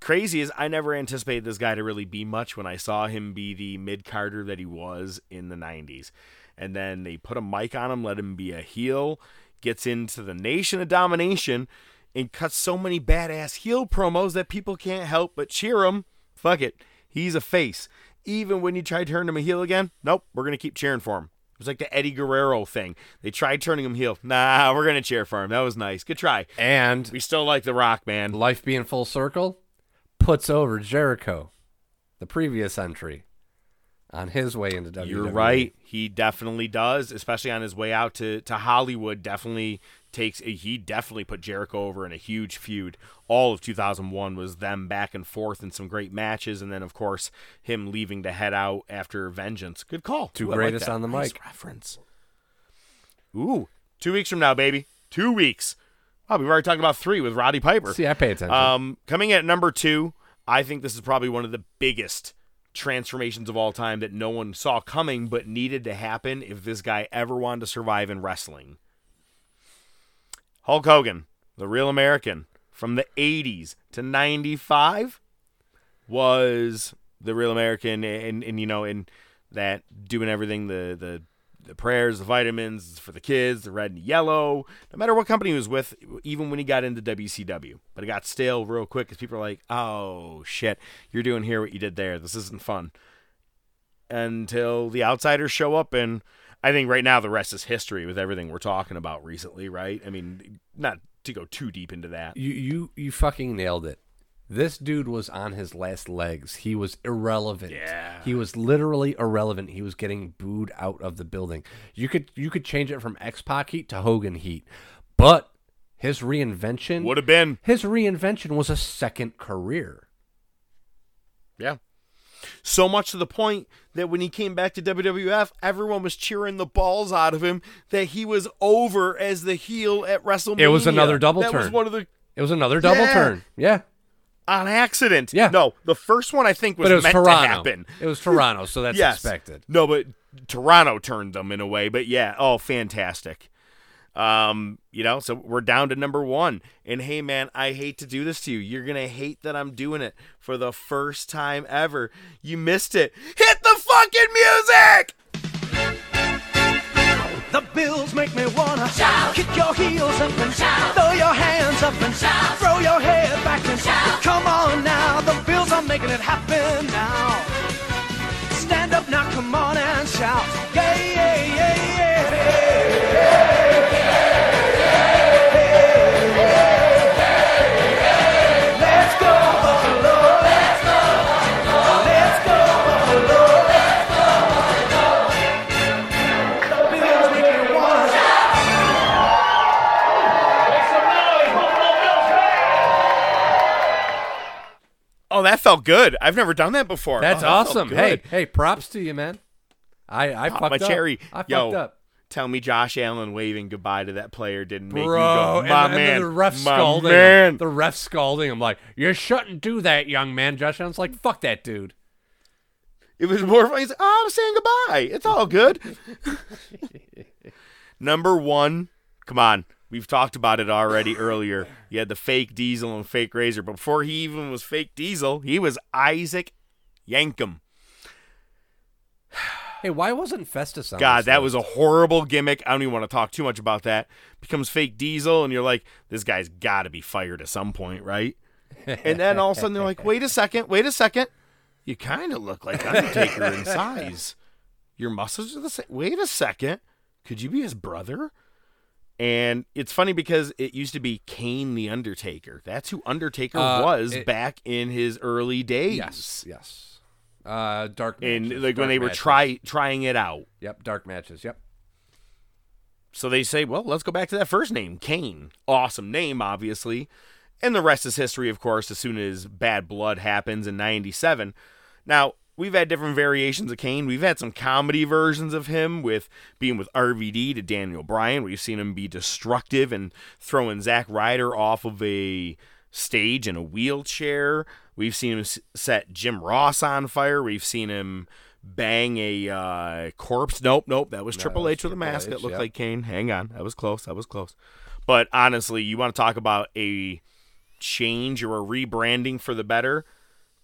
crazy is I never anticipated this guy to really be much when I saw him be the mid carder that he was in the '90s, and then they put a mic on him, let him be a heel, gets into the Nation of Domination, and cuts so many badass heel promos that people can't help but cheer him. Fuck it, he's a face. Even when you try turning him a heel again, nope, we're gonna keep cheering for him. It was like the Eddie Guerrero thing. They tried turning him heel. Nah, we're gonna cheer for him. That was nice. Good try. And We still like The Rock, man. life being full circle puts over Jericho, the previous entry, on his way into WWE. You're right. He definitely does, especially on his way out to, to Hollywood. Definitely takes. He definitely put Jericho over in a huge feud. All of 2001 was them back and forth in some great matches, and then of course him leaving to head out after Vengeance. Good call. Two Ooh, like greatest that. on the Nice mic. reference. Ooh, two weeks from now, baby. Two weeks. Oh, we've already talked about three with Roddy Piper. See, I pay attention. Um, coming at number two, I think this is probably one of the biggest transformations of all time that no one saw coming, but needed to happen if this guy ever wanted to survive in wrestling. Hulk Hogan, the real American, from the 80s to 95, was the real American, and, and you know, in that doing everything the the the prayers, the vitamins for the kids, the red and yellow, no matter what company he was with, even when he got into WCW. But it got stale real quick because people are like, oh shit, you're doing here what you did there. This isn't fun. Until the outsiders show up, and I think right now the rest is history with everything we're talking about recently, right? I mean, not to go too deep into that. You you you fucking nailed it. This dude was on his last legs. He was irrelevant. Yeah. He was literally irrelevant. He was getting booed out of the building. You could you could change it from X Pac heat to Hogan heat. But his reinvention Would have been. his reinvention was a second career. Yeah. So much to the point that when he came back to WWF, everyone was cheering the balls out of him that he was over as the heel at WrestleMania. It was another double that turn. was one of the It was another double Yeah. turn. Yeah. On accident. Yeah. No, the first one I think was, but it was meant Toronto. to happen. It was Toronto, so that's (laughs) yes. expected. No, but Toronto turned them in a way. But yeah, oh, fantastic. Um, you know, so we're down to number one. And hey, man, I hate to do this to you. You're gonna hate that I'm doing it for the first time ever. You missed it. Hit the fucking music! The bills make me wanna shout. Kick your heels up and shout. Throw your hands up and shout. Throw your head back and shout. Come on now, the bills are making it happen now. Stand up now, come on and shout. Yeah, yeah, yeah, yeah. That felt good. I've never done that before. That's Oh, that awesome. Hey, hey, props to you, man. I I Pop fucked my up. cherry. I fucked Yo, up. Tell me Josh Allen waving goodbye to that player didn't make Bro, me go, and, my and then man, the ref my scalding man. him. The ref scalding him like, you shouldn't do that, young man. Josh Allen's like, fuck that dude. It was more fun. He's like, oh, I'm saying goodbye. It's all good. (laughs) Number one, come on. We've talked about it already earlier. You had the fake Diesel and fake Razor. But before he even was fake Diesel, he was Isaac Yankem. Hey, why wasn't Festus on God, that list? was a horrible gimmick. I don't even want to talk too much about that. Becomes fake Diesel, and you're like, this guy's got to be fired at some point, right? and then all of a sudden they're like, wait a second, wait a second. You kind of look like Undertaker in size. Your muscles are the same. Wait a second. Could you be his brother? And it's funny because it used to be Kane the Undertaker. That's who Undertaker Uh, was it- back in his early days. Yes, yes. Uh, dark And matches, like when dark they were try trying it out. Yep, dark matches. Yep. So they say, well, let's go back to that first name, Kane. Awesome name, obviously. And the rest is history, of course, as soon as Bad Blood happens in 97. Now, we've had different variations of Kane. We've had some comedy versions of him with being with RVD to Daniel Bryan. We've seen him be destructive and throwing Zack Ryder off of a stage in a wheelchair. We've seen him set Jim Ross on fire. We've seen him bang a uh, corpse. Nope, nope. That was No, Triple H with a mask H, that looked yep. like Kane. Hang on. That was close. That was close. But honestly, you want to talk about a change or a rebranding for the better?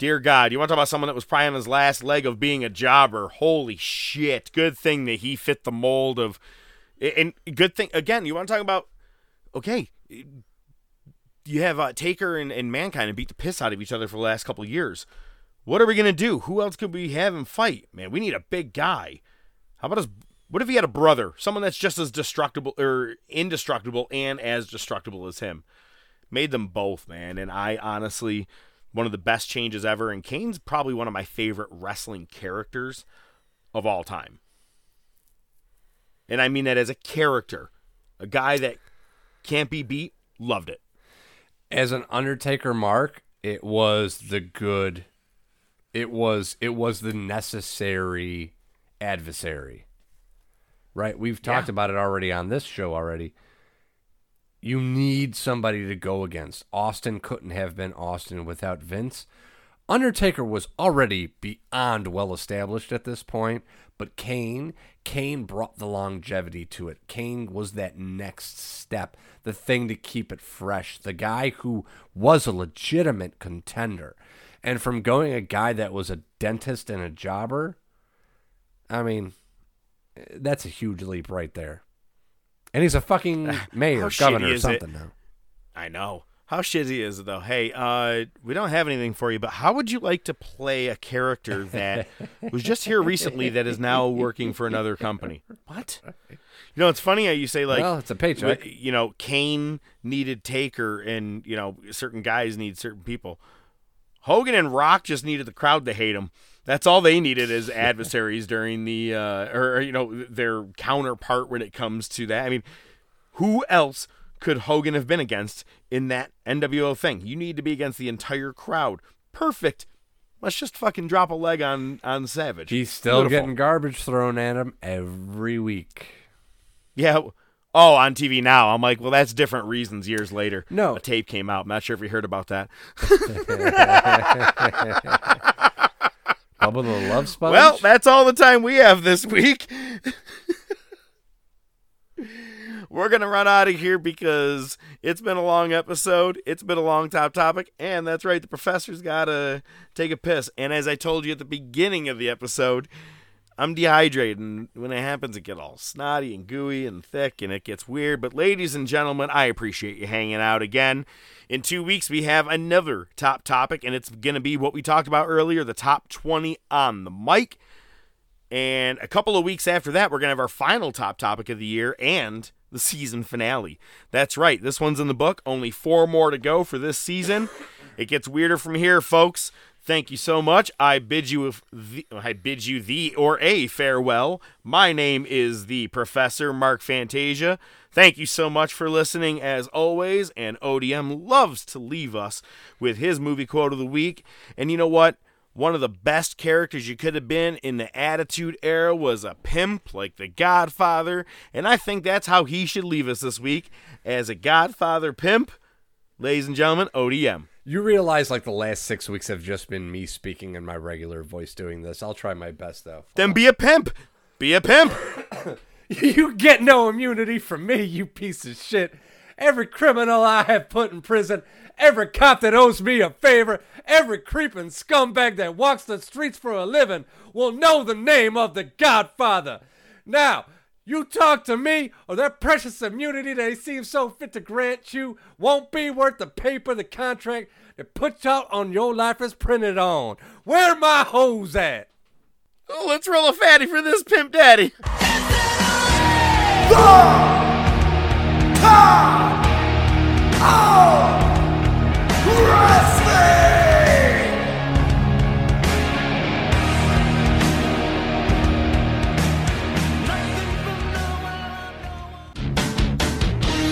Dear God, you want to talk about someone that was probably on his last leg of being a jobber? Holy shit. Good thing that he fit the mold of. And good thing, again, you want to talk about, okay, you have uh, Taker and, and Mankind and beat the piss out of each other for the last couple years. What are we going to do? Who else could we have him fight? Man, we need a big guy. How about his. What if he had a brother? Someone that's just as destructible or indestructible and as destructible as him. Made them both, man. And I honestly, one of the best changes ever. And Kane's probably one of my favorite wrestling characters of all time. And I mean that as a character. A guy that can't be beat. Loved it. As an Undertaker mark, it was the good. It was it was the necessary adversary. Right? We've talked Yeah. about it already on this show already. You need somebody to go against. Austin couldn't have been Austin without Vince. Undertaker was already beyond well established at this point, but Kane, Kane brought the longevity to it. Kane was that next step, the thing to keep it fresh, the guy who was a legitimate contender. And from going a guy that was a dentist and a jobber, I mean, that's a huge leap right there. And he's a fucking (sighs) mayor, governor, or something it? now. I know. How shitty is it though? Hey, uh, we don't have anything for you, but how would you like to play a character that (laughs) was just here recently that is now working for another company? What? You know, it's funny how you say like, Well, it's a paycheck. You know, Kane needed Taker, and you know, certain guys need certain people. Hogan and Rock just needed the crowd to hate him. That's all they needed as adversaries during the, uh, or you know, their counterpart when it comes to that. I mean, who else could Hogan have been against in that NWO thing? You need to be against the entire crowd. Perfect. Let's just fucking drop a leg on on Savage. He's still Beautiful. getting garbage thrown at him every week. Yeah. Oh, on TV now. I'm like, well, that's different reasons years later. No. A tape came out. I'm not sure if you heard about that. (laughs) (laughs) Bubba the Love Sponge? Well, that's all the time we have this week. (laughs) We're going to run out of here because it's been a long episode. It's been a long top topic. And that's right, the professor's got to take a piss. And as I told you at the beginning of the episode, I'm dehydrated. And when it happens, it gets all snotty and gooey and thick and it gets weird. But, ladies and gentlemen, I appreciate you hanging out again. In two weeks, we have another top topic, and it's going to be what we talked about earlier the top 20 on the mic. And a couple of weeks after that, we're going to have our final top topic of the year and the season finale. That's right. This one's in the book. Only four more to go for this season. It gets weirder from here, folks. Thank you so much. I bid you the, I bid you the or a farewell. My name is the Professor Mark Fantasia. Thank you so much for listening as always. And ODM loves to leave us with his movie quote of the week. And you know what? One of the best characters you could have been in the Attitude Era was a pimp like the Godfather, and I think that's how he should leave us this week as a Godfather pimp. Ladies and gentlemen, ODM. You realize like the last six weeks have just been me speaking in my regular voice doing this. I'll try my best though. Then be a pimp. Be a pimp. (laughs) You get no immunity from me, you piece of shit. Every criminal I have put in prison, every cop that owes me a favor, every creeping scumbag that walks the streets for a living will know the name of the Godfather. Now, you talk to me, or that precious immunity they seem so fit to grant you won't be worth the paper the contract that puts out on your life is printed on. Where my hoes at? Oh, let's roll a fatty for this pimp daddy. The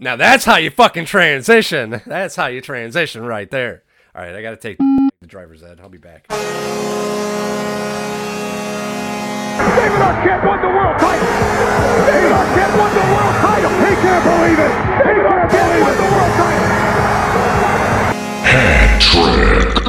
Now that's how you fucking transition. (laughs) That's how you transition right there. All right, I got to take the driver's ed. I'll be back. David Arquette won the world title. David Arquette won the world title. He can't believe it. David Arquette won the world title. Hat trick.